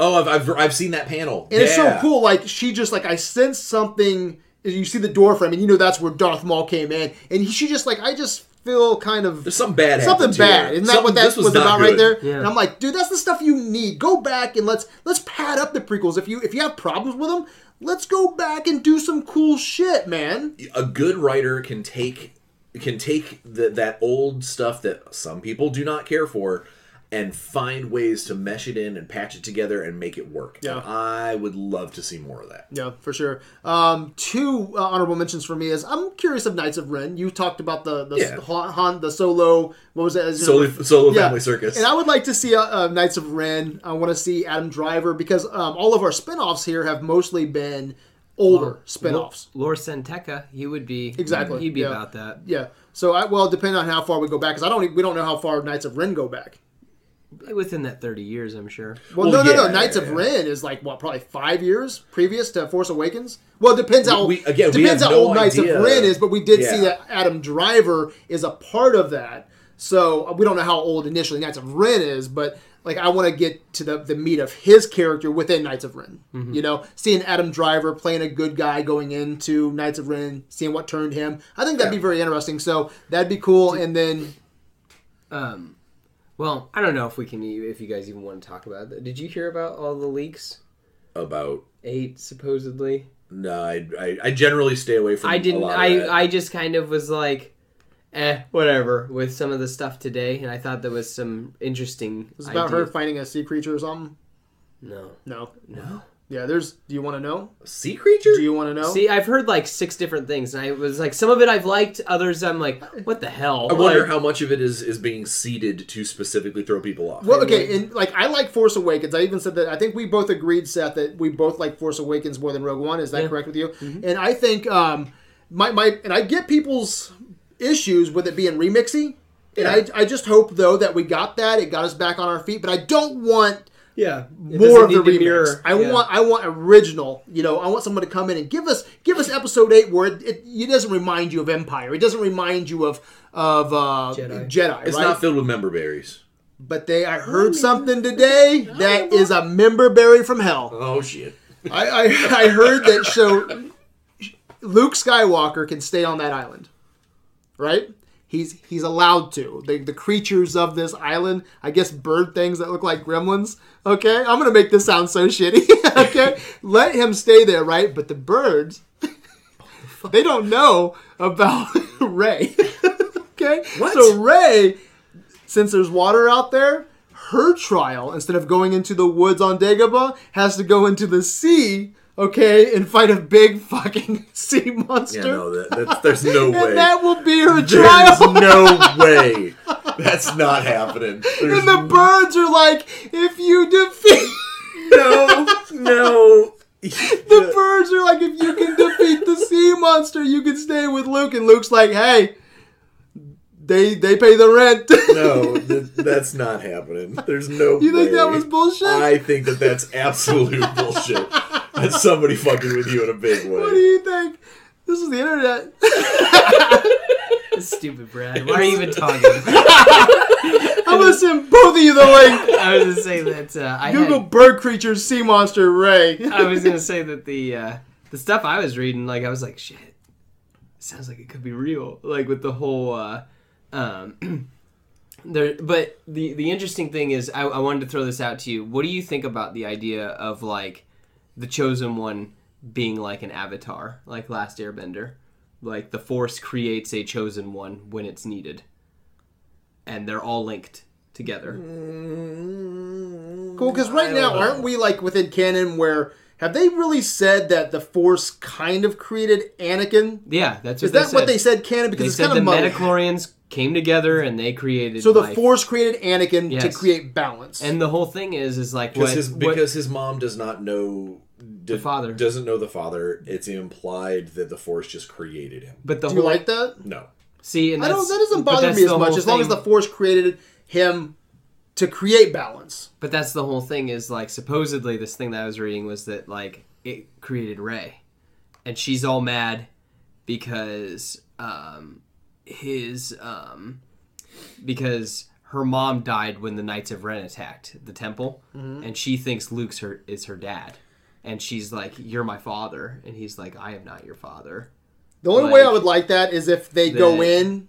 Oh, I've, I've, I've seen that panel. And it's so cool. Like she just like I sense something. You see the door frame, and you know that's where Darth Maul came in, and he, she just like I just feel kind of There's something bad. something happened to bad. Isn't that Something- what that this was, was not about right there? Yeah. And I'm like, dude, that's the stuff you need. Go back and let's let's pad up the prequels. If you if you have problems with them, let's go back and do some cool shit, man. a good writer can take can take the, that old stuff that some people do not care for and find ways to mesh it in and patch it together and make it work. Yeah. And I would love to see more of that. Yeah, for sure. Um, two uh, honorable mentions for me is I'm curious of Knights of Ren. You talked about the the Yeah. Han, the solo. What was that? Solo, solo Yeah. family circus. And I would like to see uh, uh, Knights of Ren. I want to see Adam Driver because um, all of our spin-offs here have mostly been older spin-offs. Lor San Tekka, he would be Exactly, He'd be yeah. about that. Yeah. So I well, depending on how far we go back, because I don't we don't know how far Knights of Ren go back. Within that thirty years, I'm sure. Well, Well, no, no, yeah, no. Knights yeah, of yeah. Ren is like what, probably five years previous to Force Awakens. Well, it depends how We- again, depends have how no old Knights idea. of Ren is, but we did see that Adam Driver is a part of that. So uh, we don't know how old initially Knights of Ren is, but like I want to get to the the meat of his character within Knights of Ren. Mm-hmm. You know, seeing Adam Driver playing a good guy going into Knights of Ren, seeing what turned him. I think that'd Yeah. be very interesting. So that'd be cool. And then Um, well, I don't know if we can, e- if you guys even want to talk about that. Did you hear about all the leaks? About Eight supposedly. no, I, I, I generally stay away from. I didn't. lot of I that. I just kind of was like, eh, whatever, with some of the stuff today, and I thought there was some interesting. it's about her finding a sea creature or something. No, No. no. Yeah. There's. Do you want to know? sea creature. Do you want to know? See, I've heard like six different things, and I was like, some of it I've liked, others I'm like, what the hell? I wonder Like, how much of it is is being seeded to specifically throw people off. Well, okay, and like I like Force Awakens. I even said that. I think we both agreed, Seth, that we both like Force Awakens more than Rogue One. Is that Yeah. correct with you? And I think um, my my and I get people's issues with it being remixy. And I, I just hope though that we got that. It got us back on our feet. But I don't want yeah, more of the need remix. mirror- I yeah. want I want original. You know, I want someone to come in and give us give us episode eight where it, it, it doesn't remind you of Empire. It doesn't remind you of of uh, Jedi. Jedi. it's right? not filled with member berries. But they, I heard something today that is a member berry from hell. Oh shit! I, I, I heard that so Luke Skywalker can stay on that island, right? He's he's allowed to. The the creatures of this island, I guess, bird things that look like gremlins. Okay, I'm gonna make this sound so shitty. okay, let him stay there, right? But the birds, they don't know about Rey. okay, What? so Rey, since there's water out there, her trial instead of going into the woods on Dagobah has to go into the sea. Okay, and fight a big fucking sea monster. Yeah, no, that, that's, there's no way. and that will be her There's no way. That's not happening. There's And the birds are like, if you defeat no, no. The birds are like, if you can defeat the sea monster, you can stay with Luke. And Luke's like, hey, they they pay the rent. no, th- that's not happening. There's no. you think that was bullshit? I think that that's absolute bullshit. That's somebody fucking with you in a big way. what do you think? This is the internet. Stupid Brad. Why are you even talking? I'm gonna send both of you the link. I was gonna say that uh, I Google had, bird creatures sea monster Rey. I was gonna say that the uh, the stuff I was reading, like I was like, shit, sounds like it could be real. Like with the whole, uh, um, there. But the the interesting thing is, I, I wanted to throw this out to you. What do you think about the idea of like the chosen one being like an avatar, like Last Airbender? Like the Force creates a chosen one when it's needed, and they're all linked together. Cool, because right now, aren't we like within canon where have they really said that the Force kind of created Anakin? Yeah, that's Is what that what they said canon? Because They it's said kind the of muddy. Midichlorians came together and they created. So the life. Force created Anakin to create balance. and the whole thing is, is like what, Because what- because his mom does not know the father. doesn't know the father. It's implied that the force just created him. but the Do you like that? No, see, and I don't. That doesn't bother me as much whole as long as the Force created him to create balance. But that's the whole thing is like supposedly this thing that I was reading was that like it created Rey, and she's all mad because um his um because her mom died when the Knights of Ren attacked the temple, Mm-hmm. and she thinks Luke's her is her dad, and she's like, "You're my father," and he's like, "I am not your father." The only way I would like that is if they go in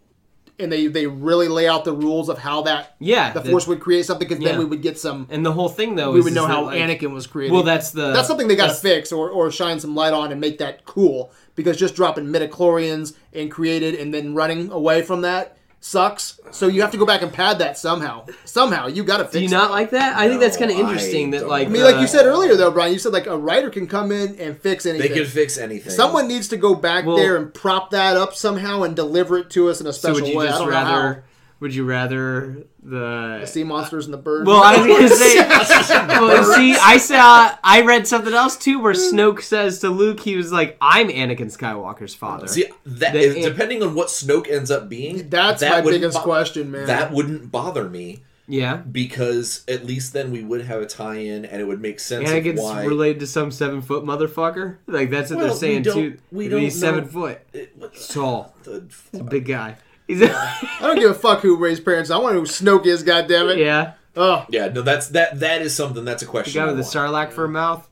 and they they really lay out the rules of how that Yeah, the the- Force would create something. Because Yeah. then we would get some. And the whole thing though We is would know is how like- Anakin was created. Well, that's the that's something they got to fix or, or shine some light on and make that cool. Because just dropping midichlorians and created and then running away from that sucks. So you have to go back and pad that somehow. Somehow you got to fix. Do you it. not like that? I think that's kind of interesting. I That don't. like I mean, like you said earlier, though, Brian. You said like a writer can come in and fix anything. they can fix anything. Someone needs to go back Well- there and prop that up somehow and deliver it to us in a So special would you way. I just don't know how. rather? Would you rather the? Sea monsters and the birds. Well, I was gonna say. well, see, I saw. I read something else too, where Snoke says to Luke, he was like, "I'm Anakin Skywalker's father." See that The- depending on what Snoke ends up being. That's that my biggest bo- question, man. That wouldn't bother me yeah, because at least then we would have a tie-in and it would make sense of Anakin's why. related to some seven foot motherfucker. Like that's what Well, they're we saying don't- too. we He's don't seven know. foot, It- what the- tall, the big guy. He's I don't give a fuck who raised parents. I want to know who Snoke is. God damn it. yeah, Oh, Yeah, no, that's that. That is something. That's a the question. guy I with the want. sarlacc for a mouth.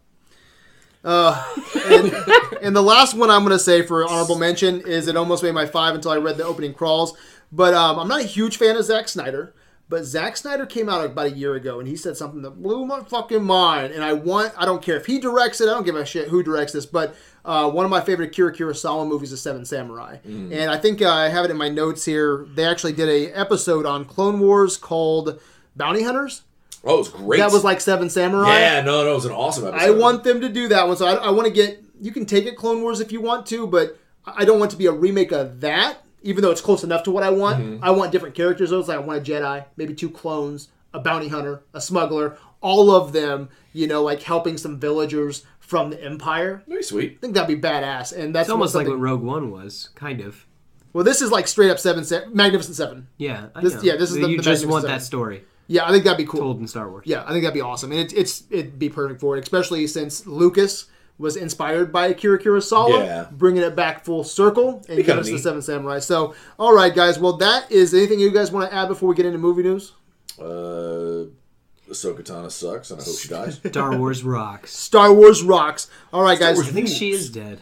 Uh, and, and the last one I'm going to say for honorable mention is it almost made my five until I read the opening crawls. But um, I'm not a huge fan of Zack Snyder. But Zack Snyder came out about a year ago and he said something that blew my fucking mind. And I want, I don't care if he directs it, I don't give a shit who directs this. But uh, one of my favorite Akira Kurosawa movies is Seven Samurai. And I think uh, I have it in my notes here. They actually did a episode on Clone Wars called Bounty Hunters. Oh, it was great. That was like Seven Samurai. Yeah, no, no, it was an awesome episode. I want them to do that one. So I, I want to get. You can take it Clone Wars if you want to, but I don't want to be a remake of that. Even though it's close enough to what I want, Mm-hmm. I want different characters. Those like I want a Jedi, maybe two clones, a bounty hunter, a smuggler, all of them. You know, like helping some villagers from the Empire. Very sweet. I think that'd be badass, and that's It's almost like what Rogue One was, kind of. Well, this is like straight up seven, se- Magnificent Seven. Yeah, I This- know. yeah, this is the- you the just want Magnificent that story Yeah, I think that'd be cool. told in Star Wars. Yeah, I think that'd be awesome, and it, it's it'd be perfect for it, especially since Lucas was inspired by Akira Kurosawa, Yeah. bringing it back full circle and Be giving kinda us the neat. Seven Samurai. So, all right, guys. Well, that is anything you guys want to add before we get into movie news. Uh, Ahsoka Tano sucks, and I hope she dies. Star Wars rocks. Star Wars rocks. All right, guys. I think she is dead.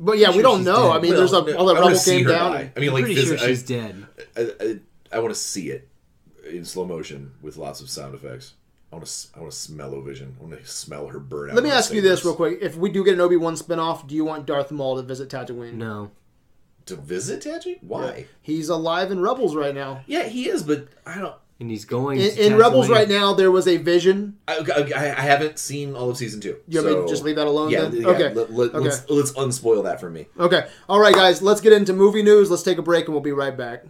But yeah, we sure don't know. dead. I mean, there's a all that I wanna see came her down. die. I mean, I'm like pretty sure she's I, dead. I, I, I want to see it in slow motion with lots of sound effects. I want to. I want to smell vision. I want to smell her burn out. Let me ask you this real quick: If we do get an Obi Wan spinoff, do you want Darth Maul to visit Tatooine? No. To visit Tatooine? Why? He's alive in Rebels right now. Yeah. he is, but I don't. And he's going In, to in Rebels Tatooine. right now, there was a vision. I, I, I haven't seen all of season two. You want me so- just leave that alone Yeah, then? yeah, Okay. Let, let, Okay. Let's, let's unspoil that for me. Okay. All right, guys, let's get into movie news. Let's take a break and we'll be right back.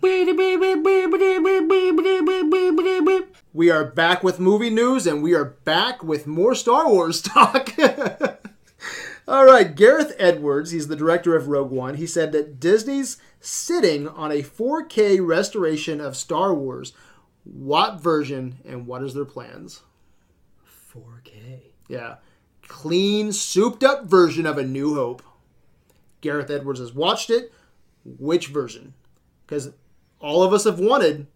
We are back with movie news and we are back with more Star Wars talk. All right, Gareth Edwards, he's the director of Rogue One. He said that Disney's sitting on a 4K restoration of Star Wars. What version and what is their plans? 4K. Yeah. Clean, souped up version of A New Hope. Gareth Edwards has watched it. Which version? Because all of us have wanted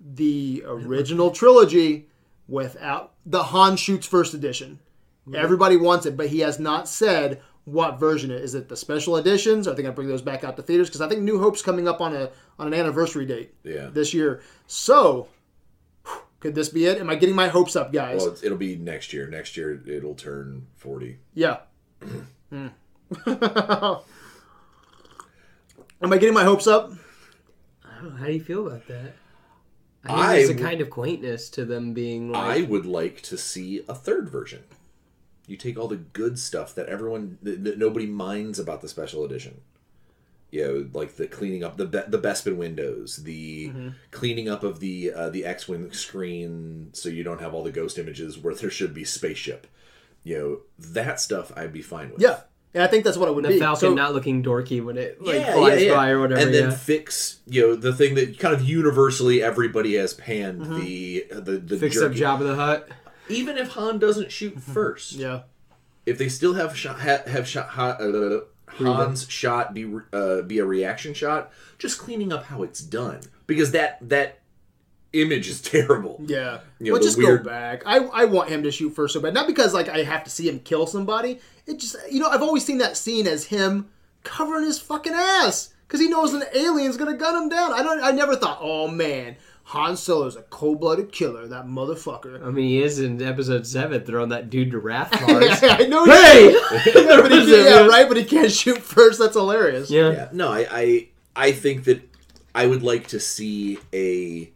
the original trilogy without the Han shoots first edition. Everybody wants it, but he has not said what version it is. It the special editions? Are they going to bring those back out to theaters? Because I think New Hope's coming up on a on an anniversary date Yeah. this year. So, could this be it? Am I getting my hopes up, guys? Well, it'll be next year. Next year, it'll turn 40. Yeah. Hmm. Am I getting my hopes up? I don't know. How do you feel about that? I think I there's a w- kind of quaintness to them being like. I would like to see a third version. You take all the good stuff that everyone, that, that nobody minds about the special edition. You know, like the cleaning up the Be- the Bespin windows, the Mm-hmm. cleaning up of the uh, the X wing screen, so you don't have all the ghost images where there should be spaceship. You know, that stuff I'd be fine with. Yeah. Yeah, I think that's what it would the be. Falcon So- not looking dorky when it like yeah, flies yeah, yeah. by or whatever. and then yeah. fix you know the thing that kind of universally everybody has panned the the the Fix up jerky. Jabba the Hutt. Even if Han doesn't shoot first, yeah. if they still have shot ha, have shot ha, uh, Han's shot be uh, be a reaction shot, just cleaning up how it's done because that that image is terrible. Yeah. You know, well, just weird- go back. I, I want him to shoot first so bad. Not because like I have to see him kill somebody. It just you know, I've always seen that scene as him covering his fucking ass. Because he knows an alien's gonna gun him down. I don't I never thought, oh man, Han Solo's a cold blooded killer, that motherfucker. I mean, he is in episode seven throwing that dude to wrath bars. I know he hey, but he can't, yeah, right, but he can't shoot first. That's hilarious. Yeah. Yeah, no, I, I I think that I would like to see a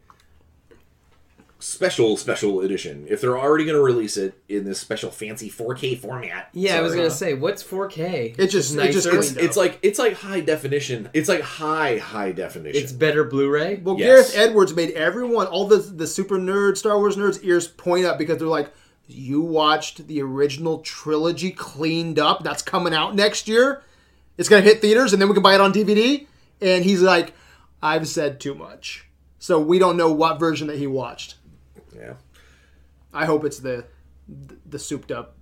special special edition if they're already going to release it in this special fancy 4K format. Yeah, I was gonna say, what's 4K? It just- it just nicer. It's, it's like it's like high definition. It's like high high definition. It's better Blu-ray. Well, Yes. Gareth Edwards made everyone, all the the super nerd Star Wars nerds, ears point up because they're like, "You watched the original trilogy cleaned up. That's coming out next year. It's gonna hit theaters, and then we can buy it on DVD." And he's like, "I've said too much, so we don't know what version that he watched. Yeah. I hope it's the the souped up."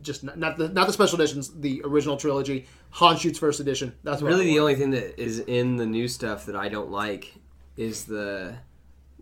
Just not, not the not the special editions, the original trilogy, Han shoots first edition. That's what Really, the only thing that is in the new stuff that I don't like is the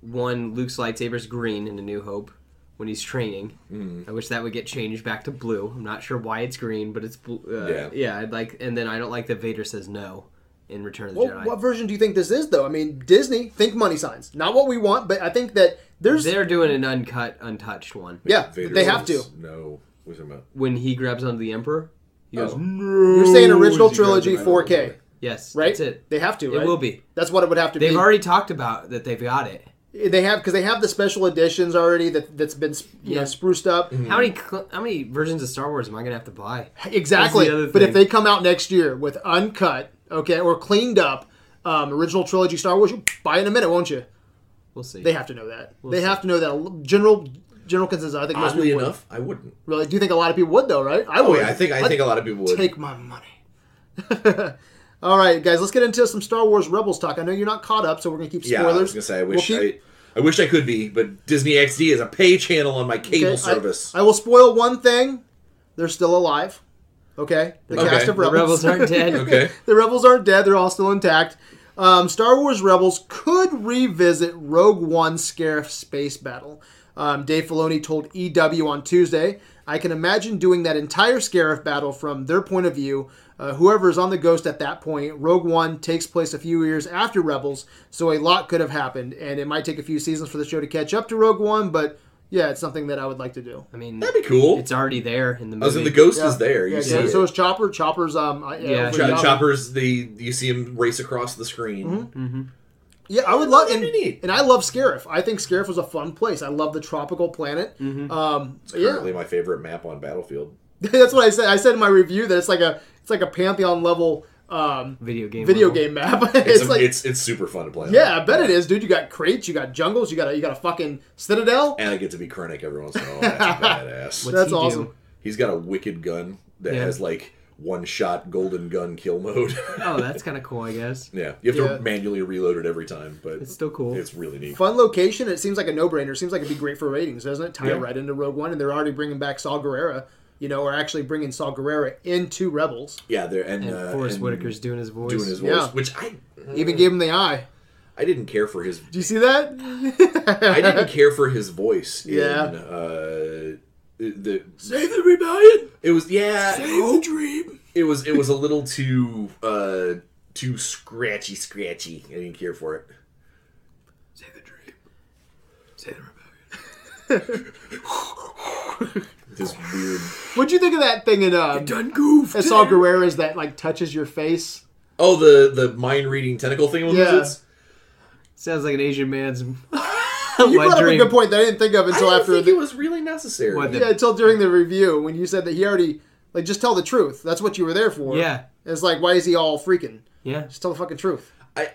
one Luke's lightsaber's green in A New Hope when he's training. Mm. I wish that would get changed back to blue. I'm not sure why it's green, but it's blue. Uh, Yeah. yeah. I'd like, and then I don't like that Vader says no in Return of the Well, Jedi. what version do you think this is, though? I mean, Disney, think money signs. Not what we want, but I think that there's. They're doing an uncut, untouched one. Yeah, Vader they have says to. No, what's it about? When he grabs onto the Emperor, he goes, Oh. "No." You're saying original as he grabs trilogy him. 4K, Yes, right? That's it. They have to. It will be. That's what it would have to They've be. already talked about that they've got it. They have because they have the special editions already that that's been you know Yeah. spruced up. How many cl- how many versions of Star Wars am I gonna have to buy? Exactly. That's the other But if thing. they come out next year with uncut, okay, or cleaned up um, original trilogy Star Wars, you buy it in a minute, won't you? We'll see. They have to know that. they have to know that. General general consensus. I think most Oddly people would. enough, I wouldn't. Really, do you think a lot of people would though? Right? I Oh would. yeah, I think I I'd think a lot of people would. take my money. All right, guys, let's get into some Star Wars Rebels talk. I know you're not caught up, so we're gonna keep yeah, spoilers. I was gonna say I We'll wish keep- I I wish I could be, but Disney XD is a pay channel on my cable Okay, service. I, will spoil one thing. They're still alive. Okay, the Okay. cast of the Rebels. rebels aren't dead. okay. the Rebels aren't dead. They're all still intact. Um, Star Wars Rebels could revisit Rogue One Scarif space battle. Um, Dave Filoni told EW on Tuesday, I can imagine doing that entire Scarif battle from their point of view. Uh, whoever is on the Ghost at that point, Rogue One takes place a few years after Rebels, so a lot could have happened, and it might take a few seasons for the show to catch up to Rogue One, but yeah, it's something that I would like to do. I mean, That'd be cool. it's already there in the movie. I was in the Ghost is there. You Yeah, see so, it. so is Chopper. Chopper's um, uh, Yeah, over Cho- Jabba. Choppers, the you see him race across the screen. Mm-hmm. Yeah, I would love and, That'd be neat. and I love Scarif. I think Scarif was a fun place. I love the tropical planet. Um, yeah, Currently, my favorite map on Battlefield. that's what I said. I said in my review that it's like a it's like a pantheon level um, Video game. video level. game map. It's it's a- like it's it's super fun to play. on. yeah, I bet it is, dude. You got crates, you got jungles, you got a you got a fucking citadel. And I get to be Krennic every once in a while. That's badass. What's That's he do? awesome. He's got a wicked gun that Yeah. has like one shot golden gun kill mode. Oh, that's kind of cool, I guess. yeah, you have to manually reload it every time, but It's still cool. it's really neat. Fun location. It seems like a no brainer. Seems like it'd be great for ratings, doesn't it? Tie Yeah. it right into Rogue One, and they're already bringing back Saw Gerrera. You know, or actually bringing Saw Gerrera into Rebels. Yeah, there and, And uh, Forrest and Whitaker's doing his voice. doing his voice, Yeah. which I Even gave him the eye. I didn't care for his Do you see that? I didn't care for his voice. Yeah. In, uh, the Save the rebellion. it was yeah. Save the dream. It was it was a little too uh too scratchy scratchy. I didn't care for it. Save the dream. Save the rebellion. This weird. What'd you think of that thing in um, Done goofed. I saw Gerrera's that like touches your face? Oh, the the mind reading tentacle thing. with Yeah. lizards? Sounds like an Asian man's You wet brought up a good point that I didn't think of I until didn't after think the it was really necessary. What, the- yeah until during the review when you said that he already like just tell the truth. That's what you were there for. Yeah. It's like why is he all freaking? Yeah. Just tell the fucking truth. I,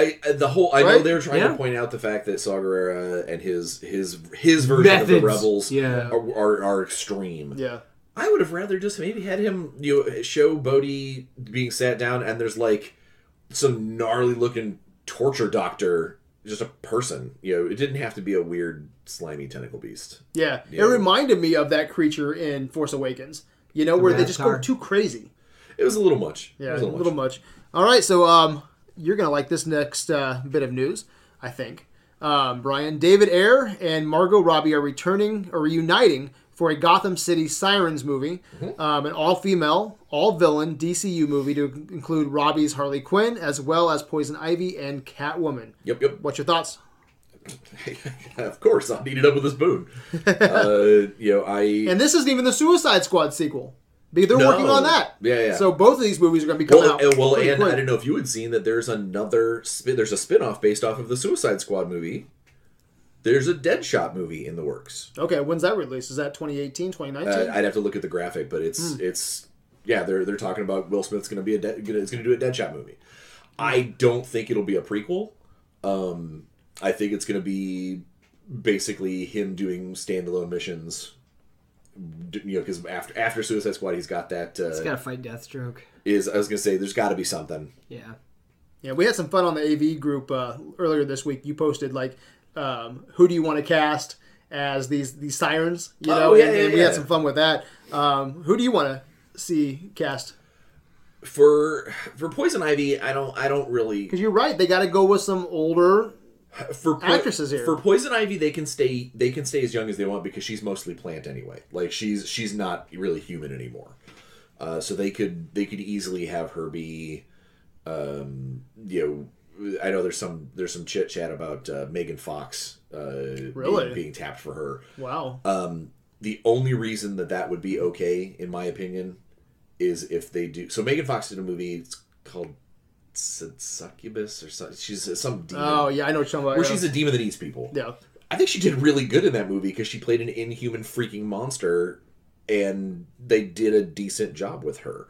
I, I- the whole. I know they're trying Yeah. to point out the fact that Saw Gerrera and his his his version of the rebels Yeah. are, are are extreme. Yeah. I would have rather just maybe had him you know, show Bodhi being sat down and there's like some gnarly looking torture doctor, just a person. You know, it didn't have to be a weird slimy tentacle beast. Yeah. Yeah. It reminded me of that creature in Force Awakens. You know, where they just go too crazy. It was a little much. Yeah, it was a little much. All right, so um, you're gonna like this next uh, bit of news, I think. Um, Brian, David Ayer and Margot Robbie are returning or reuniting for a Gotham City Sirens movie, um, an all-female, all-villain DCU movie to include Robbie's Harley Quinn as well as Poison Ivy and Catwoman. Yep, yep. What's your thoughts? of course, I'll eat it up with a spoon. uh, you know, I And this isn't even the Suicide Squad sequel. They're No. working on that. Yeah, yeah. So both of these movies are going to be coming well, out. uh, well, and quick. I don't know if you had seen that. There's another spin. There's a spin-off based off of the Suicide Squad movie. There's a Deadshot movie in the works. Okay, when's that release? Is that 2018, 2019? Uh, I'd have to look at the graphic, but it's it's yeah. They're they're talking about Will Smith's going to be a de- gonna, going to do a Deadshot movie. I don't think it'll be a prequel. Um, I think it's going to be basically him doing standalone missions. D- You know, because after after Suicide Squad, he's got that. Uh, He's got to fight Deathstroke. is I was going to say, there's got to be something. Yeah. Yeah, we had some fun on the AV group uh, earlier this week. You posted like, um, who do you want to cast as these these sirens? You know, Oh, yeah, and, yeah, and we had some fun with that. Um, who do you want to see cast? for for Poison Ivy, I don't I don't really Because you're right, they got to go with some older. For po- Actresses here. For Poison Ivy, they can stay they can stay as young as they want because she's mostly plant anyway. Like she's she's not really human anymore. Uh, so they could they could easily have her be, um, you know, I know there's some there's some chit chat about uh, Megan Fox uh, Really? being, being tapped for her. Wow. Um, the only reason that that would be okay, in my opinion, is if they do. So Megan Fox did a movie. It's called Su- Succubus or something. She's uh, some demon. oh yeah, I know what you're talking about. where yeah. she's a demon that eats people. yeah. I think she did really good in that movie because she played an inhuman freaking monster, and they did a decent job with her.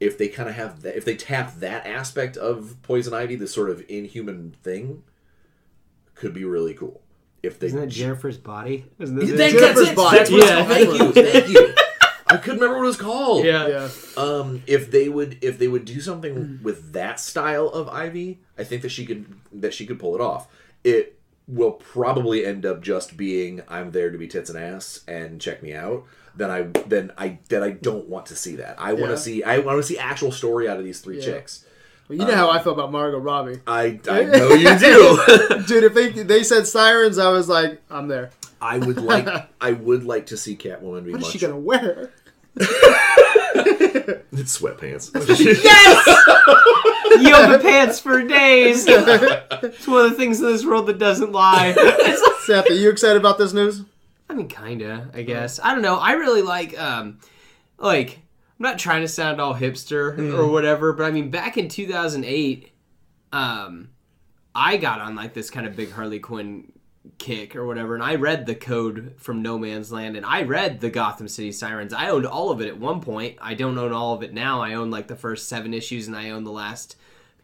If they kind of have that, if they tap that aspect of Poison Ivy, this sort of inhuman thing, could be really cool. If they Isn't that Jennifer's body? Isn't that yeah, it? thank, Jennifer's it. body. That's what it's Yeah. called. Thank you. Thank you. I couldn't remember what it was called. Yeah. Yeah. Um, if they would, if they would do something with that style of Ivy, I think that she could that she could pull it off. It will probably end up just being I'm there to be tits and ass and check me out. Then I then I then I don't want to see that. I want Yeah. to see I want to see actual story out of these three Yeah. chicks. Well, you know how I feel about Margot Robbie, I I know you do. dude. If they they said sirens, I was like, I'm there. I would like I would like to see Catwoman be What is much she gonna wear? it's sweatpants. Yes, yoga pants for days. it's one of the things in this world that doesn't lie. Seth, are you excited about this news? I mean, kinda. I guess. I don't know. I really like, um, like I'm not trying to sound all hipster or whatever, but I mean, back in 2008, um, I got on like this kind of big Harley Quinn kick or whatever, and I read the code from No Man's Land, and I read the Gotham City Sirens. I owned all of it at one point. I don't own all of it now. I own like the first seven issues, and I own the last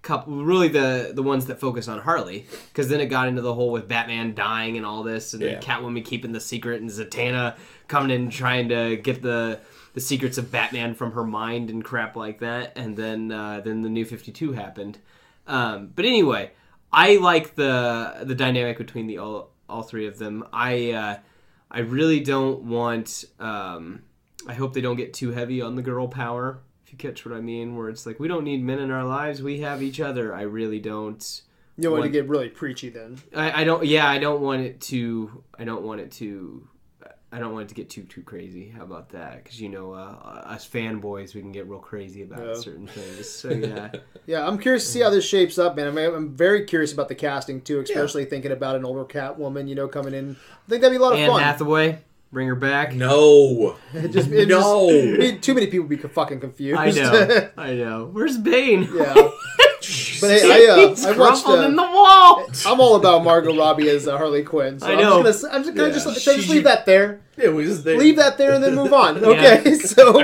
couple. Really, the the ones that focus on Harley, because then it got into the whole with Batman dying and all this, and Yeah. then Catwoman keeping the secret, and Zatanna coming in trying to get the the secrets of Batman from her mind and crap like that, and then uh, then the New Fifty Two happened. Um, but anyway, I like the the dynamic between the all all three of them. I uh, I really don't want. Um, I hope they don't get too heavy on the girl power. If you catch what I mean, where it's like we don't need men in our lives, we have each other. I really don't. You want to get really preachy then. I, I don't. Yeah, I don't want it to. I don't want it to. I don't want it to get too too crazy. How about that? Because you know, uh, us fanboys, we can get real crazy about Yeah. certain things. So yeah, Yeah, I'm curious to see how this shapes up, man. I mean, I'm very curious about the casting too, especially thinking about an older Catwoman, you know, coming in. I think that'd be a lot of Anne fun. Hathaway, bring her back. No. It just, it No. just- it'd too many people would be fucking confused. I know. I know. Where's Bane? yeah. But hey, I, uh, He's I watched, uh, in the wall. I'm all about Margot Robbie as uh, Harley Quinn. So I I'm know. just gonna, I'm just gonna Yeah. just, should I just leave that there. It was there. Leave that there and then move on. Okay, so.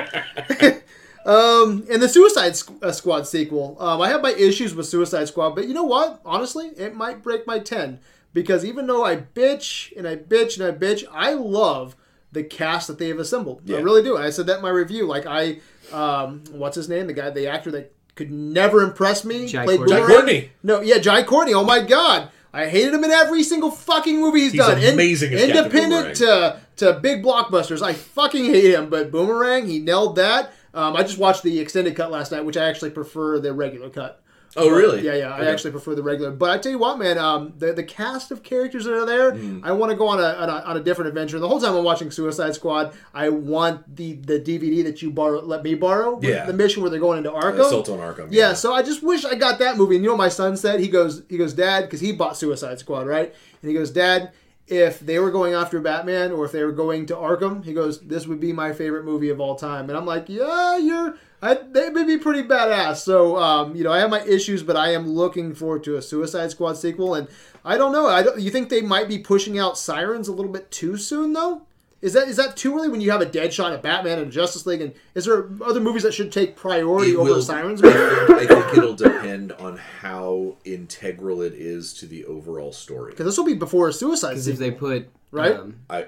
Um, and the Suicide uh, Squad sequel, um, I have my issues with Suicide Squad, but you know what? Honestly, it might break my 10 because even though I bitch and I bitch and I bitch, I love the cast that they have assembled. I really do. I said that in my review. Like I, um, what's his name? The guy, the actor that could never impress me. Jai played Courtney. Jai Courtney. No, yeah, Jai Courtney. Oh my god. I hated him in every single fucking movie he's, He's done. In- amazing as independent to to big blockbusters. I fucking hate him, but Boomerang, he nailed that. Um, I just watched the extended cut last night, which I actually prefer the regular cut. Oh, really? Yeah, yeah. I actually prefer the regular. But I tell you what, man, um, the the cast of characters that are there, Mm. I want to go on a, on a on a different adventure. The whole time I'm watching Suicide Squad, I want the the DVD that you borrow, let me borrow. Yeah. The mission where they're going into Arkham. Assault on Arkham. Yeah, so I just wish I got that movie. And you know, what my son said he goes, he goes, Dad, because he bought Suicide Squad, right? And he goes, Dad, if they were going after Batman or if they were going to Arkham, he goes, this would be my favorite movie of all time. And I'm like, yeah, you're, I, they would be pretty badass. So, um, you know, I have my issues, but I am looking forward to a Suicide Squad sequel. And I don't know, I don't, you think they might be pushing out Sirens a little bit too soon, though? Is that is that too early when you have a Deadshot, a Batman, and a Justice League? And is there other movies that should take priority It over will- Sirens? I think it'll depend on how integral it is to the overall story. Because this will be before a suicide Because if they put Right? um, I,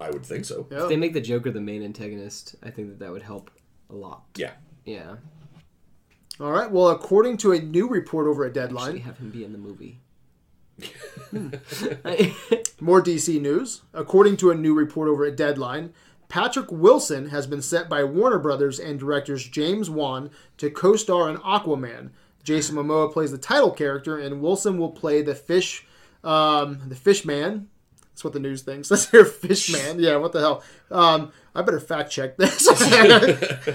I would think so. Yeah. if they make the Joker the main antagonist, I think that that would help a lot. Yeah. Yeah, All right. Well, according to a new report over at actually Deadline, have him be in the movie. more DC news. According to a new report over at Deadline, Patrick Wilson has been set by Warner Brothers and directors James Wan to co-star in Aquaman. Jason Momoa plays the title character, and Wilson will play the fish, um, the fish man. That's what the news thinks. Let's hear fish man. Yeah, what the hell? Um, I better fact check this.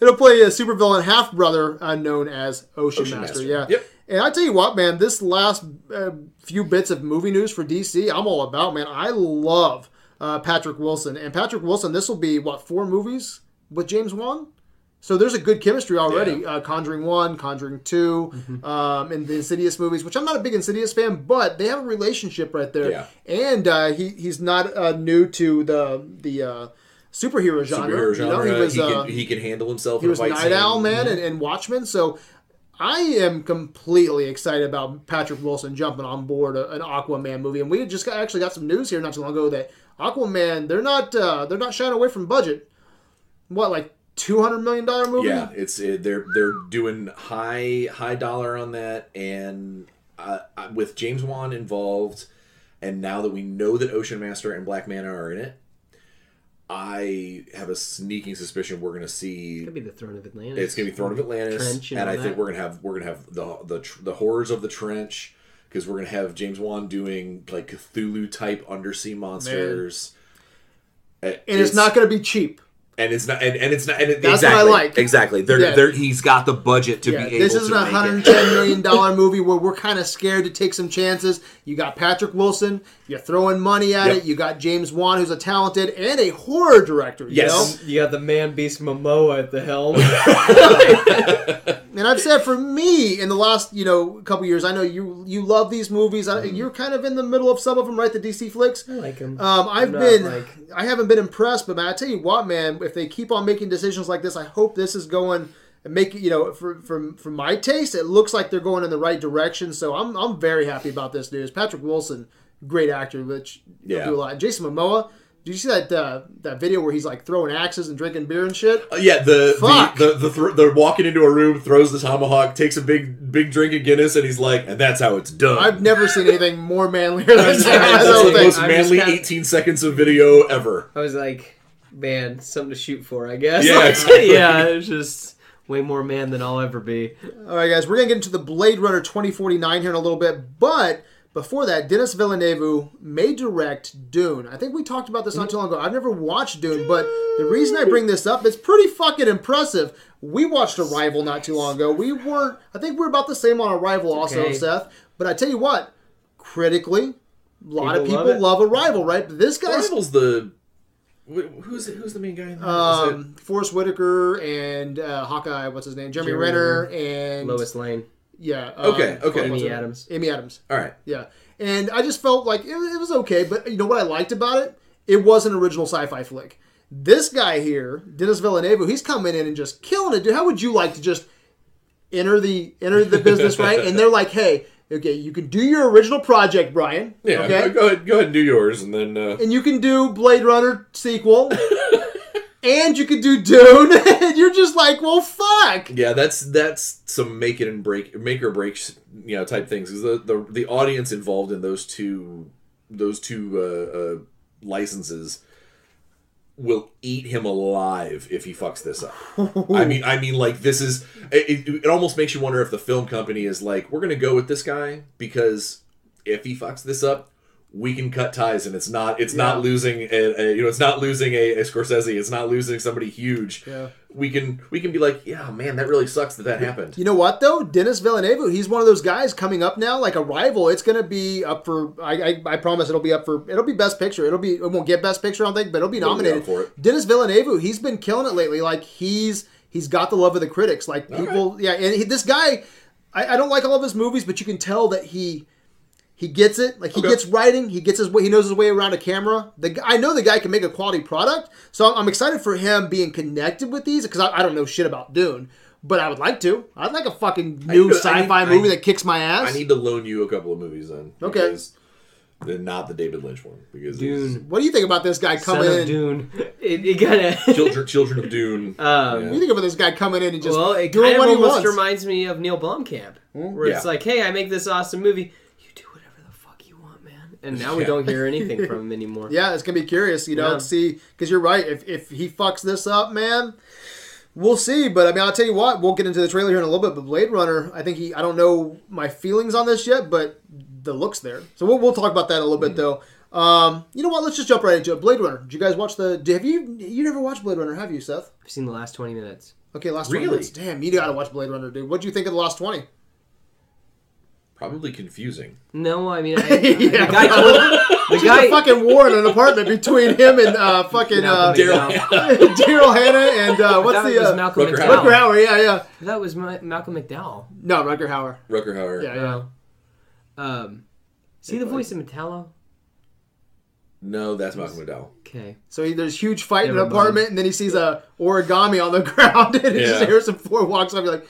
It'll play a supervillain half brother uh, known as Ocean, Ocean Master. Master. Yeah. Yep. And I tell you what, man, this last uh, few bits of movie news for DC, I'm all about, man. I love uh, Patrick Wilson. And Patrick Wilson, this will be, what, four movies with James Wan? So there's a good chemistry already. Uh, Conjuring 1, Conjuring 2, Mm-hmm. um, and the Insidious movies, which I'm not a big Insidious fan, but they have a relationship right there. Yeah. And uh, he, he's not uh, new to the the uh, superhero genre. Superhero genre. You know, he was, he, uh, can, he can handle himself. he in a was Night scene. Owl man and, and Watchmen. So I am completely excited about Patrick Wilson jumping on board a, an Aquaman movie, and we just got, actually got some news here not too long ago that Aquaman they're not uh, they're not shying away from budget. What like two hundred million dollar movie? Yeah, it's it, they're they're doing high high dollar on that, and uh, uh, with James Wan involved, and now that we know that Ocean Master and Black Manta are in it, I have a sneaking suspicion we're gonna see Could be the Throne of Atlantis. it's gonna be Throne of Atlantis, Trench and and I think we're gonna have we're gonna have the the the horrors of the trench because we're gonna have James Wan doing like Cthulhu type undersea monsters. And it's, not going to be cheap. and it's not, and, and it's not, and it, That's what I exactly, like. Exactly, they're, Yeah. they're, he's got the budget to Yeah, be able this isn't a make hundred it. and ten million dollar movie where we're kind of scared to take some chances. You got Patrick Wilson, you're throwing money at Yep. it. You got James Wan, who's a talented and a horror director. You Yes. know? You got the man beast Momoa at the helm. And I've said for me in the last you know couple years, I know you you love these movies. Mm-hmm. You're kind of in the middle of some of them, right? The DC flicks. I like him. Um, I've not, been, like- I haven't been impressed, but man, I tell you what, man, if they keep on making decisions like this, I hope this is going and make you know, for from for my taste, it looks like they're going in the right direction. So I'm I'm very happy about this news. Patrick Wilson, great actor, which Yeah. do a lot. Jason Momoa, did you see that uh, that video where he's like throwing axes and drinking beer and shit? Uh, yeah, the Fuck. the the, the th- they're walking into a room, throws the tomahawk, takes a big big drink of Guinness, and he's like, and that's how it's done. I've never seen anything more manlier than that. I that's don't the think. most I'm manly kinda- 18 seconds of video ever. I was like, man, something to shoot for, I guess. Yeah, Like, exactly. yeah, it's just way more man than I'll ever be. All right, guys, we're gonna get into the Blade Runner 2049 here in a little bit, but before that, Denis Villeneuve may direct Dune. I think we talked about this not too long ago. I've never watched Dune, but the reason I bring this up, it's pretty fucking impressive. We watched Arrival not too long ago. We weren't. I think we're about the same on Arrival, also, okay. Seth. But I tell you what, critically, a lot of People people love love. Arrival, right? But this guy's Rival's the wh- who's who's the main guy? In that? Is um, Forrest Whitaker and uh, Hawkeye. What's his name? Jeremy, Jeremy Renner and Lois Lane, Yeah. um, Okay, okay. Amy Adams. Amy Adams. all right. Yeah, and I just felt like it, it was okay, but you know what I liked about it? It was an original sci-fi flick. This guy here, Denis Villeneuve, he's coming in and just killing it. Dude, how would you like to just enter the enter the business right? And they're like, hey, okay, you can do your original project, Brian. Yeah, Okay. go, ahead, go ahead and do yours, and then uh, And you can do Blade Runner sequel. and you can do Dune. and you're just like, well, fuck. yeah, that's that's some make it and break, make or break, you know, type things. Because the, the the audience involved in those two those two uh, uh, licenses will eat him alive if he fucks this up. I mean, I mean, like this is it, it, almost makes you wonder if the film company is like, we're gonna go with this guy because if he fucks this up, we can cut ties, and it's not it's not losing a, a you know it's not losing a, a Scorsese, it's not losing somebody huge. Yeah. We can we can be like, yeah, man, that really sucks that that happened. You know what though, Denis Villeneuve, he's one of those guys coming up now, like Arrival. It's gonna be up for. I, I, I promise it'll be up for. It'll be Best Picture. It'll be. It won't get Best Picture, I don't think, but it'll be It'll be nominated for it. Denis Villeneuve, he's been killing it lately. Like he's he's got the love of the critics. Like people, yeah. And he, this guy, I, I don't like all of his movies, but you can tell that he. He gets it. Like he Okay. gets writing. He gets his way. He knows his way around a camera. The I know the guy can make a quality product. So I'm, I'm excited for him being connected with these because I, I don't know shit about Dune, but I would like to. I'd like a fucking new need to- sci-fi need- I- movie that kicks my ass. I need to loan you a couple of movies then. Okay. because They're not the David Lynch one because Dune. what do you think about this guy Son coming of in? Dune. It, it kind of. Children, Children of Dune. Um, What do you think about this guy coming in and just well, it doing kind of he almost wants? reminds me of Neil Blomkamp, where it's like, "Hey, I make this awesome movie. You do whatever the fuck you want, man." And now we Yeah. don't hear anything from him anymore. Yeah, it's gonna be curious, you know, Yeah. see because you're right. If if he fucks this up, man, we'll see. But I mean, I'll tell you what, we'll get into the trailer here in a little bit. But Blade Runner, I think he, I don't know my feelings on this yet, but the looks there. So we'll, we'll talk about that a little bit though. Um, you know what? Let's just jump right into it. Blade Runner. Did you guys watch the? Have you you never watched Blade Runner? Have you, Seth? I've seen the last twenty minutes. Okay, last 20 minutes. Damn, you gotta watch Blade Runner, dude. What do you think of the last twenty? Probably confusing. No, I mean, I, Yeah. the guy told the guy. a fucking war in an apartment between him and uh, fucking uh, Malcolm Daryl- Daryl Hannah and uh, what's that the was uh, Malcolm Rutger McDowell. Rutger Hauer? Yeah, yeah. That was Ma- Malcolm McDowell. No, Rutger Hauer. Rutger Hauer. Yeah, yeah. Oh. Um, see the voice of Metallo? No, that's Malcolm McDowell. Okay. So he, there's huge fight in Never an mind. apartment, and then he sees a origami on the ground, and it's just Yeah. Harrison Ford walks up. You're like, "What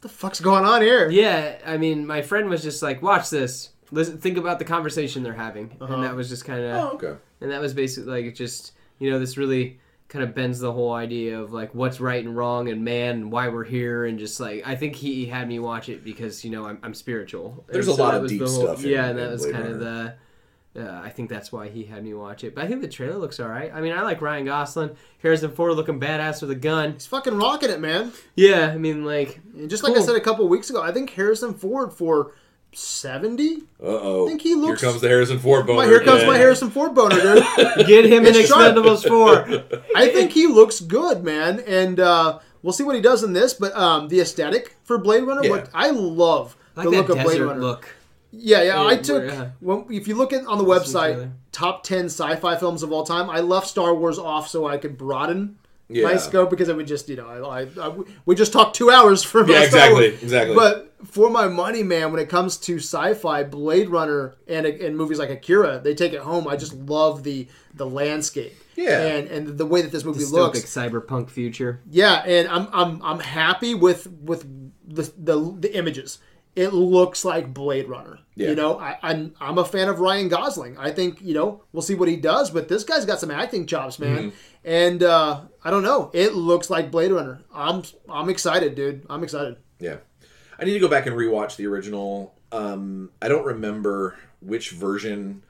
the fuck's going on here?" Yeah, I mean, my friend was just like, "Watch this. Listen, think about the conversation they're having," Uh-huh. and that was just kind of, Oh, okay. and that was basically like it just, you know, this really kind of bends the whole idea of like what's right and wrong and man and why we're here and just like I think he had me watch it because you know I'm, I'm spiritual. There's And a lot of deep the stuff in- yeah, and that in was kind of the. Uh, I think that's why he had me watch it. But I think the trailer looks all right. I mean, I like Ryan Gosling, Harrison Ford looking badass with a gun. He's fucking rocking it, man. Yeah, I mean, like And just like I said a couple weeks ago, I think Harrison Ford for seventy. Uh oh. think he looks- Here comes the Harrison Ford boner. My, here comes my. Harrison Ford boner, dude. Get him in It's sharp. Expendables 4. I think he looks good, man, and uh, we'll see what he does in this. But um, the aesthetic for Blade Runner, Yeah. what I love I the look that of Blade Runner. look. Yeah, yeah. I Yeah, took yeah. when, if you look at on the website top ten sci-fi films of all time. I left Star Wars off so I could broaden my scope because it would just you know I, I, I we just talked two hours for Yeah, my Star exactly, Wars. exactly. But for my money, man, when it comes to sci-fi, Blade Runner and and movies like Akira, they take it home. I just love the the landscape. Yeah. and and the way that this movie Dystopic looks. cyberpunk future. Yeah, and I'm I'm I'm happy with with the the, the images. It looks like Blade Runner. Yeah. You know, I, I'm I'm a fan of Ryan Gosling. I think you know we'll see what he does, but this guy's got some acting chops, man. Mm-hmm. And uh, I don't know, it looks like Blade Runner. I'm I'm excited, dude. I'm excited. Yeah. I need to go back and rewatch the original. Um, I don't remember which version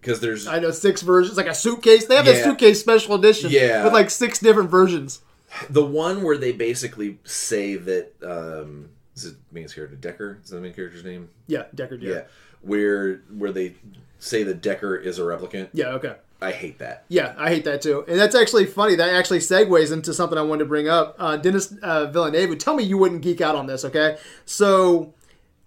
because there's I know six versions, like a suitcase. They have a suitcase special edition, Yeah. with like six different versions. the one where they basically say that um, is it main character Decker? Is that the main character's name? Yeah, Deckard. Yeah. Yeah. Where where they say that Decker is a replicant. Yeah. Okay. I hate that. Yeah, I hate that too. And that's actually funny. That actually segues into something I wanted to bring up. Uh, Denis uh, Villeneuve, tell me you wouldn't geek out on this, okay? So,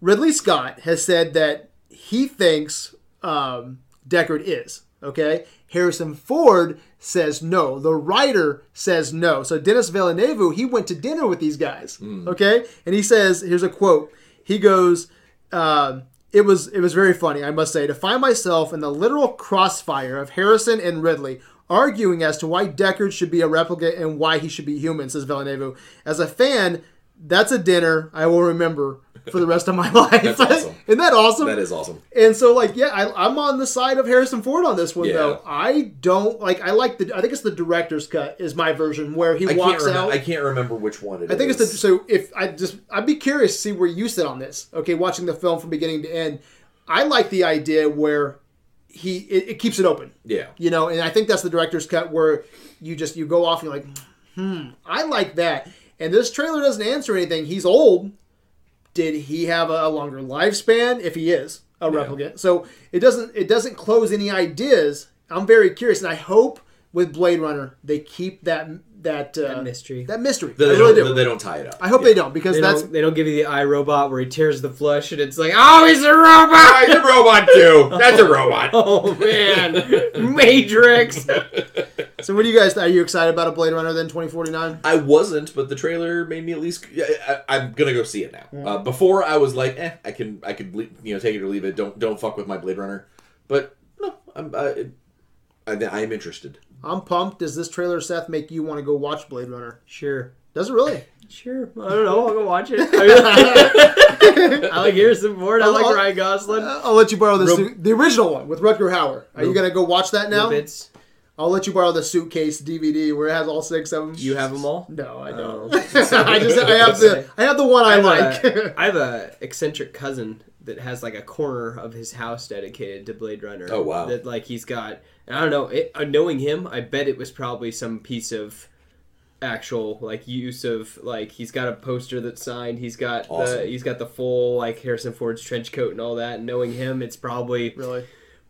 Ridley Scott has said that he thinks um, Deckard is, okay? Harrison Ford says no. The writer says no. So, Denis Villeneuve, he went to dinner with these guys, okay? And he says, here's a quote. He goes, um, it was it was very funny, I must say, to find myself in the literal crossfire of Harrison and Ridley arguing as to why Deckard should be a replicant and why he should be human, says Villeneuve. As a fan, that's a dinner I will remember for the rest of my life. That's awesome. Isn't that awesome? That is awesome. And so, like, yeah, I, I'm on the side of Harrison Ford on this one, Yeah. though. I don't like. I like the. I think it's the director's cut is my version where he I walks out. I can't remember which one it is. I think it's the so if I just I'd be curious to see where you sit on this. Okay, watching the film from beginning to end, I like the idea where he it, it keeps it open. yeah. You know, and I think that's the director's cut where you just you go off and you're like, hmm, I like that. And this trailer doesn't answer anything. He's old. Did he have a longer lifespan? If he is a replicant, so it doesn't it doesn't close any ideas. I'm very curious, and I hope with Blade Runner they keep that that uh, That mystery. That mystery. That I they, really don't, do. they don't tie it up. I hope Yeah. they don't because They that's don't, they don't give you the iRobot where he tears the flesh and it's like, oh, he's a robot! Ah, he's a robot too. That's a robot. Oh, man. Matrix. so. What do you guys? Are you excited about a Blade Runner then 2049? I wasn't, but the trailer made me at least. yeah, I, I'm gonna go see it now. Uh, before I was like, eh, I can, I could, you know, take it or leave it. Don't, don't fuck with my Blade Runner. But no, I'm, I, I, I am interested. I'm pumped. Does this trailer, Seth, make you want to go watch Blade Runner? Sure. Does it really? Sure. I don't know. I'll go watch it. I, mean, I like Harrison Ford. I like I'll- Ryan Gosling. I'll let you borrow this. Real- the original one with Rutger Hauer. Are you gonna go watch that now? Bits. I'll let you borrow the suitcase DVD where it has all six of them. You have them all? No, I Oh. don't. I just I have the I have the one I, have like. A, I have a eccentric cousin that has like a corner of his house dedicated to Blade Runner. Oh, wow. That like he's got. I don't know. It, uh, knowing him, I bet it was probably some piece of actual like use of like he's got a poster that's signed. He's got the he's got the full like Harrison Ford's trench coat and all that. And knowing him, it's probably really.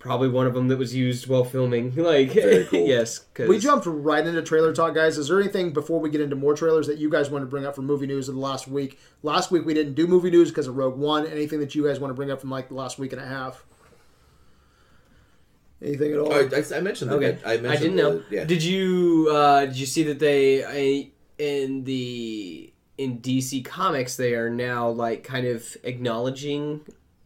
Probably one of them that was used while filming. Like Very cool. yes, cause We jumped right into trailer talk, guys. Is there anything before we get into more trailers that you guys want to bring up from movie news of the last week? Last week we didn't do movie news because of Rogue One. Anything that you guys want to bring up from like the last week and a half? Anything at all? Oh, I, I mentioned that. Okay, I, I, mentioned didn't know. the- yeah. Did you uh, did you see that they I, in the in DC Comics they are now like kind of acknowledging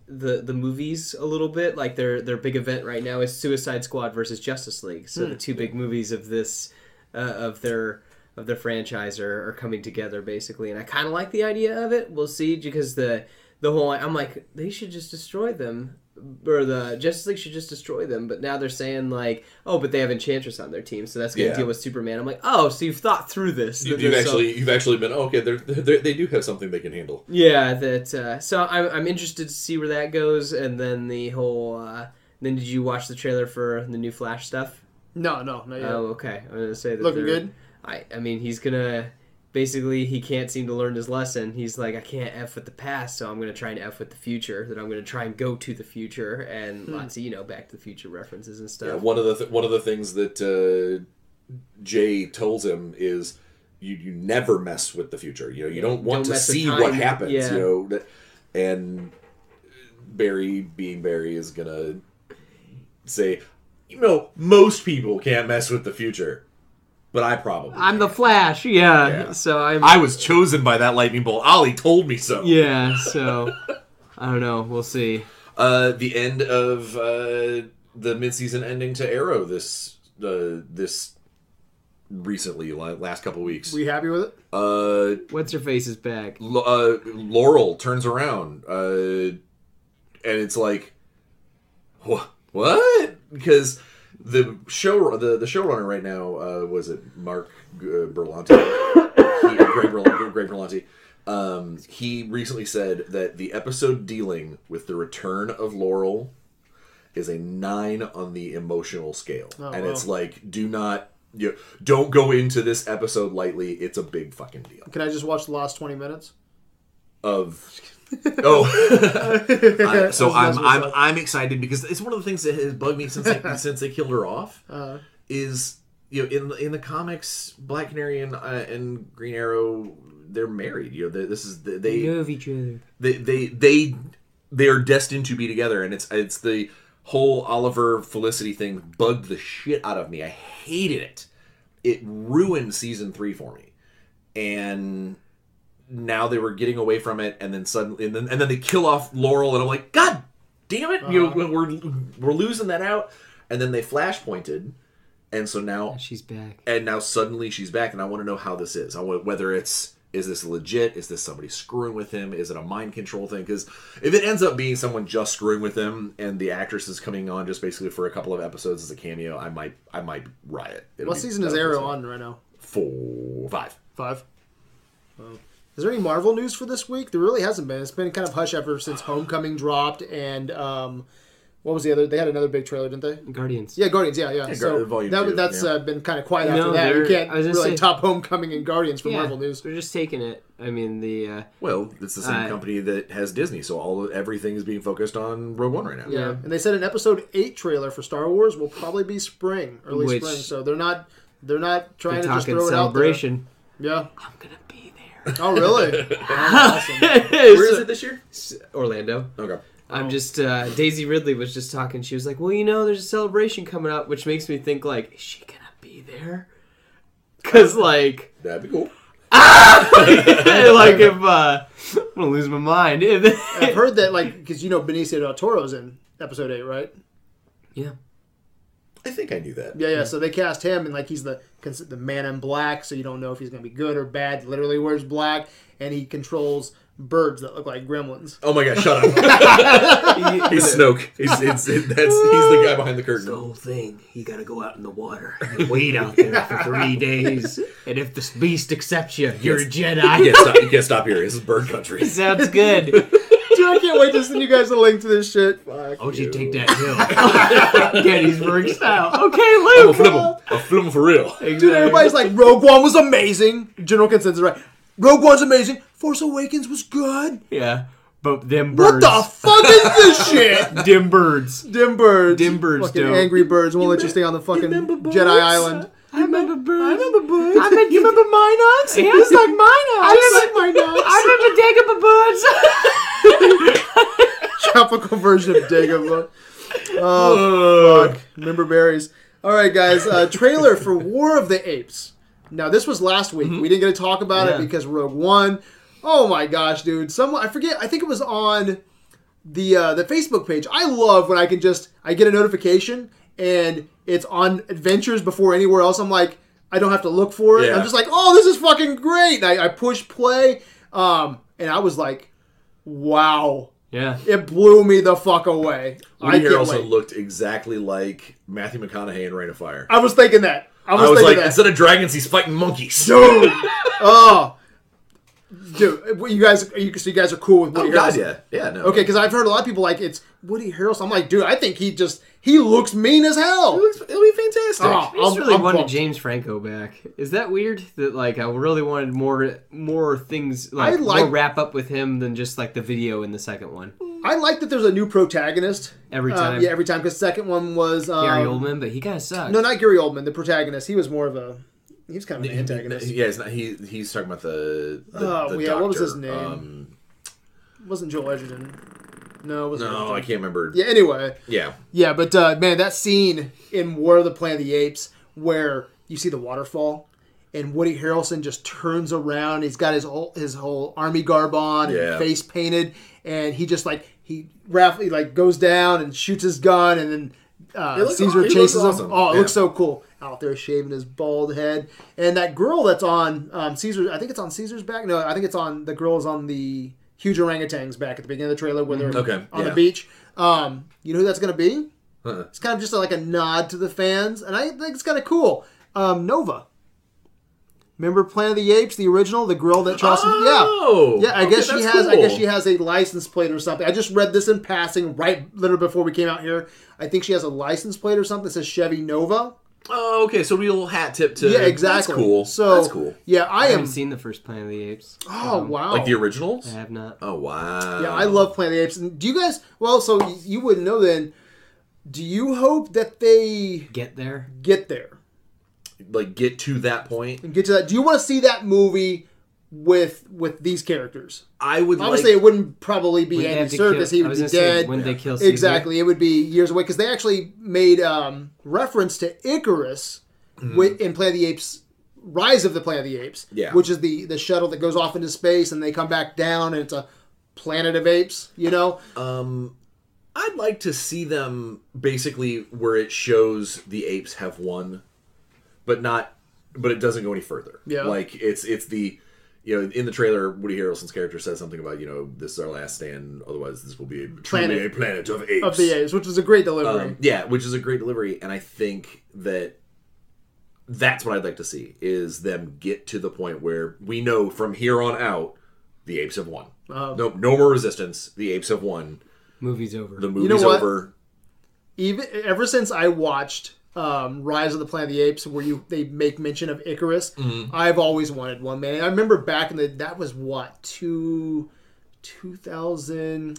the the movies a little bit. Like their their big event right now is Suicide Squad versus Justice League. So Hmm. the two big movies of this uh, of their of their franchise are, are coming together basically, and I kind of like the idea of it. We'll see because the the whole I'm like they should just destroy them or the Justice League should just destroy them. But now they're saying like, oh, but they have Enchantress on their team, so that's gonna Yeah. deal with Superman. I'm like, oh, so you've thought through this. You, you've there's some- actually, you've actually been. Oh, okay, they're, they're, they do have something they can handle. yeah, that. Uh, so I'm I'm interested to see where that goes, and then the whole. Uh, then did you watch the trailer for the new Flash stuff? no, no, not yet. Oh, okay. I'm gonna say that Looking good. I I mean he's gonna basically he can't seem to learn his lesson. He's like, I can't f with the past, so I'm gonna try and f with the future. That I'm gonna try and go to the future, and lots of you know Back to the Future references and stuff. Yeah, one of the th- one of the things that uh, Jay tells him is you you never mess with the future. You know, you don't want Don't to see what happens. Yeah. You know, that- and Barry, being Barry, is gonna say, you know, most people can't mess with the future, but I probably. I'm the Flash, yeah. Yeah. So I'm. I was chosen by that lightning bolt. Ollie told me so. yeah. So I don't know. We'll see. Uh, the end of uh, the mid-season ending to Arrow this uh, this recently last couple weeks. We happy with it? Uh, What's your face is back. L- uh, Laurel turns around, uh, and it's like, what? What? Because the show the the showrunner right now uh, was it Mark uh, Berlanti, he, Greg, Berlanti, Greg Berlanti. Um, he recently said that the episode dealing with the return of Laurel is a nine on the emotional scale, and wow. it's like, do not. You don't go into this episode lightly. It's a big fucking deal Can I just watch the last 20 minutes? of oh. I- so I I'm I'm with I'm excited because it's one of the things that has bugged me since they, since they killed her off Uh, is you know in the- in the comics Black Canary and uh, and Green Arrow they're married you know they, this is they love each other. they they they they are destined to be together and it's it's the whole Oliver Felicity thing bugged the shit out of me. I hated it. It ruined season 3 for me. And now they were getting away from it and then suddenly and then and then they kill off Laurel and I'm like god damn it you know, uh-huh. we're we're losing that out and then they flash pointed and so now She's back. and now suddenly she's back and i want to know how this is i want whether it's is this legit is this somebody screwing with him is it a mind control thing because if it ends up being someone just screwing with him and the actress is coming on just basically for a couple of episodes as a cameo i might i might riot It'll what season is that'll Arrow on right now? four five Five. Oh. Is there any Marvel news for this week? There really hasn't been. It's been kind of hush ever since Homecoming dropped, and um, what was the other? They had another big trailer, didn't they? Guardians. Yeah, Guardians. Yeah, yeah. so Guardians that, two, that's yeah. uh, been kind of quiet No, after that. You can't I was really gonna top Homecoming and Guardians for Yeah, Marvel news. They're just taking it. I mean, the uh, well it's the same Uh, company that has disney so all everything is being focused on rogue one right now Yeah, Yeah. and they said an Episode Eight trailer for Star Wars will probably be spring, early Which- spring. So they're not they're not trying they're to just throw celebration. it out there. Yeah, I'm gonna. Yeah. Oh, really? Oh, awesome. where is it this year Orlando. okay I'm just uh, Daisy Ridley was just talking. She was like, "Well, you know, there's a celebration coming up," which makes me think like, is she gonna be there? Because like, that'd be cool like if uh, I'm gonna lose my mind. I've heard that like because you know Benicio del Toro's in Episode Eight, right? yeah, i think i knew that Yeah, yeah. So they cast him, and like he's the the man in black, so you don't know if he's gonna be good or bad. Literally wears black, and he controls birds that look like gremlins. oh my gosh shut up He's Snoke. He's it's, it, that's he's the guy behind the curtain. the whole thing. You gotta go out in the water and wait out there for three days, and if this beast accepts you, you're a you Jedi. can't stop. You can't stop here. This is bird country. Sounds good. Dude, I can't wait to send you guys a link to this shit. Fuck. Oh, you take that hill. Gettysburg style. Okay, I'll Luke. flip him. I'll flip him for real. Dude, everybody's like, Rogue One was amazing. General consensus, right? Rogue One's amazing. Force Awakens was good. Yeah, but them birds. What the fuck is this shit? Dim birds. Dim birds. Dim birds, Fucking dope. angry birds won't let you stay on the fucking Jedi Island. I remember birds. I remember birds. I bet you remember Mynocks? It was like mine I remember, I remember Dagobah birds. Tropical version of Dagobah. Oh, fuck. Remember berries. All right, guys. Uh, trailer for War of the Apes. Now, this was last week. We didn't get to talk about Yeah. it because Rogue One. Oh my gosh, dude! Someone I forget. I think it was on the uh, the Facebook page. I love when I can just I get a notification and it's on Adventures before anywhere else. I'm like, I don't have to look for it. Yeah. I'm just like, oh, this is fucking great. And I, I push play, um, and I was like, wow. Yeah. It blew me the fuck away. I Woody can't Harrelson wait. looked exactly like Matthew McConaughey in Reign of Fire. I was thinking that. I was, I was thinking like, that. instead of dragons, he's fighting monkeys. Dude. oh. Dude, you guys, you, so you guys are cool with Woody Oh God, Harrelson? yeah, yeah, no. Okay, because I've heard a lot of people like it's Woody Harrelson. I'm like, dude, I think he just he looks mean as hell. It'll be, it'll be fantastic. Oh, I just I'm- really I'm wanted pumped. James Franco back. Is that weird? That like I really wanted more more things like, I like- more wrap up with him than just like the video in the second one. I like that there's a new protagonist Every Um, time. yeah, every time. Because second one was um, Gary Oldman, but he kind of sucked. No, not Gary Oldman, the protagonist. He was more of a he was kind of an antagonist. Yeah, it's not, he he's talking about the, the, Oh, the yeah, what was his name? Um, It wasn't Joel Edgerton. No, it wasn't. no. I can't remember. Yeah. Anyway, Yeah. yeah, but uh, man, that scene in War of the Planet of the Apes where you see the waterfall. And Woody Harrelson just turns around. He's got his whole his whole army garb on Yeah. and face painted, and he just like he rapidly like goes down and shoots his gun, and then uh, Caesar he chases him. awesome. Oh, it Yeah. looks so cool out there shaving his bald head. And that girl that's on um, Caesar, I think it's on Caesar's back. No, I think it's on the girl is on the huge orangutans back at the beginning of the trailer where they're Okay, on yeah. the beach. Um, you know who that's going to be? Uh-uh. It's kind of just like a nod to the fans, and I think it's kind of cool. Um, Nova. Remember Planet of the Apes, the original, the girl that Charleston? Oh, yeah, yeah. I okay, guess she has. I guess she has a license plate or something. I just read this in passing right literally before we came out here. I think she has a license plate or something that says Chevy Nova. Oh, okay. So it'll be a little hat tip to. Yeah, exactly. That's cool. So that's cool. Yeah, I I am. haven't seen the first Planet of the Apes. Oh wow! Like the originals. I have not. Oh wow. Yeah, I love Planet of the Apes. And do you guys? Well, so y- you wouldn't know then. Do you hope that they Get there. get there like get to that point. and get to that? Do you want to see that movie with with these characters? I would Obviously, like. it wouldn't probably be When they Andy Serkis. he would be dead. when they kill Caesar. Exactly, it would be years away because they actually made um, reference to Icarus with, in Planet of the Apes. Rise of the Planet of the Apes, Yeah. which is the the shuttle that goes off into space and they come back down and it's a planet of apes. You know, Um, I'd like to see them basically where it shows the apes have won, but not, but it doesn't go any further. Yeah. like it's it's the. You know, in the trailer, Woody Harrelson's character says something about, you know, this is our last stand. Otherwise, this will be a, truly Planet. a planet of apes. of the apes, which was a great delivery. Um, yeah, which is a great delivery, and I think that that's what I'd like to see is them get to the point where we know from here on out the apes have won. Um, no, no more resistance. The apes have won. Movie's over. The know movie's what? over. even ever since I watched um, Rise of the Planet of the Apes, where you they make mention of Icarus, Mm-hmm. I've always wanted one. Man, I remember back in the that was what two. 2014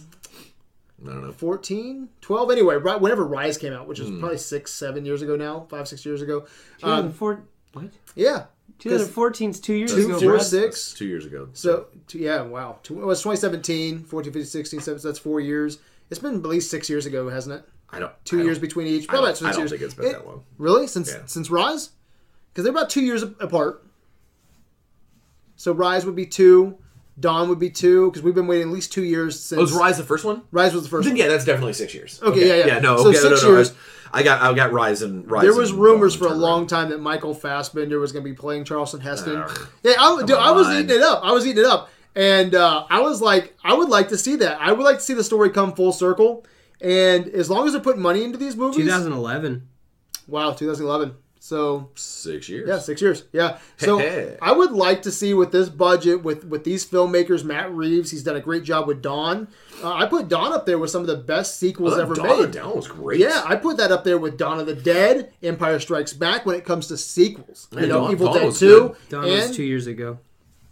I don't know. 12 anyway right whenever rise came out which is probably six seven years ago now five six years ago um, 2004 what? yeah 2014 is two years Two, ago. four, Brad. six. Two years ago. so two, yeah wow two, it was 2017 14 15 16 17 that's four years it's been at least six years ago hasn't it I don't. two I don't- years between each I probably don't, six I don't years think it's been It- that long. Really? Since Yeah. since Rise? Because they're about two years apart. So Rise would be two, Dawn would be two, because we've been waiting at least two years since. Oh, was Rise the first one? Rise was the first Then one. yeah, that's definitely six years. Okay, yeah, yeah. yeah. No, So okay, no, six no, no, years- I got, I got Rise and Rise. There was rumors for a long time that Michael Fassbender was going to be playing Charleston Heston. Ugh. yeah, I, dude, I was eating it up. I was eating it up, and uh, I was like, I would like to see that. I would like to see the story come full circle. And as long as they're putting money into these movies, 2011. wow, 2011. So Six years. Yeah, six years. Yeah. So I would like to see with this budget, with with these filmmakers, Matt Reeves, he's done a great job with Dawn. Uh, I put Dawn up there with some of the best sequels ever Dawn made. the Down was great. Yeah, I put that up there with Dawn of the Dead, Empire Strikes Back when it comes to sequels. You Yeah, know, Dawn- Evil Dawn Dead 2. Dawn and, was two years ago.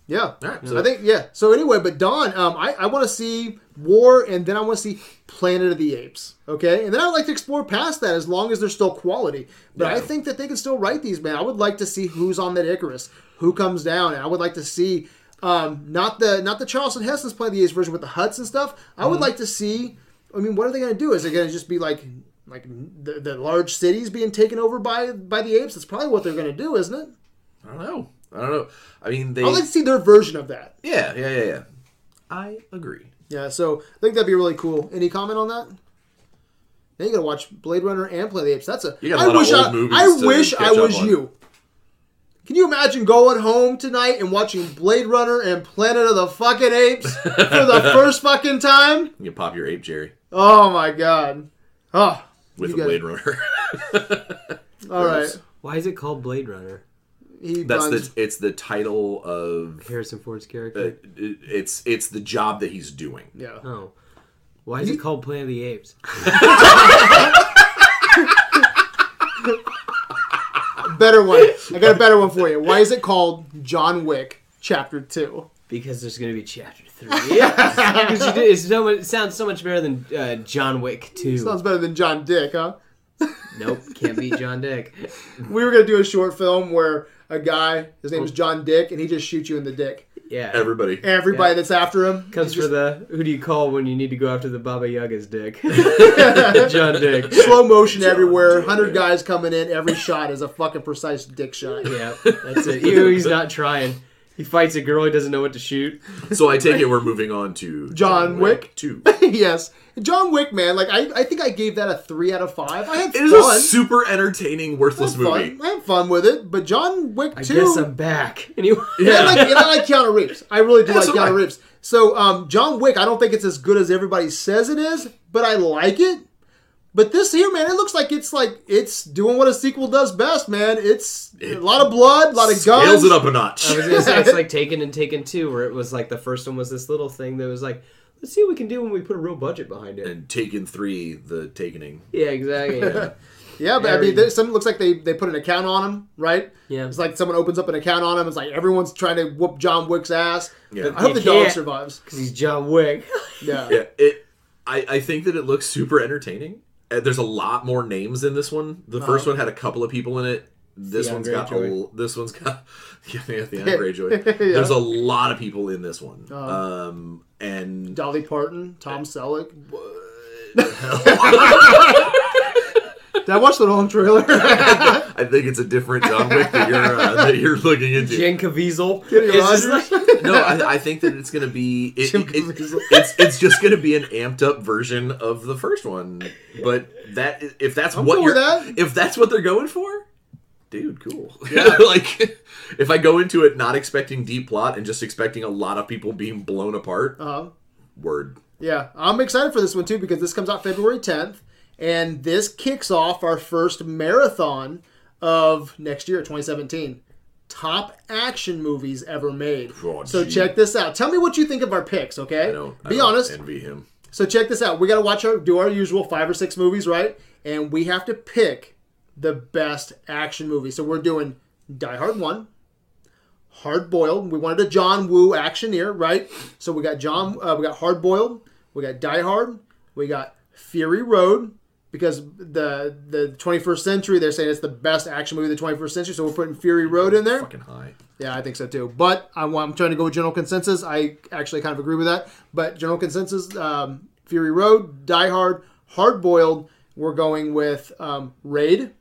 Yeah. Alright, so- I think, yeah. So anyway, but Dawn, um, I, I want to see War and then I want to see Planet of the Apes. Okay? And then I'd like to explore past that as long as they're still quality. But I think that they can still write these, man. I would like to see who's on that Icarus, who comes down, and I would like to see um, not the not the Charleston Heston's Planet of the Apes version with the huts and stuff. I Mm-hmm. would like to see I mean, what are they gonna do? Is it gonna just be like like the, the large cities being taken over by by the apes? That's probably what they're gonna do, isn't it? I don't know. I don't know. I mean, they. I'd like to see their version of that. yeah, yeah, yeah, yeah. I agree. Yeah, so I think that'd be really cool. Any comment on that? Now you gotta watch Blade Runner and Play the Apes. That's a. You got a I lot of wish old I, movies I to wish catch I up was on. you. Can you imagine going home tonight and watching Blade Runner and Planet of the fucking Apes for the first fucking time? You pop your ape, Jerry, Oh my god. Oh, with You a guys- Blade Runner. all right. Gross. Why is it called Blade Runner? He That's runs. the it's the title of Harrison Ford's uh, character. it's it's the job that he's doing. yeah. oh. Why is it called Planet of the Apes? Better one. I got a better one for you. Why is it called John Wick Chapter Two? Because there's going to be chapter three. Yeah. Because you did- it's so much, it sounds so much better than uh, John Wick 2. Sounds better than John Dick, huh? Nope, can't be John Dick. We were gonna do a short film where a guy, his name is John Dick, and he just shoots you in the dick. Yeah. Everybody. Everybody Yeah. that's after him Comes he for just- the who do you call when you need to go after the Baba Yaga's dick? John Dick. slow motion everywhere. Hundred guys coming in. Every shot is a fucking precise dick shot. Yeah, that's it. Even he's not trying. He fights a girl he doesn't know what to shoot. So I take it we're moving on to John Wick? Two. yes, John Wick, man. Like I, I think I gave that a three out of five. I had It is fun. a super entertaining, I worthless had fun. movie. I had fun with it. But John Wick I two. guess I'm back. Anyway. And I like, and I like Keanu Reeves. I really do Yeah, like so do Keanu I. Reeves. So, um, John Wick, I don't think it's as good as everybody says it is, but I like it. But this here, man, it looks like it's like it's doing what a sequel does best, man. It's a lot of blood, a lot of guns. Scales it up a notch. I was say it's like Taken and Taken Two, where it was like the first one was this little thing that was like, let's see what we can do when we put a real budget behind it. and Taken Three, the Takening. Yeah, exactly. Yeah. Yeah, but I mean, there's some looks like they they put an account on him, right? Yeah. It's like someone opens up an account on him. It's like everyone's trying to whoop John Wick's ass. Yeah. I hope the dog can't. survives. Because he's John Wick. Yeah. Yeah, it. I, I think that it looks super entertaining. Uh, There's a lot more names in this one. The first Uh-huh. one had a couple of people in it. This Theon one's got a, this one's got yeah, Theon Greyjoy. Yeah. There's a lot of people in this one. Uh-huh. Um, and Dolly Parton, Tom Selleck. Did I watch the wrong trailer? I think it's a different John Wick that you're uh, that you're looking into. Jen Caviezel. Kenny Rogers? like- no, I, I think that it's gonna be it, it- it- it's it's just gonna be an amped up version of the first one. But that if that's I'm what you're that. if that's what they're going for, dude, cool. like if I go into it not expecting deep plot and just expecting a lot of people being blown apart, uh-huh. word. Yeah, I'm excited for this one too because this comes out February 10th, and this kicks off our first marathon of next year, 2017. Top action movies ever made. Oh, so check this out. Tell me what you think of our picks, okay? I don't I Be don't honest. Envy him. So check this out. We got to watch our do our usual five or six movies, right? And we have to pick the best action movie. So we're doing Die Hard one, Hard Boiled. We wanted a John Woo actioneer, right? So we got John. Uh, we got Hard Boiled. We got Die Hard. We got Fury Road because the the 21st century they're saying it's the best action movie of the 21st century. So we're putting Fury Road in there. Fucking high. Yeah, I think so too. But I, am trying to go with general consensus. I actually kind of agree with that. But general consensus: um, Fury Road, Die Hard, Hard Boiled. We're going with um, Raid.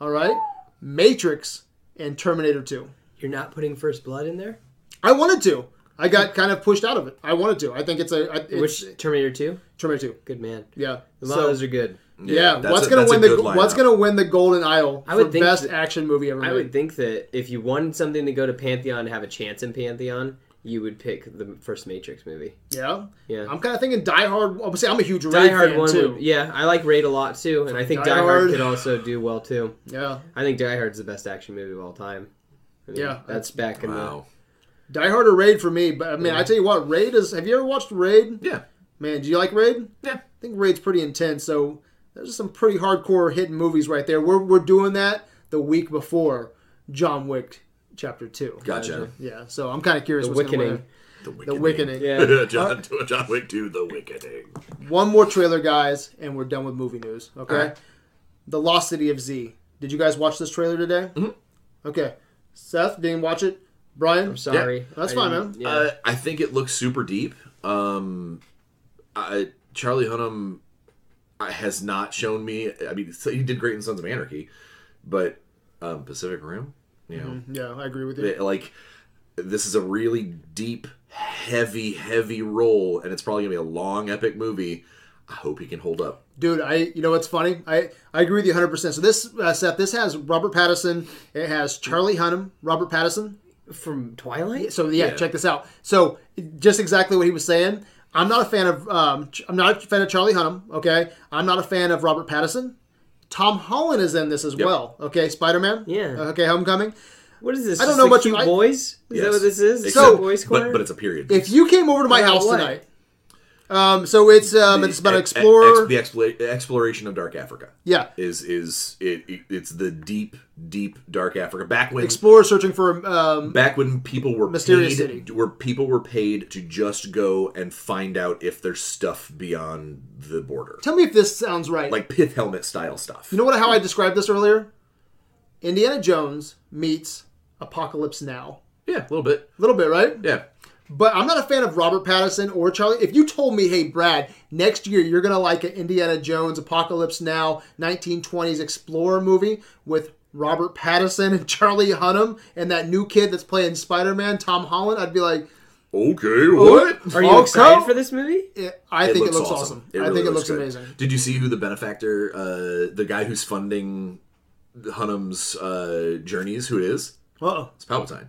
All right, Matrix, and Terminator 2. You're not putting First Blood in there? I wanted to. I got kind of pushed out of it. I wanted to. I think it's a. it's Which Terminator 2? Terminator 2. Good man. Yeah. A lot of So those are good. Yeah, that's what's a- gonna that's a win the good what's gonna win the Golden Idol I for would think best that- action movie ever I would think that if you wanted something to go to Pantheon and have a chance in Pantheon, you would pick the first Matrix movie. yeah. Yeah. I'm kind of thinking Die Hard. Obviously, I'm a huge Raid Die Hard fan one, too. would, yeah, I like Raid a lot too, and I think Die Die, Hard. Hard. could also do well too. Yeah. I think Die Hard's the best action movie of all time. I mean, Yeah, that's back in Wow. Die Hard or Raid for me, but I mean, I tell you what, Raid is. Have you ever watched Raid? Yeah. Man, do you like Raid? Yeah. I think Raid's pretty intense. So there's some pretty hardcore hidden movies right there. We're we're doing that the week before John Wick Chapter Two. Gotcha. Yeah. So I'm kind of curious. The what's gonna Wickening. The win. The Wickening. Yeah. John, John Wick 2, The Wickening. One more trailer, guys, and we're done with movie news. Okay. All right. The Lost City of Z. Did you guys watch this trailer today? Mm-hmm. Okay. Seth didn't watch it. Brian. I'm sorry. That's I fine, man. Yeah. Uh, I think it looks super deep. Um, I, Charlie Hunnam has not shown me. I mean, so he did great in Sons of Anarchy, but um, Pacific Rim, you know, Yeah, I agree with you. like this is a really deep, heavy, heavy role, and it's probably gonna be a long, epic movie. I hope he can hold up. Dude, I you know what's funny? I I agree with you 100. percent So this uh, Seth, this has Robert Pattinson. It has Charlie Hunnam, Robert Pattinson. From Twilight? So yeah, Yeah. check this out. So just exactly what he was saying. I'm not a fan of um, I'm not a fan of Charlie Hunnam. Okay, I'm not a fan of Robert Pattinson. Tom Holland is in this as well. Okay, Spider Man. Yeah. Okay, Homecoming. What is this? I don't just know the much- Cute I- boys. Is that what this is? Except- So- boys corner. but but it's a period. If you came over to my About house what? tonight, um, so it's um, it's about explorer. ex- the exploration of Dark Africa yeah, is is it, it it's the deep deep Dark Africa back when explorer searching for um, back when people were Mysterious paid, City. where people were paid to just go and find out if there's stuff beyond the border, Tell me if this sounds right. like pith helmet style stuff. you know what? How I described this earlier. Indiana Jones meets Apocalypse Now. yeah, a little bit. A little bit, right? Yeah, But I'm not a fan of Robert Pattinson or Charlie. If you told me, hey, Brad, next year you're going to like an Indiana Jones Apocalypse Now 1920s Explorer movie with Robert Pattinson and Charlie Hunnam and that new kid that's playing Spider Man, Tom Holland, I'd be like, okay, what? Are you Okay. excited for this movie? eh, I think it looks awesome. I really think it looks good. amazing. Did you see who the benefactor, uh, the guy who's funding Hunnam's uh, journeys, who it is? Uh oh. It's Palpatine.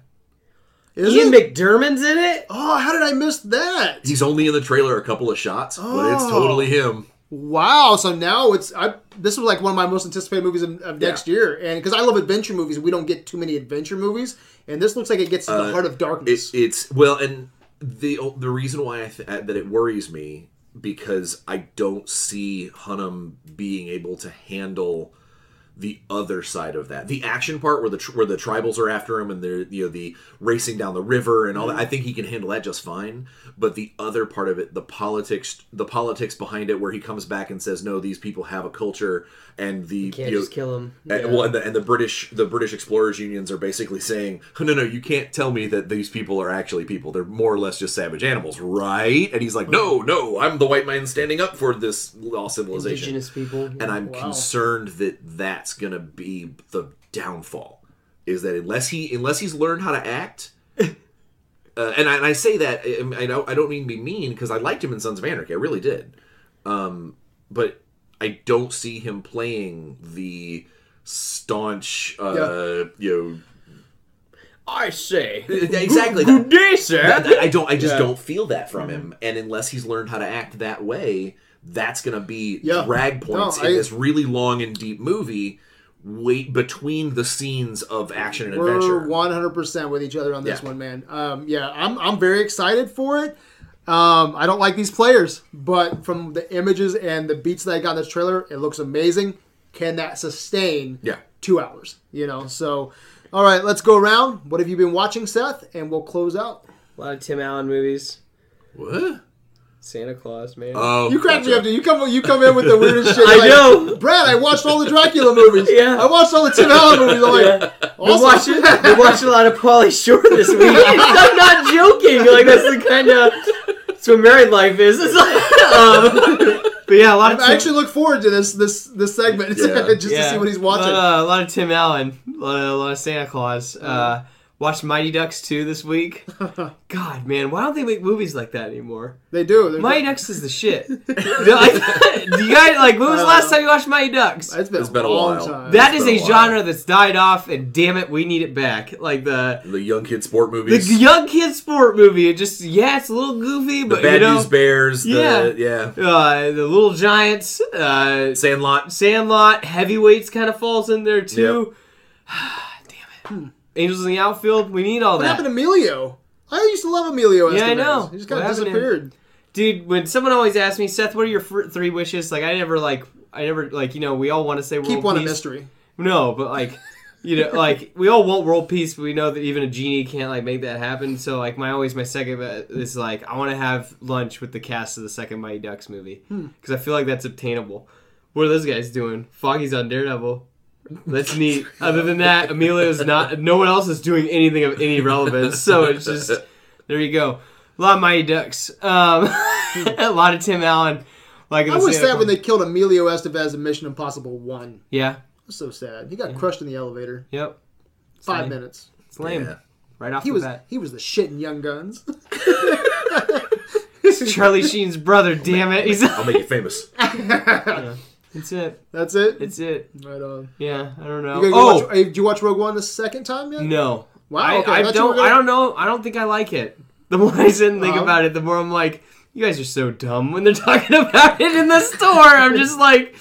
Is Ian it? McDiarmid's in it. Oh, how did I miss that? He's only in the trailer a couple of shots, but it's Oh. totally him. Wow. So now it's I. This was like one of my most anticipated movies of, of Yeah. next year, and because I love adventure movies, we don't get too many adventure movies, and this looks like it gets to the Uh, heart of darkness. It, it's well, and the the reason why I th- that it worries me because I don't see Hunnam being able to handle the other side of that. The action part where the tr- where the tribals are after him and they're you know the racing down the river and all that. I think he can handle that just fine. But the other part of it, the politics, the politics behind it, where he comes back and says, "No, these people have a culture," and the Can't you know, just kill and, Yeah. well, and the, and the British, the British explorers unions are basically saying, "Oh, "No, no, you can't tell me that these people are actually people. They're more or less just savage animals, right?" And he's like, "No, no, I'm the white man standing up for this lost civilization." Indigenous people. And I'm Wow. concerned that that that's gonna be the downfall. Is that unless he unless he's learned how to act, uh, and, I, and I say that I, I don't I don't mean to be mean because I liked him in Sons of Anarchy, I really did, um, but I don't see him playing the staunch, uh, you know. I say. exactly. Good day, sir. That- that- I don't. I just Yeah. don't feel that from him. And unless he's learned how to act that way, that's going to be Yeah. drag points No, in I- this really long and deep movie. Wait between the scenes of action and We're adventure. 100% with each other on this Yeah. one, man. Um, yeah, I'm, I'm very excited for it. Um, I don't like these players, but from the images and the beats that I got in this trailer, it looks amazing. Can that sustain Yeah. two hours? You know, so all right, let's go around. What have you been watching, Seth? And we'll close out. A lot of Tim Allen movies. What? Santa Claus, man. Oh, You crack me up, dude. You come, you come in with the weirdest shit. I You're like, know. Brad. I watched all the Dracula movies. Yeah. I watched all the Tim Allen movies. I'm like, Been awesome. watching, been watching a lot of Pauly Shore this week. I'm not joking. Like that's the kind of that's what married life is. It's like, um, but yeah, a lot of I Tim, actually look forward to this this this segment Yeah. just to see what he's watching. Uh, a lot of Tim Allen, a lot of, a lot of Santa Claus. Uh, watched Mighty Ducks 2 this week. God, man, why don't they make movies like that anymore? they do. They're- Mighty Ducks is the shit. Do you guys like? When was the last time you watched Mighty Ducks? It's been, It's a, been a long while. time. That It's is been a a while. genre that's died off, and damn it, we need it back. Like the The young kid sport movies. the movies. young kid sport movie. It just yeah, it's a little goofy, the but Bad you know, News Bears. The, Yeah. yeah. uh, the Little Giants, uh, Sandlot. Sandlot, Heavyweights kind of falls in there too. damn it, Angels in the outfield. We need all what that. What happened to Emilio? I used to love Emilio. Yeah, I know. He just kind of happened to disappeared. Dude, when someone always asks me, Seth, what are your three wishes? Like, I never like, I never like, you know, we all want to say Keep one a mystery. No, but like, you know, like we all want world peace, but we know that even a genie can't like make that happen. So like, my always my second is like, I want to have lunch with the cast of the second Mighty Ducks movie Hmm. because I feel like that's obtainable. What are those guys doing? Foggy's on Daredevil. That's neat. Other than that, Emilio's not. No one else is doing anything of any relevance. So it's just there you go. A lot of Mighty Ducks. Um, a lot of Tim Allen. Like I was Santa sad when they killed Emilio Estevez in Mission Impossible One. Yeah. It was so sad. He got crushed in the elevator. Yep. Five lame. minutes. It's lame. Yeah. Right off He the was bat. he was the shit in Young Guns. Charlie Sheen's brother. Damn it. He's. I'll make you famous. It's it. That's it. It's it. right on. Yeah. I don't know. You oh watch, did you watch Rogue One the second time yet? no. Wow. I, okay. I you don't. gonna- I don't know. I don't think I like it. The more I sit and think Uh-huh. about it, the more I'm like, you guys are so dumb when they're talking about it in the store. I'm just like,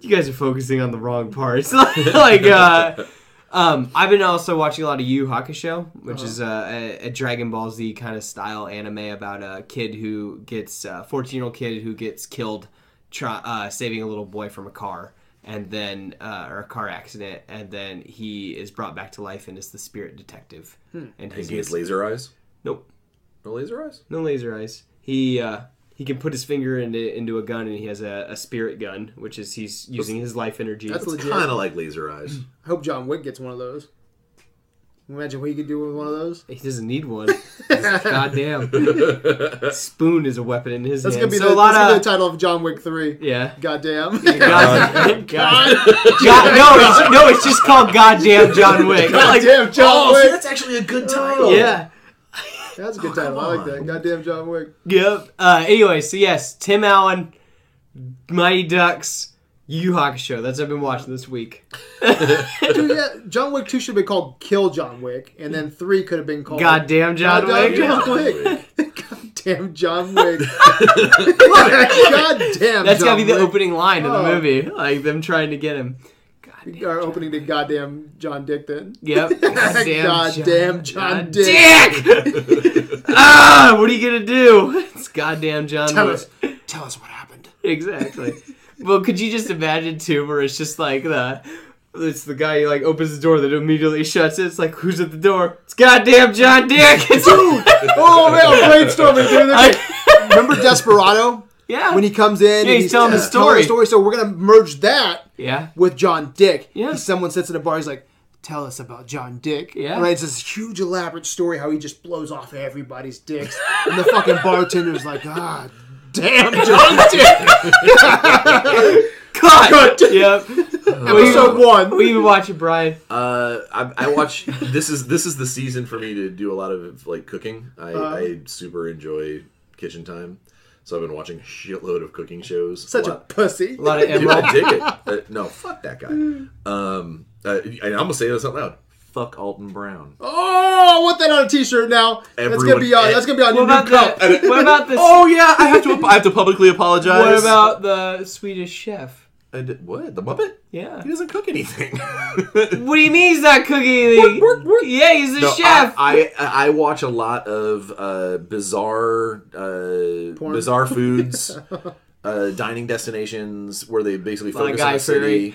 you guys are focusing on the wrong parts. like, uh, Um, I've been also watching a lot of Yu Hakusho, which is uh, a, a Dragon Ball Z kind of style anime about a kid who gets a 14 year old kid who gets killed, try, uh, saving a little boy from a car, and then uh, or a car accident, and then he is brought back to life and is the spirit detective. And And his he has laser eyes. nope, No laser eyes. no laser eyes. He uh, he can put his finger into into a gun, and he has a, a spirit gun, which is he's using his life energy. That's It's kind of like laser eyes. I hope John Wick gets one of those. Imagine what he could do with one of those. He doesn't need one. Goddamn. Spoon is a weapon in his That's hand. gonna be, so the, a lot that's gonna be the title of John Wick Three. yeah. Goddamn. God, God, God- no, it's, no, it's just called Goddamn John Wick. Like, Goddamn John Oh, see, that's actually a good title. yeah. That's a good title. I like that. Goddamn John Wick. Yep. Uh, anyway, so yes, Tim Allen, Mighty Ducks, Yu Yu Hakusho. That's what I've been watching this week. Dude, yeah, John Wick Two should have been called Kill John Wick, and then Three could have been called Goddamn John Goddamn Wick. John Wick. Goddamn John Wick. Goddamn. That's John gotta be the Wick. opening line of the Oh. movie, like them trying to get him. Goddamn. Our opening to goddamn John Dick then. Yep. Goddamn John Dick. Dick. ah, what are you gonna do? It's goddamn John Tell Wick. us, tell us what happened. Exactly. Well, could you just imagine too, where it's just like the. It's the guy who like opens the door that immediately shuts it. It's like who's at the door? It's goddamn John Dick. It's Oh man, I'm brainstorming. Dude. I- Remember Desperado yeah. when he comes in? Yeah, and he's telling the telling story. So we're gonna merge that yeah. with John Dick. Yeah. Someone sits in a bar. He's like, "Tell us about John Dick." Yeah. Right. It's this huge elaborate story how he just blows off everybody's dicks, and the fucking bartender's like, "God damn, John Dick." Cut. Yep. Episode one. We even watch it, Brian. Uh, I, I watch. this is this is the season for me to do a lot of like cooking. I, Uh-huh. I super enjoy kitchen time, so I've been watching a shitload of cooking shows. Such a lot. pussy. A lot of Dude, Emeril. I dig it. Uh, no, fuck that guy. Um, uh, I almost say this out loud. Fuck Alton Brown. Oh, I want that on a T-shirt now. that's gonna be on. That's gonna be on your new about cup. the, What about the? Oh yeah, I have to. I have to publicly apologize. What about the Swedish chef? I did, what the Muppet? Yeah. He doesn't cook anything. What do you mean he's not cooking anything? Work, work, work. Yeah, he's a No, chef. I, I I watch a lot of uh, bizarre uh, bizarre foods, uh, dining destinations where they basically focus on the city.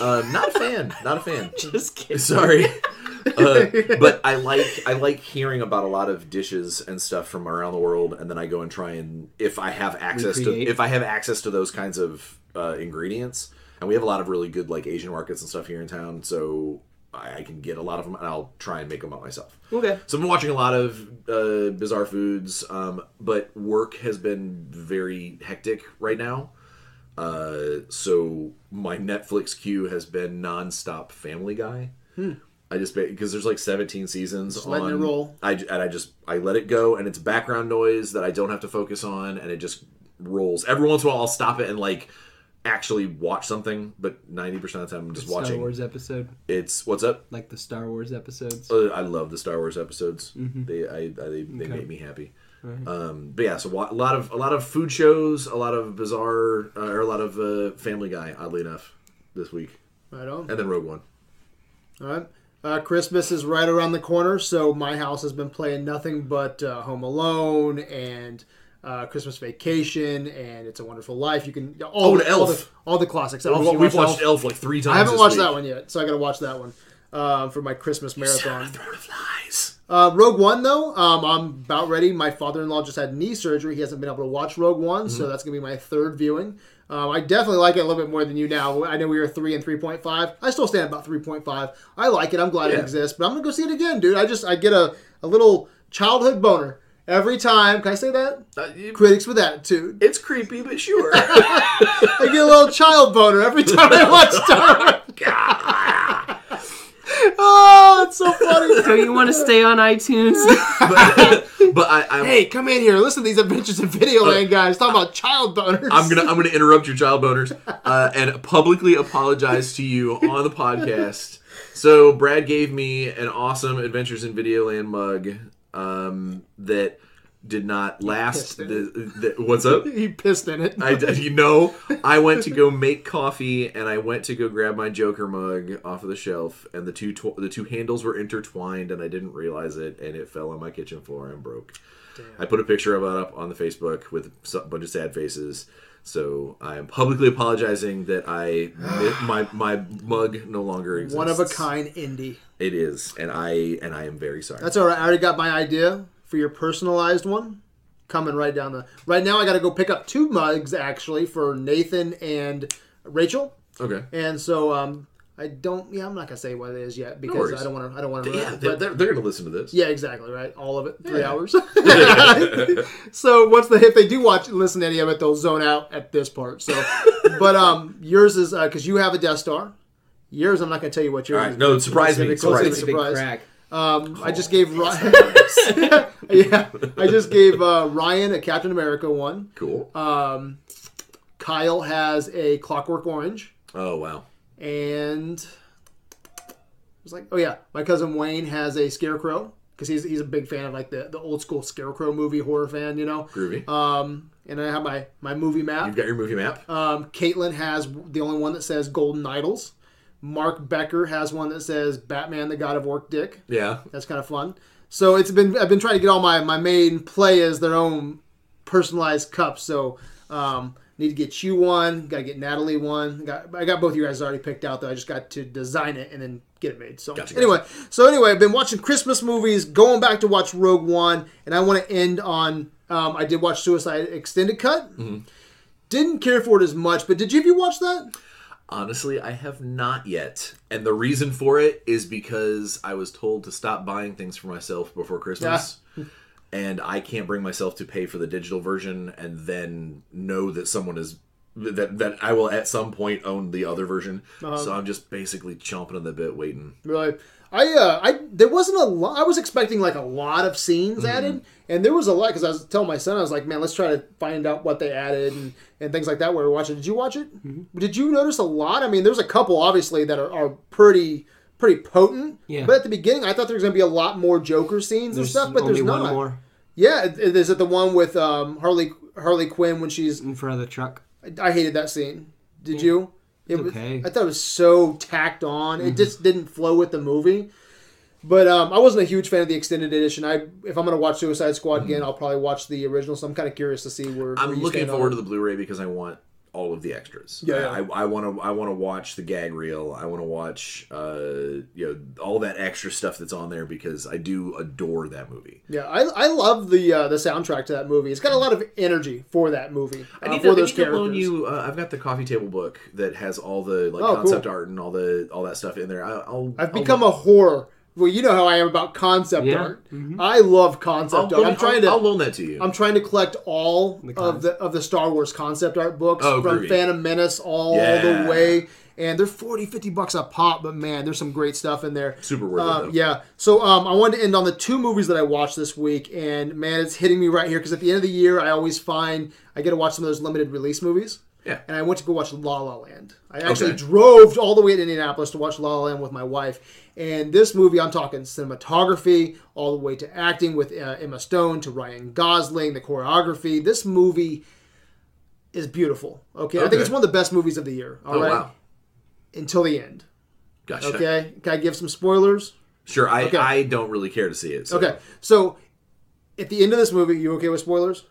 Um, not a fan. Not a fan. Just kidding. Sorry. Uh, but I like I like hearing about a lot of dishes and stuff from around the world, and then I go and try and if I have access Recreate. to if I have access to those kinds of uh, ingredients, and we have a lot of really good like Asian markets and stuff here in town, so I, I can get a lot of them, and I'll try and make them up myself. Okay. So I've been watching a lot of uh, bizarre foods, um, but work has been very hectic right now. Uh, so my Netflix queue has been nonstop Family Guy. I just because there's like 17 seasons Just on. it roll. I and I just I let it go, and it's background noise that I don't have to focus on, and it just rolls. Every once in a while, I'll stop it and like actually watch something, but 90% of the time I'm just Star watching. Star Wars episode, It's what's up. like the Star Wars episodes. Uh, I love the Star Wars episodes. Mm-hmm. They I, I they, they Okay. make me happy. Um, but yeah, so a lot of a lot of food shows, a lot of bizarre, uh, or a lot of uh, Family Guy. Oddly enough, this week, Right on. and then Rogue One. All right. Uh, Christmas is right around the corner, so my house has been playing nothing but uh, Home Alone and uh, Christmas Vacation and It's a Wonderful Life. You can all, Oh, the, and all, the, all the classics. We've, Elf, we've watched Elf? Elf like three times. I haven't watched week. that one yet, so I got to watch that one uh, for my Christmas marathon. Throne of Flies. Uh, Rogue One, though, um, I'm about ready. My father-in-law just had knee surgery. He hasn't been able to watch Rogue One, so that's gonna be my third viewing. Um, I definitely like it a little bit more than you now. I know we were three and three point five. I still stand about three point five. I like it. I'm glad it exists, but I'm gonna go see it again, dude. I just I get a, a little childhood boner every time. Can I say that? Uh, you- Critics with attitude. it's creepy, but sure. I get a little child boner every time I watch Star Wars. oh, it's so funny. Don't you want to stay on iTunes? but, but I, I'm, Hey, come in here. Listen to these adventures in Videoland, guys. Talk about child boners. I'm gonna I'm gonna interrupt your child boners uh, and publicly apologize to you on the podcast. So Brad gave me an awesome Adventures in Videoland mug um, that did not last. The, the, what's up? He pissed in it. I did- you know I went to go make coffee and I went to go grab my Joker mug off of the shelf and the two tw- the two handles were intertwined and I didn't realize it and it fell on my kitchen floor and broke. I put a picture of it up on the Facebook with a bunch of sad faces. So I am publicly apologizing that I my my mug no longer exists. One of a kind indie. It is, and I and I am very sorry. That's all right. I already got my idea for your personalized one. Coming right down the. Right now, I got to go pick up two mugs actually for Nathan and Rachel. okay. And so um, I don't. Yeah, I'm not gonna say what it is yet because worries. I don't want to. I don't want to. Yeah, they're, they're, they're gonna listen to this. Yeah, exactly right. All of it, three Yeah. hours. so once the if they do watch listen to any of it, they'll zone out at this part. So, but um, yours is because you have a Death Star. Yours, I'm not going to tell you what yours All right, is. no, surprise me, It's surprise close to me. the Big surprise. crack. Um, I just gave Ryan. yeah, I just gave uh, Ryan a Captain America one. Cool. Um, Kyle has a Clockwork Orange, oh wow. And it was like, oh yeah, my cousin Wayne has a Scarecrow because he's he's a big fan of like the, the old school Scarecrow movie horror fan, you know. Groovy. Um, and I have my my movie map. You've got your movie map. Um, Caitlin has the only one that says Golden Idols. Mark Becker has one that says Batman, the God of Work Dick. Yeah. That's kind of fun. So it's been I've been trying to get all my my main play as their own personalized cups. So um, need to get you one. Got to get Natalie one. Got I got both of you guys already picked out though. I just got to design it and then get it made. So Gotcha, anyway, so anyway, I've been watching Christmas movies, going back to watch Rogue One, and I want to end on. Um, I did watch Suicide Extended Cut. Didn't care for it as much, but did you? Have you watched that? Honestly, I have not yet. And the reason for it is because I was told to stop buying things for myself before Christmas. And I can't bring myself to pay for the digital version and then know that someone is that that I will at some point own the other version. Uh-huh. So I'm just basically chomping on the bit waiting. Really, I uh, I there wasn't a lot. I was expecting like a lot of scenes mm-hmm. added, and there was a lot because I was telling my son I was like, man, let's try to find out what they added and, and things like that. Where we're watching? Did you watch it? Mm-hmm. Did you notice a lot? I mean, there's a couple obviously that are, are pretty pretty potent. Yeah. But at the beginning, I thought there was gonna be a lot more Joker scenes and stuff, but there's one not. more Yeah, it- it- is it the one with um, Harley Harley Quinn when she's? in front of the truck. I hated that scene. Did you? It was, okay. I thought it was so tacked on. It just didn't flow with the movie. But um, I wasn't a huge fan of the extended edition. I if I'm gonna watch Suicide Squad again, I'll probably watch the original. So I'm kind of curious to see where. where I'm you looking stand on forward it. to the Blu-ray because I want all of the extras. Yeah, yeah. I want to. I want to watch the gag reel. I want to watch, uh, you know, all that extra stuff that's on there because I do adore that movie. Yeah, I, I love the uh, the soundtrack to that movie. It's got a lot of energy for that movie. I uh, need, for to, I need to loan you. Uh, I've got the coffee table book that has all the like Oh, concept cool. art and all the all that stuff in there. I, I'll. I've become a whore. Well, you know how I am about concept Yeah. art. I love concept I'll, art. I'm trying to. I'll loan that to you. I'm trying to collect all The of the of the Star Wars concept art books Oh, from groovy. Phantom Menace all Yeah. the way. And they're 40, 50 bucks a pop, but man, there's some great stuff in there. Super worth it, Uh, though. yeah. So um, I wanted to end on the two movies that I watched this week, and man, it's hitting me right here because at the end of the year, I always find I get to watch some of those limited release movies. Yeah. And I went to go watch La La Land. I actually Okay. drove all the way to Indianapolis to watch La La Land with my wife. And this movie, I'm talking cinematography, all the way to acting with uh, Emma Stone, to Ryan Gosling, the choreography. This movie is beautiful. Okay, I think it's one of the best movies of the year. All oh right, wow. until the end. Gotcha. Okay, can I give some spoilers? Sure. I Okay. I don't really care to see it. So. Okay, so at the end of this movie, you okay with spoilers?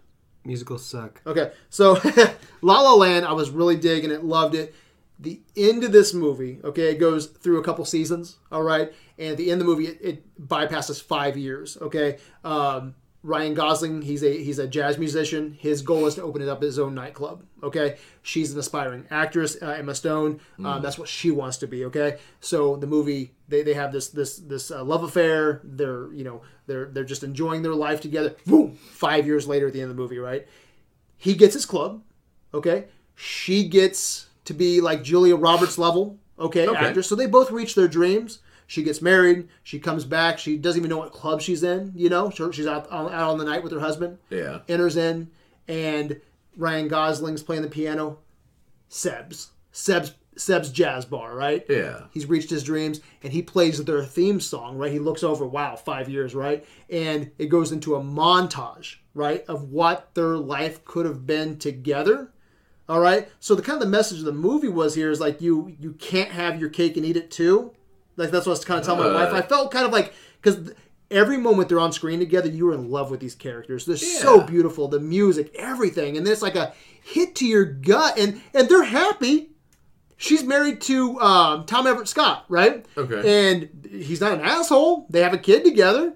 Musicals suck. Okay, so La La Land, I was really digging it, loved it. The end of this movie, okay, it goes through a couple seasons, all right, and at the end of the movie, it, it bypasses five years, okay. Um, Ryan Gosling, he's a he's a jazz musician. His goal is to open it up his own nightclub. Okay, she's an aspiring actress, uh, Emma Stone. Um, that's what she wants to be. Okay, so the movie they, they have this this this uh, love affair. They're you know they're they're just enjoying their life together. Boom! Five years later, at the end of the movie, right? he gets his club, okay? She gets to be like Julia Roberts level, okay, Okay. actress. So they both reach their dreams. She gets married. She comes back. She doesn't even know what club she's in. You know, she's out out on the night with her husband. Yeah. Enters in, and Ryan Gosling's playing the piano. Sebs, Sebs, Seb's Jazz Bar, right? Yeah. He's reached his dreams and he plays their theme song, right? He looks over, wow, five years, right? And it goes into a montage, right, of what their life could have been together. All right. So the kind of the message of the movie was here is like you you can't have your cake and eat it too. Like that's what I was kind of telling my wife. I felt kind of like because every moment they're on screen together, you're in love with these characters. They're so beautiful, the music, everything, and then it's like a hit to your gut, and and they're happy. She's married to um, Tom Everett Scott, right? Okay. And he's not an asshole. They have a kid together,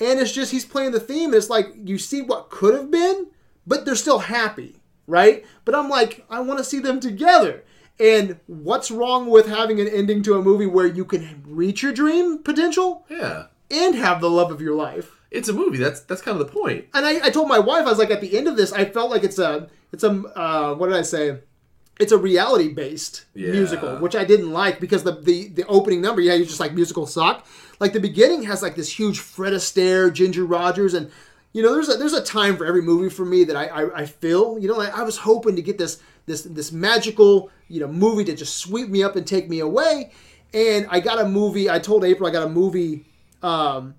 and it's just he's playing the theme. And it's like you see what could have been, but they're still happy, right? But I'm like, I want to see them together. And what's wrong with having an ending to a movie where you can reach your dream potential Yeah. and have the love of your life? It's a movie. That's that's kind of the point. And I, I told my wife, I was like, at the end of this, I felt like it's a, it's a, uh, what did I say? It's a reality based Yeah. musical, which I didn't like because the, the the opening number, yeah, you just like musical suck. Like the beginning has like this huge Fred Astaire, Ginger Rogers, and you know, there's a there's a time for every movie for me that I I, I feel. You know, like I was hoping to get this this this magical you know movie to just sweep me up and take me away, and I got a movie. I told April I got a movie um,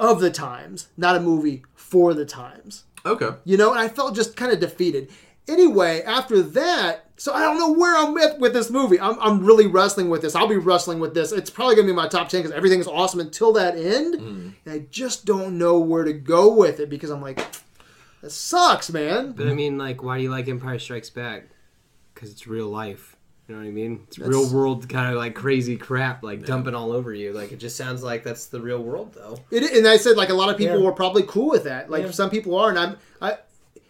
of the times, not a movie for the times Okay. you know, and I felt just kind of defeated. Anyway, after that, so I don't know where I'm at with this movie. I'm, I'm really wrestling with this. I'll be wrestling with this. It's probably going to be my top 10 because everything is awesome until that end. Mm. And I just don't know where to go with it because I'm like, that sucks, man. But I mean, like, why do you like Empire Strikes Back? Because it's real life. You know what I mean? It's real world kind of like crazy crap, like dumping all over you. Like it just sounds like that's the real world, though. It, and I said like a lot of people Yeah. were probably cool with that. Like Yeah. some people are, and I'm. I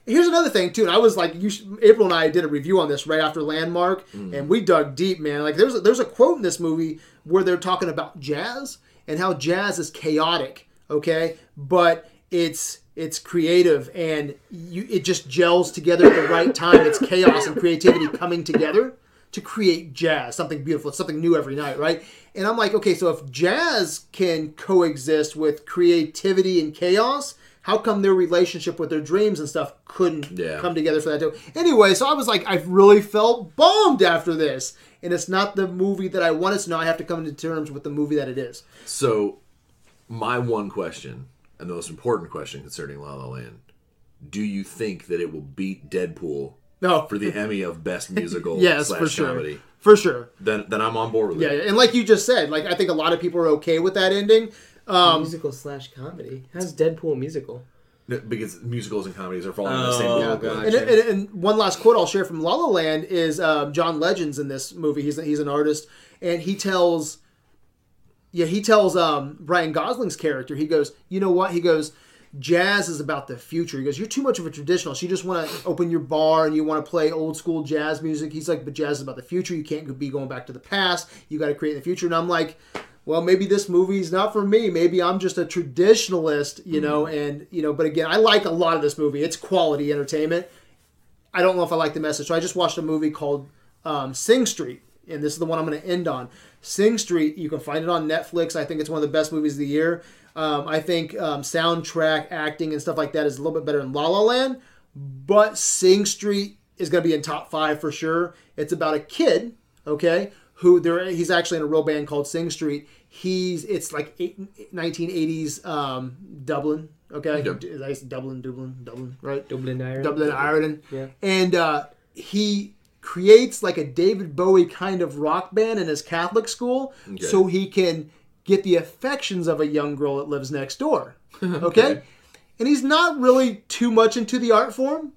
here's another thing too. And I was like, you should, April and I did a review on this right after Landmark, mm. and we dug deep, man. Like there's a, there's a quote in this movie where they're talking about jazz and how jazz is chaotic, okay, but it's it's creative and you it just gels together at the right time. It's chaos and creativity coming together to create jazz, something beautiful, something new every night, right? And I'm like, okay, so if jazz can coexist with creativity and chaos, how come their relationship with their dreams and stuff couldn't Yeah. come together for that too? Anyway, so I was like, I really felt bummed after this. And it's not the movie that I wanted, so now I have to come to terms with the movie that it is. So, my one question, and the most important question concerning La La Land, do you think that it will beat Deadpool No, for the Emmy of Best Musical yes, slash for sure, comedy? for sure. Then, then I'm on board with Yeah, it. Yeah, and like you just said, like I think a lot of people are okay with that ending. Um, musical slash comedy. How's Deadpool musical? No, Because musicals and comedies are falling in the Oh, same yeah. boat. And, and, and one last quote I'll share from La La Land is um, John Legend's in this movie. He's he's an artist, and he tells, yeah, he tells um, Ryan Gosling's character. He goes, you know what? He goes, jazz is about the future. He goes, you're too much of a traditionalist. You just want to open your bar and you want to play old school jazz music. He's like, but jazz is about the future. You can't be going back to the past. You got to create the future. And I'm like. Well, maybe this movie's not for me. Maybe I'm just a traditionalist, you know, and you know. But again, I like a lot of this movie. It's quality entertainment. I don't know if I like the message. So I just watched a movie called um, Sing Street, and this is the one I'm going to end on. Sing Street, you can find it on Netflix. I think it's one of the best movies of the year. Um, I think um, soundtrack, acting, and stuff like that is a little bit better than La La Land, but Sing Street is going to be in top five for sure. It's about a kid, okay, who there he's actually in a real band called Sing Street. He's it's like eight, 1980s um, Dublin, okay, Yep. Is that Dublin, Dublin, Dublin, right? Dublin, Ireland. Dublin, Ireland. Yeah. And uh, he creates like a David Bowie kind of rock band in his Catholic school Okay. so he can get the affections of a young girl that lives next door. Okay? And he's not really too much into the art form.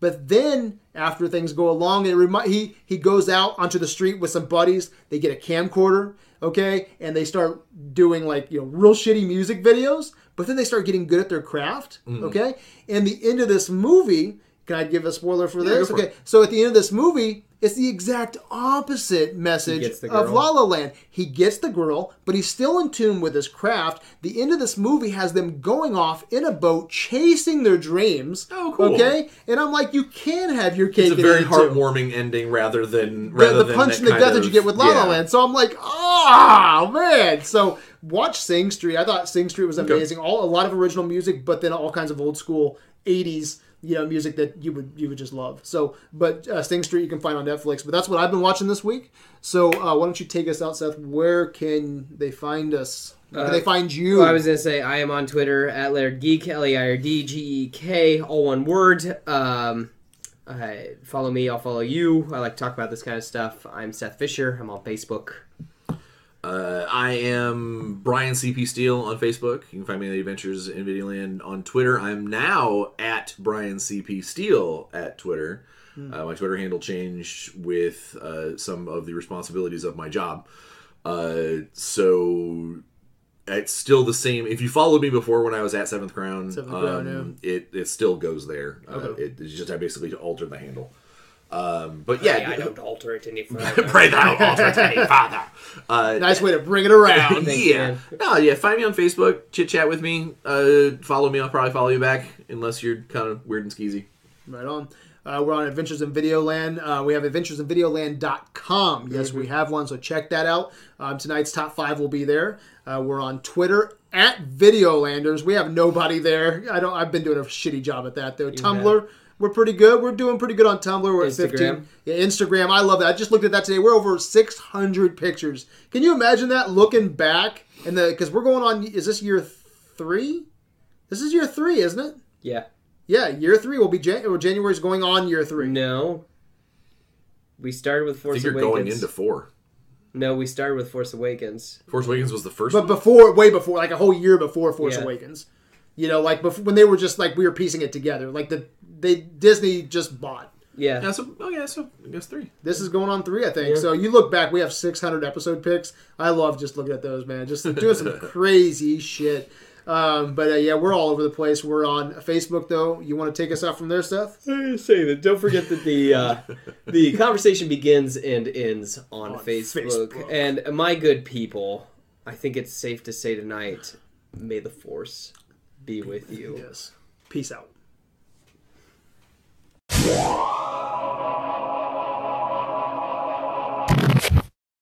But then after things go along, it remi- he he goes out onto the street with some buddies. They get a camcorder, okay, and they start doing like you know real shitty music videos. But then they start getting good at their craft, mm-hmm. okay. And the end of this movie, can I give a spoiler for this? go for okay, so at the end of this movie, it's the exact opposite message of. La La Land. He gets the girl, but he's still in tune with his craft. The end of this movie has them going off in a boat, chasing their dreams. Oh, cool. Okay, and I'm like, you can have your cake. It's a and very eat it too. heartwarming ending rather than The, rather the than punch in the gut that you get with La La yeah. Land. So I'm like, oh man. So watch Sing Street. I thought Sing Street was amazing. All a lot of original music, but then all kinds of old school '80s you know music that you would you would just love. So, but uh, Sing Street you can find on Netflix. But that's what I've been watching this week. So uh, why don't you take us out, Seth? Where can they find us? Where can Uh, they find you? Well, I was gonna say I am on Twitter at Laird Geek, L E I R D G E K, all one word. Um, I, follow me, I'll follow you. I like to talk about this kind of stuff. I'm Seth Fisher. I'm on Facebook. Uh, I am Brian CP Steele on Facebook. You can find me at Adventures in Videoland on Twitter. I'm now at Brian CP Steele at Twitter. Uh, my Twitter handle changed with uh, some of the responsibilities of my job. Uh, so it's still the same. If you followed me before when I was at Seventh Crown, Seventh Crown, um, it it still goes there. Uh, Okay. it, it's just I basically altered the handle. Um, but yeah, I don't alter it any further. pray thou alter it any farther. Uh, nice way to bring it around. Thanks, yeah. man. No, yeah. Find me on Facebook. Chit chat with me. Uh, follow me. I'll probably follow you back, unless you're kind of weird and skeezy. Right on. Uh, we're on Adventures in Videoland. Uh, we have adventuresinvideoland.com. Yes, we have one, so check that out. Um, tonight's top five will be there. Uh, we're on Twitter at Videolanders. We have nobody there. I don't. I've been doing a shitty job at that though. Tumblr, we're pretty good. We're doing pretty good on Tumblr. We're at Instagram. 15. Yeah, Instagram. I love that. I just looked at that today. We're over 600 pictures. Can you imagine that? Looking back and the because we're going on. Is this year three? This is year three, isn't it? Yeah. Yeah, year three will be Jan- or January's going on year three. No. We started with I Force think you're Awakens. going into four. No, we started with Force Awakens. Force Awakens was the first. But before, way before, like a whole year before Force Yeah. Awakens, you know, like before, when they were just like we were piecing it together, like the they Disney just bought. Yeah. yeah. So oh yeah. So I guess three. This is going on three, I think. Yeah. So you look back, we have 600 episode picks. I love just looking at those, man. Just doing some crazy shit. Um, but uh, yeah, we're all over the place. We're on Facebook, though. You want to take us out from there, Seth? say that. Don't forget that the uh, the conversation begins and ends on, On Facebook. Facebook. And my good people, I think it's safe to say tonight, may the force be with you. Yes. Peace out. Whoa!